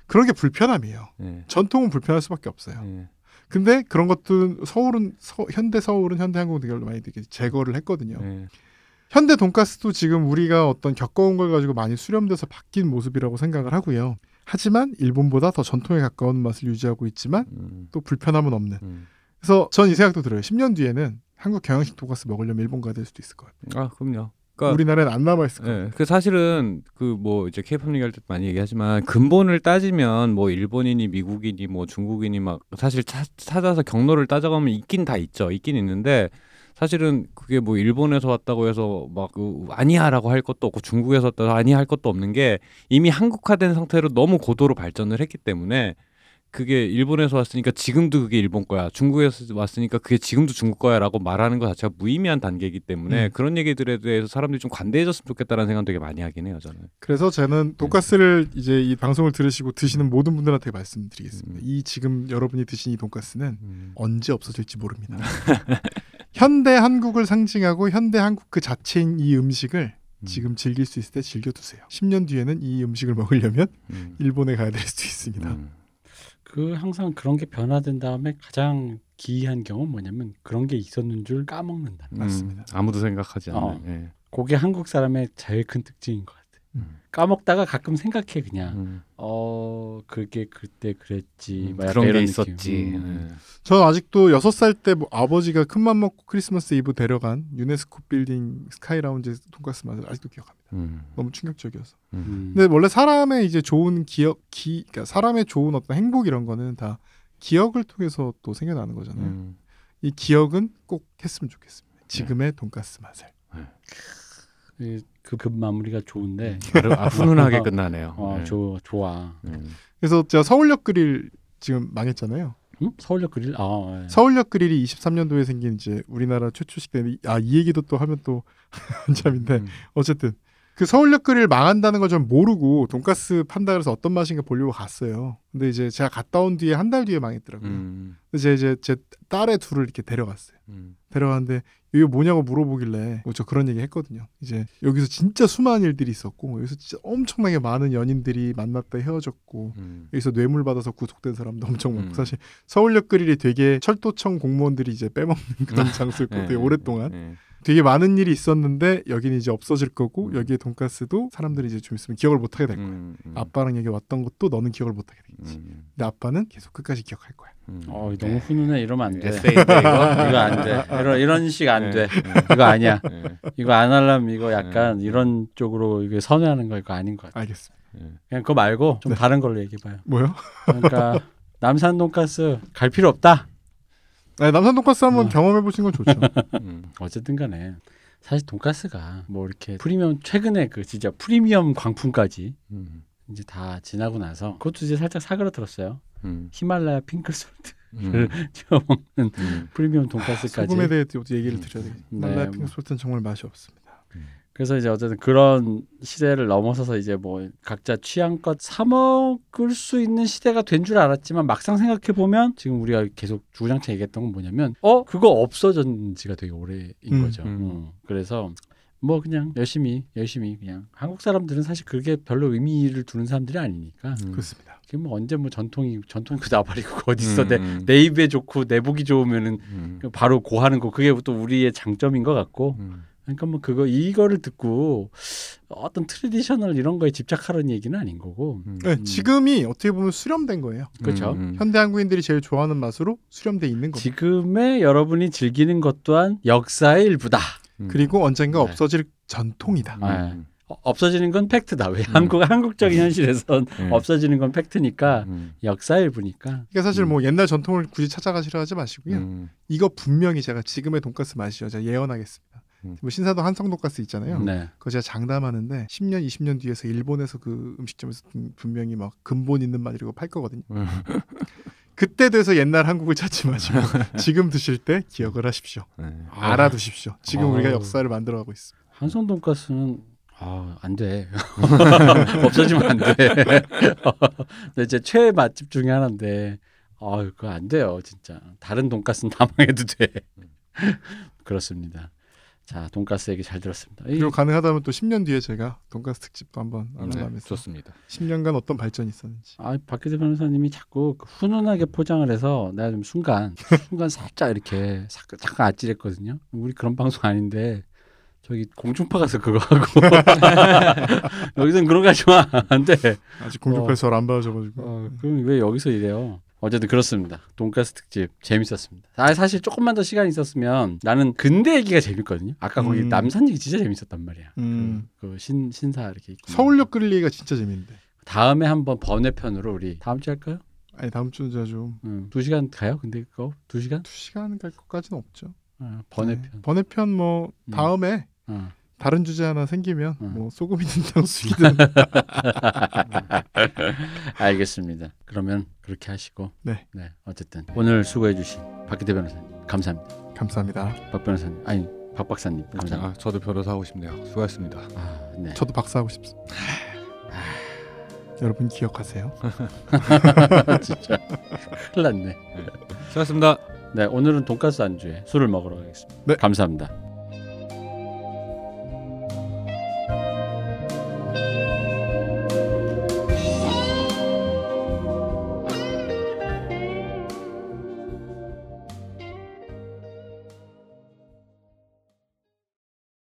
그런 게 불편함이에요. 예. 전통은 불편할 수밖에 없어요. 예. 근데 그런 것도 서울은 서- 현대 서울은 현대 항공 대결로 많이 되게 제거를 했거든요. 예. 현대 돈가스도 지금 우리가 어떤 겪어온 걸 가지고 많이 수렴돼서 바뀐 모습이라고 생각을 하고요. 하지만 일본보다 더 전통에 가까운 맛을 유지하고 있지만 음. 또 불편함은 없는. 음. 그래서 전 이 생각도 들어요. 10년 뒤에는 한국 경양식 돈가스 먹으려면 일본 가야 될 수도 있을 것 같아요. 아, 그럼요. 그러니까 우리나라에는 안 남아 있을 것 같아요. 예, 그 사실은 그 뭐 이제 케이팝 얘기할 때 많이 얘기하지만 근본을 따지면 뭐 일본인이 미국인이 뭐 중국인이 막 사실 차- 찾아서 경로를 따져가면 있긴 다 있죠. 있긴 있는데 사실은 그게 뭐 일본에서 왔다고 해서 막 그 아니야라고 할 것도 없고 중국에서 왔다고 아니야 할 것도 없는 게 이미 한국화된 상태로 너무 고도로 발전을 했기 때문에 그게 일본에서 왔으니까 지금도 그게 일본 거야. 중국에서 왔으니까 그게 지금도 중국 거야라고 말하는 것 자체가 무의미한 단계이기 때문에 음. 그런 얘기들에 대해서 사람들이 좀 관대해졌으면 좋겠다라는 생각 되게 많이 하긴 해요, 저는. 그래서 저는 돈가스를 이제 이 방송을 들으시고 드시는 모든 분들한테 말씀드리겠습니다. 음. 이 지금 여러분이 드신 이 돈가스는 음. 언제 없어질지 모릅니다. 현대 한국을 상징하고 현대 한국 그 자체인 이 음식을 음. 지금 즐길 수 있을 때 즐겨 두세요. 10년 뒤에는 이 음식을 먹으려면 음. 일본에 가야 될 수도 있습니다. 음. 그 항상 그런 게 변화된 다음에 가장 기이한 경우는 뭐냐면 그런 게 있었는 줄 까먹는다. 음. 맞습니다. 아무도 생각하지 않는. 어. 예. 그게 한국 사람의 제일 큰 특징인 것 같아. 음. 까먹다가 가끔 생각해 그냥. 음. 어 그게 그때 그랬지. 음, 그런 게 있었지. 음. 예. 저는 아직도 여섯 살 때 뭐 아버지가 큰맘 먹고 크리스마스 이브 데려간 유네스코 빌딩 스카이 라운지 돈가스 맛을 아직도 기억합니다. 음. 너무 충격적이어서. 음. 음. 근데 원래 사람의 이제 좋은 기억, 기, 그러니까 사람의 좋은 어떤 행복 이런 거는 다 기억을 통해서 또 생겨나는 거잖아요. 음. 이 기억은 꼭 했으면 좋겠습니다. 지금의 돈가스 맛을. 그, 그, 그 마무리가 좋은데. 아주- 아, 훈훈하게 끝나네요. 어, 예. 좋 좋아. 음. 그래서 제가 서울역 그릴 지금 망했잖아요. 응? 서울역 그릴 아 예. 서울역 그릴이 23년도에 생긴 이제 우리나라 최초 식당인데 아이 얘기도 또 하면 또 한참인데 음. 어쨌든 그 서울역 그릴 망한다는 걸 좀 모르고 돈가스 판다 그래서 어떤 맛인가 보려고 갔어요. 근데 이제 제가 갔다 온 뒤에 한 달 뒤에 망했더라고요. 음. 그래서 제가 이제 제 딸의 둘을 이렇게 데려갔어요. 음. 데려갔는데 이게 뭐냐고 물어보길래 뭐 저 그런 얘기 했거든요. 이제 여기서 진짜 수많은 일들이 있었고 여기서 진짜 엄청나게 많은 연인들이 만났다 헤어졌고 음. 여기서 뇌물 받아서 구속된 사람도 엄청 많고 음. 사실 서울역 그릴이 되게 철도청 공무원들이 이제 빼먹는 그런 장소였고 되게 예. 오랫동안 예. 되게 많은 일이 있었는데 여기는 이제 없어질 거고 음. 여기에 돈가스도 사람들이 이제 좀 있으면 기억을 못 하게 될 거야. 음, 음, 아빠랑 여기 왔던 것도 너는 기억을 못 하게 되겠지. 음, 근데 아빠는 계속 끝까지 기억할 거야. 음. 어, 너무 훈훈해. 이러면 안 돼. 에세이인데 이거. 이거 안 돼. 이런 이런 식 안 돼. 이거 아니야. 네, 이거 안 하려면 이거 약간 음. 이런 쪽으로 이게 선회하는 거 이거 아닌 것 같아. 알겠습니다. 네. 그냥 그거 말고 좀 네. 다른 걸로 얘기해 봐요. 뭐요? 그러니까 남산 돈가스 갈 필요 없다. 아니, 남산 돈가스 한번 어. 경험해 보신 건 좋죠. 음. 어쨌든 간에 사실 돈가스가 뭐 이렇게 프리미엄 최근에 그 진짜 프리미엄 광풍까지 음. 이제 다 지나고 나서 그것도 이제 살짝 사그라들었어요. 음. 히말라야 핑크솔트 음. 찍어 먹는 음. 프리미엄 돈가스까지. 소금에 대해 또 얘기를 음. 드려야. 네, 말라야 뭐. 핑크솔트는 정말 맛이 없습니다. 그래서 이제 어쨌든 그런 시대를 넘어서서 이제 뭐 각자 취향껏 사 먹을 수 있는 시대가 된 줄 알았지만 막상 생각해 보면 지금 우리가 계속 주구장창 얘기했던 건 뭐냐면 어 그거 없어진 지가 되게 오래인 음, 거죠. 음. 음. 그래서 뭐 그냥 열심히 열심히 그냥 한국 사람들은 사실 그게 별로 의미를 두는 사람들이 아니니까 음. 그렇습니다. 그게 뭐 언제 뭐 전통이 전통이 그 나발이고 그거 어디 있어 내, 음. 내 입에 좋고 내 보기 좋으면은 음. 바로 go하는 거 그게 또 우리의 장점인 것 같고 음. 그러니까 뭐 그거 이거를 듣고 어떤 traditional 이런 거에 집착하라는 얘기는 아닌 거고 음. 네, 음. 지금이 어떻게 보면 수렴된 거예요. 그렇죠. 음. 현대 한국인들이 제일 좋아하는 맛으로 수렴돼 있는 겁니다. 지금의 여러분이 즐기는 것 또한 역사의 일부다. 음. 그리고 언젠가 네. 없어질 전통이다. 네. 없어지는 건 팩트다. 왜 한국 한국적인 현실에선 음. 없어지는 건 팩트니까 음. 역사의 일부니까. 그러니까 사실 뭐 옛날 전통을 굳이 찾아가시려 하지 마시고요. 음. 이거 분명히 제가 지금의 돈가스 맛이요. 제가 예언하겠습니다. 음. 뭐 신사동 한성 돈가스 있잖아요. 네. 그거 제가 장담하는데 10년, 20년 뒤에서 일본에서 그 음식점에서 분- 분명히 막 근본 있는 맛 이러고 팔 거거든요. 음. 그때 돼서 옛날 한국을 찾지 마시고 지금 드실 때 기억을 하십시오. 네. 알아두십시오. 지금 아우. 우리가 역사를 만들어가고 있습니다. 한성 돈가스는 아, 안 돼. 없어지면 안 돼. 근데 제 최애 맛집 중에 하나인데 아, 그거 안 돼요, 진짜. 다른 돈가스는 다 망해도 돼. 그렇습니다. 자, 돈가스 얘기 잘 들었습니다. 이- 그리고 가능하다면 또 10년 뒤에 제가 돈가스 특집도 한번 네. 알아가면서 좋습니다. 10년간 어떤 발전이 있었는지. 아, 박기대 변호사님이 자꾸 그 훈훈하게 포장을 해서 내가 좀 순간 순간 살짝 이렇게 사- 잠깐 아찔했거든요. 우리 그런 방송 아닌데 저기 공중파 가서 그거 하고 여기선 그런 거 하지 마. 안 돼. 아직 공중파에서 안 봐줘가지고. 어, 그럼 왜 여기서 이래요? 어쨌든 그렇습니다. 돈가스 특집 재밌었습니다. 아, 사실 조금만 더 시간이 있었으면 나는 근대 얘기가 재밌거든요. 아까 거기 음. 남산 얘기 진짜 재밌었단 말이야. 음. 그신 신사 이렇게 있고. 서울역 끌리기가 진짜 재밌는데. 다음에 한번 번외편으로 우리 다음 주에 할까요? 아니 다음 주는 제가 좀 응. 두 시간 가요? 근데 그거 두 시간? 두 시간 갈 것까지는 없죠. 어, 번외편. 네. 번외편 뭐 음. 다음에 어. 다른 주제 하나 생기면 음. 뭐 소금이든 장수이든 알겠습니다. 그러면 그렇게 하시고. 네. 어쨌든 오늘 수고해 주신 박기대 변호사님 감사합니다. 감사합니다. 박 변호사님 아니 박 박사님 감사합니다. 아, 저도 변호사 하고 싶네요. 수고하셨습니다. 아, 네. 저도 박사 하고 싶습니다. 여러분 기억하세요. 진짜 큰일 났네. 수고하셨습니다. 네 오늘은 돈가스 안주에 술을 먹으러 가겠습니다. 네. 감사합니다.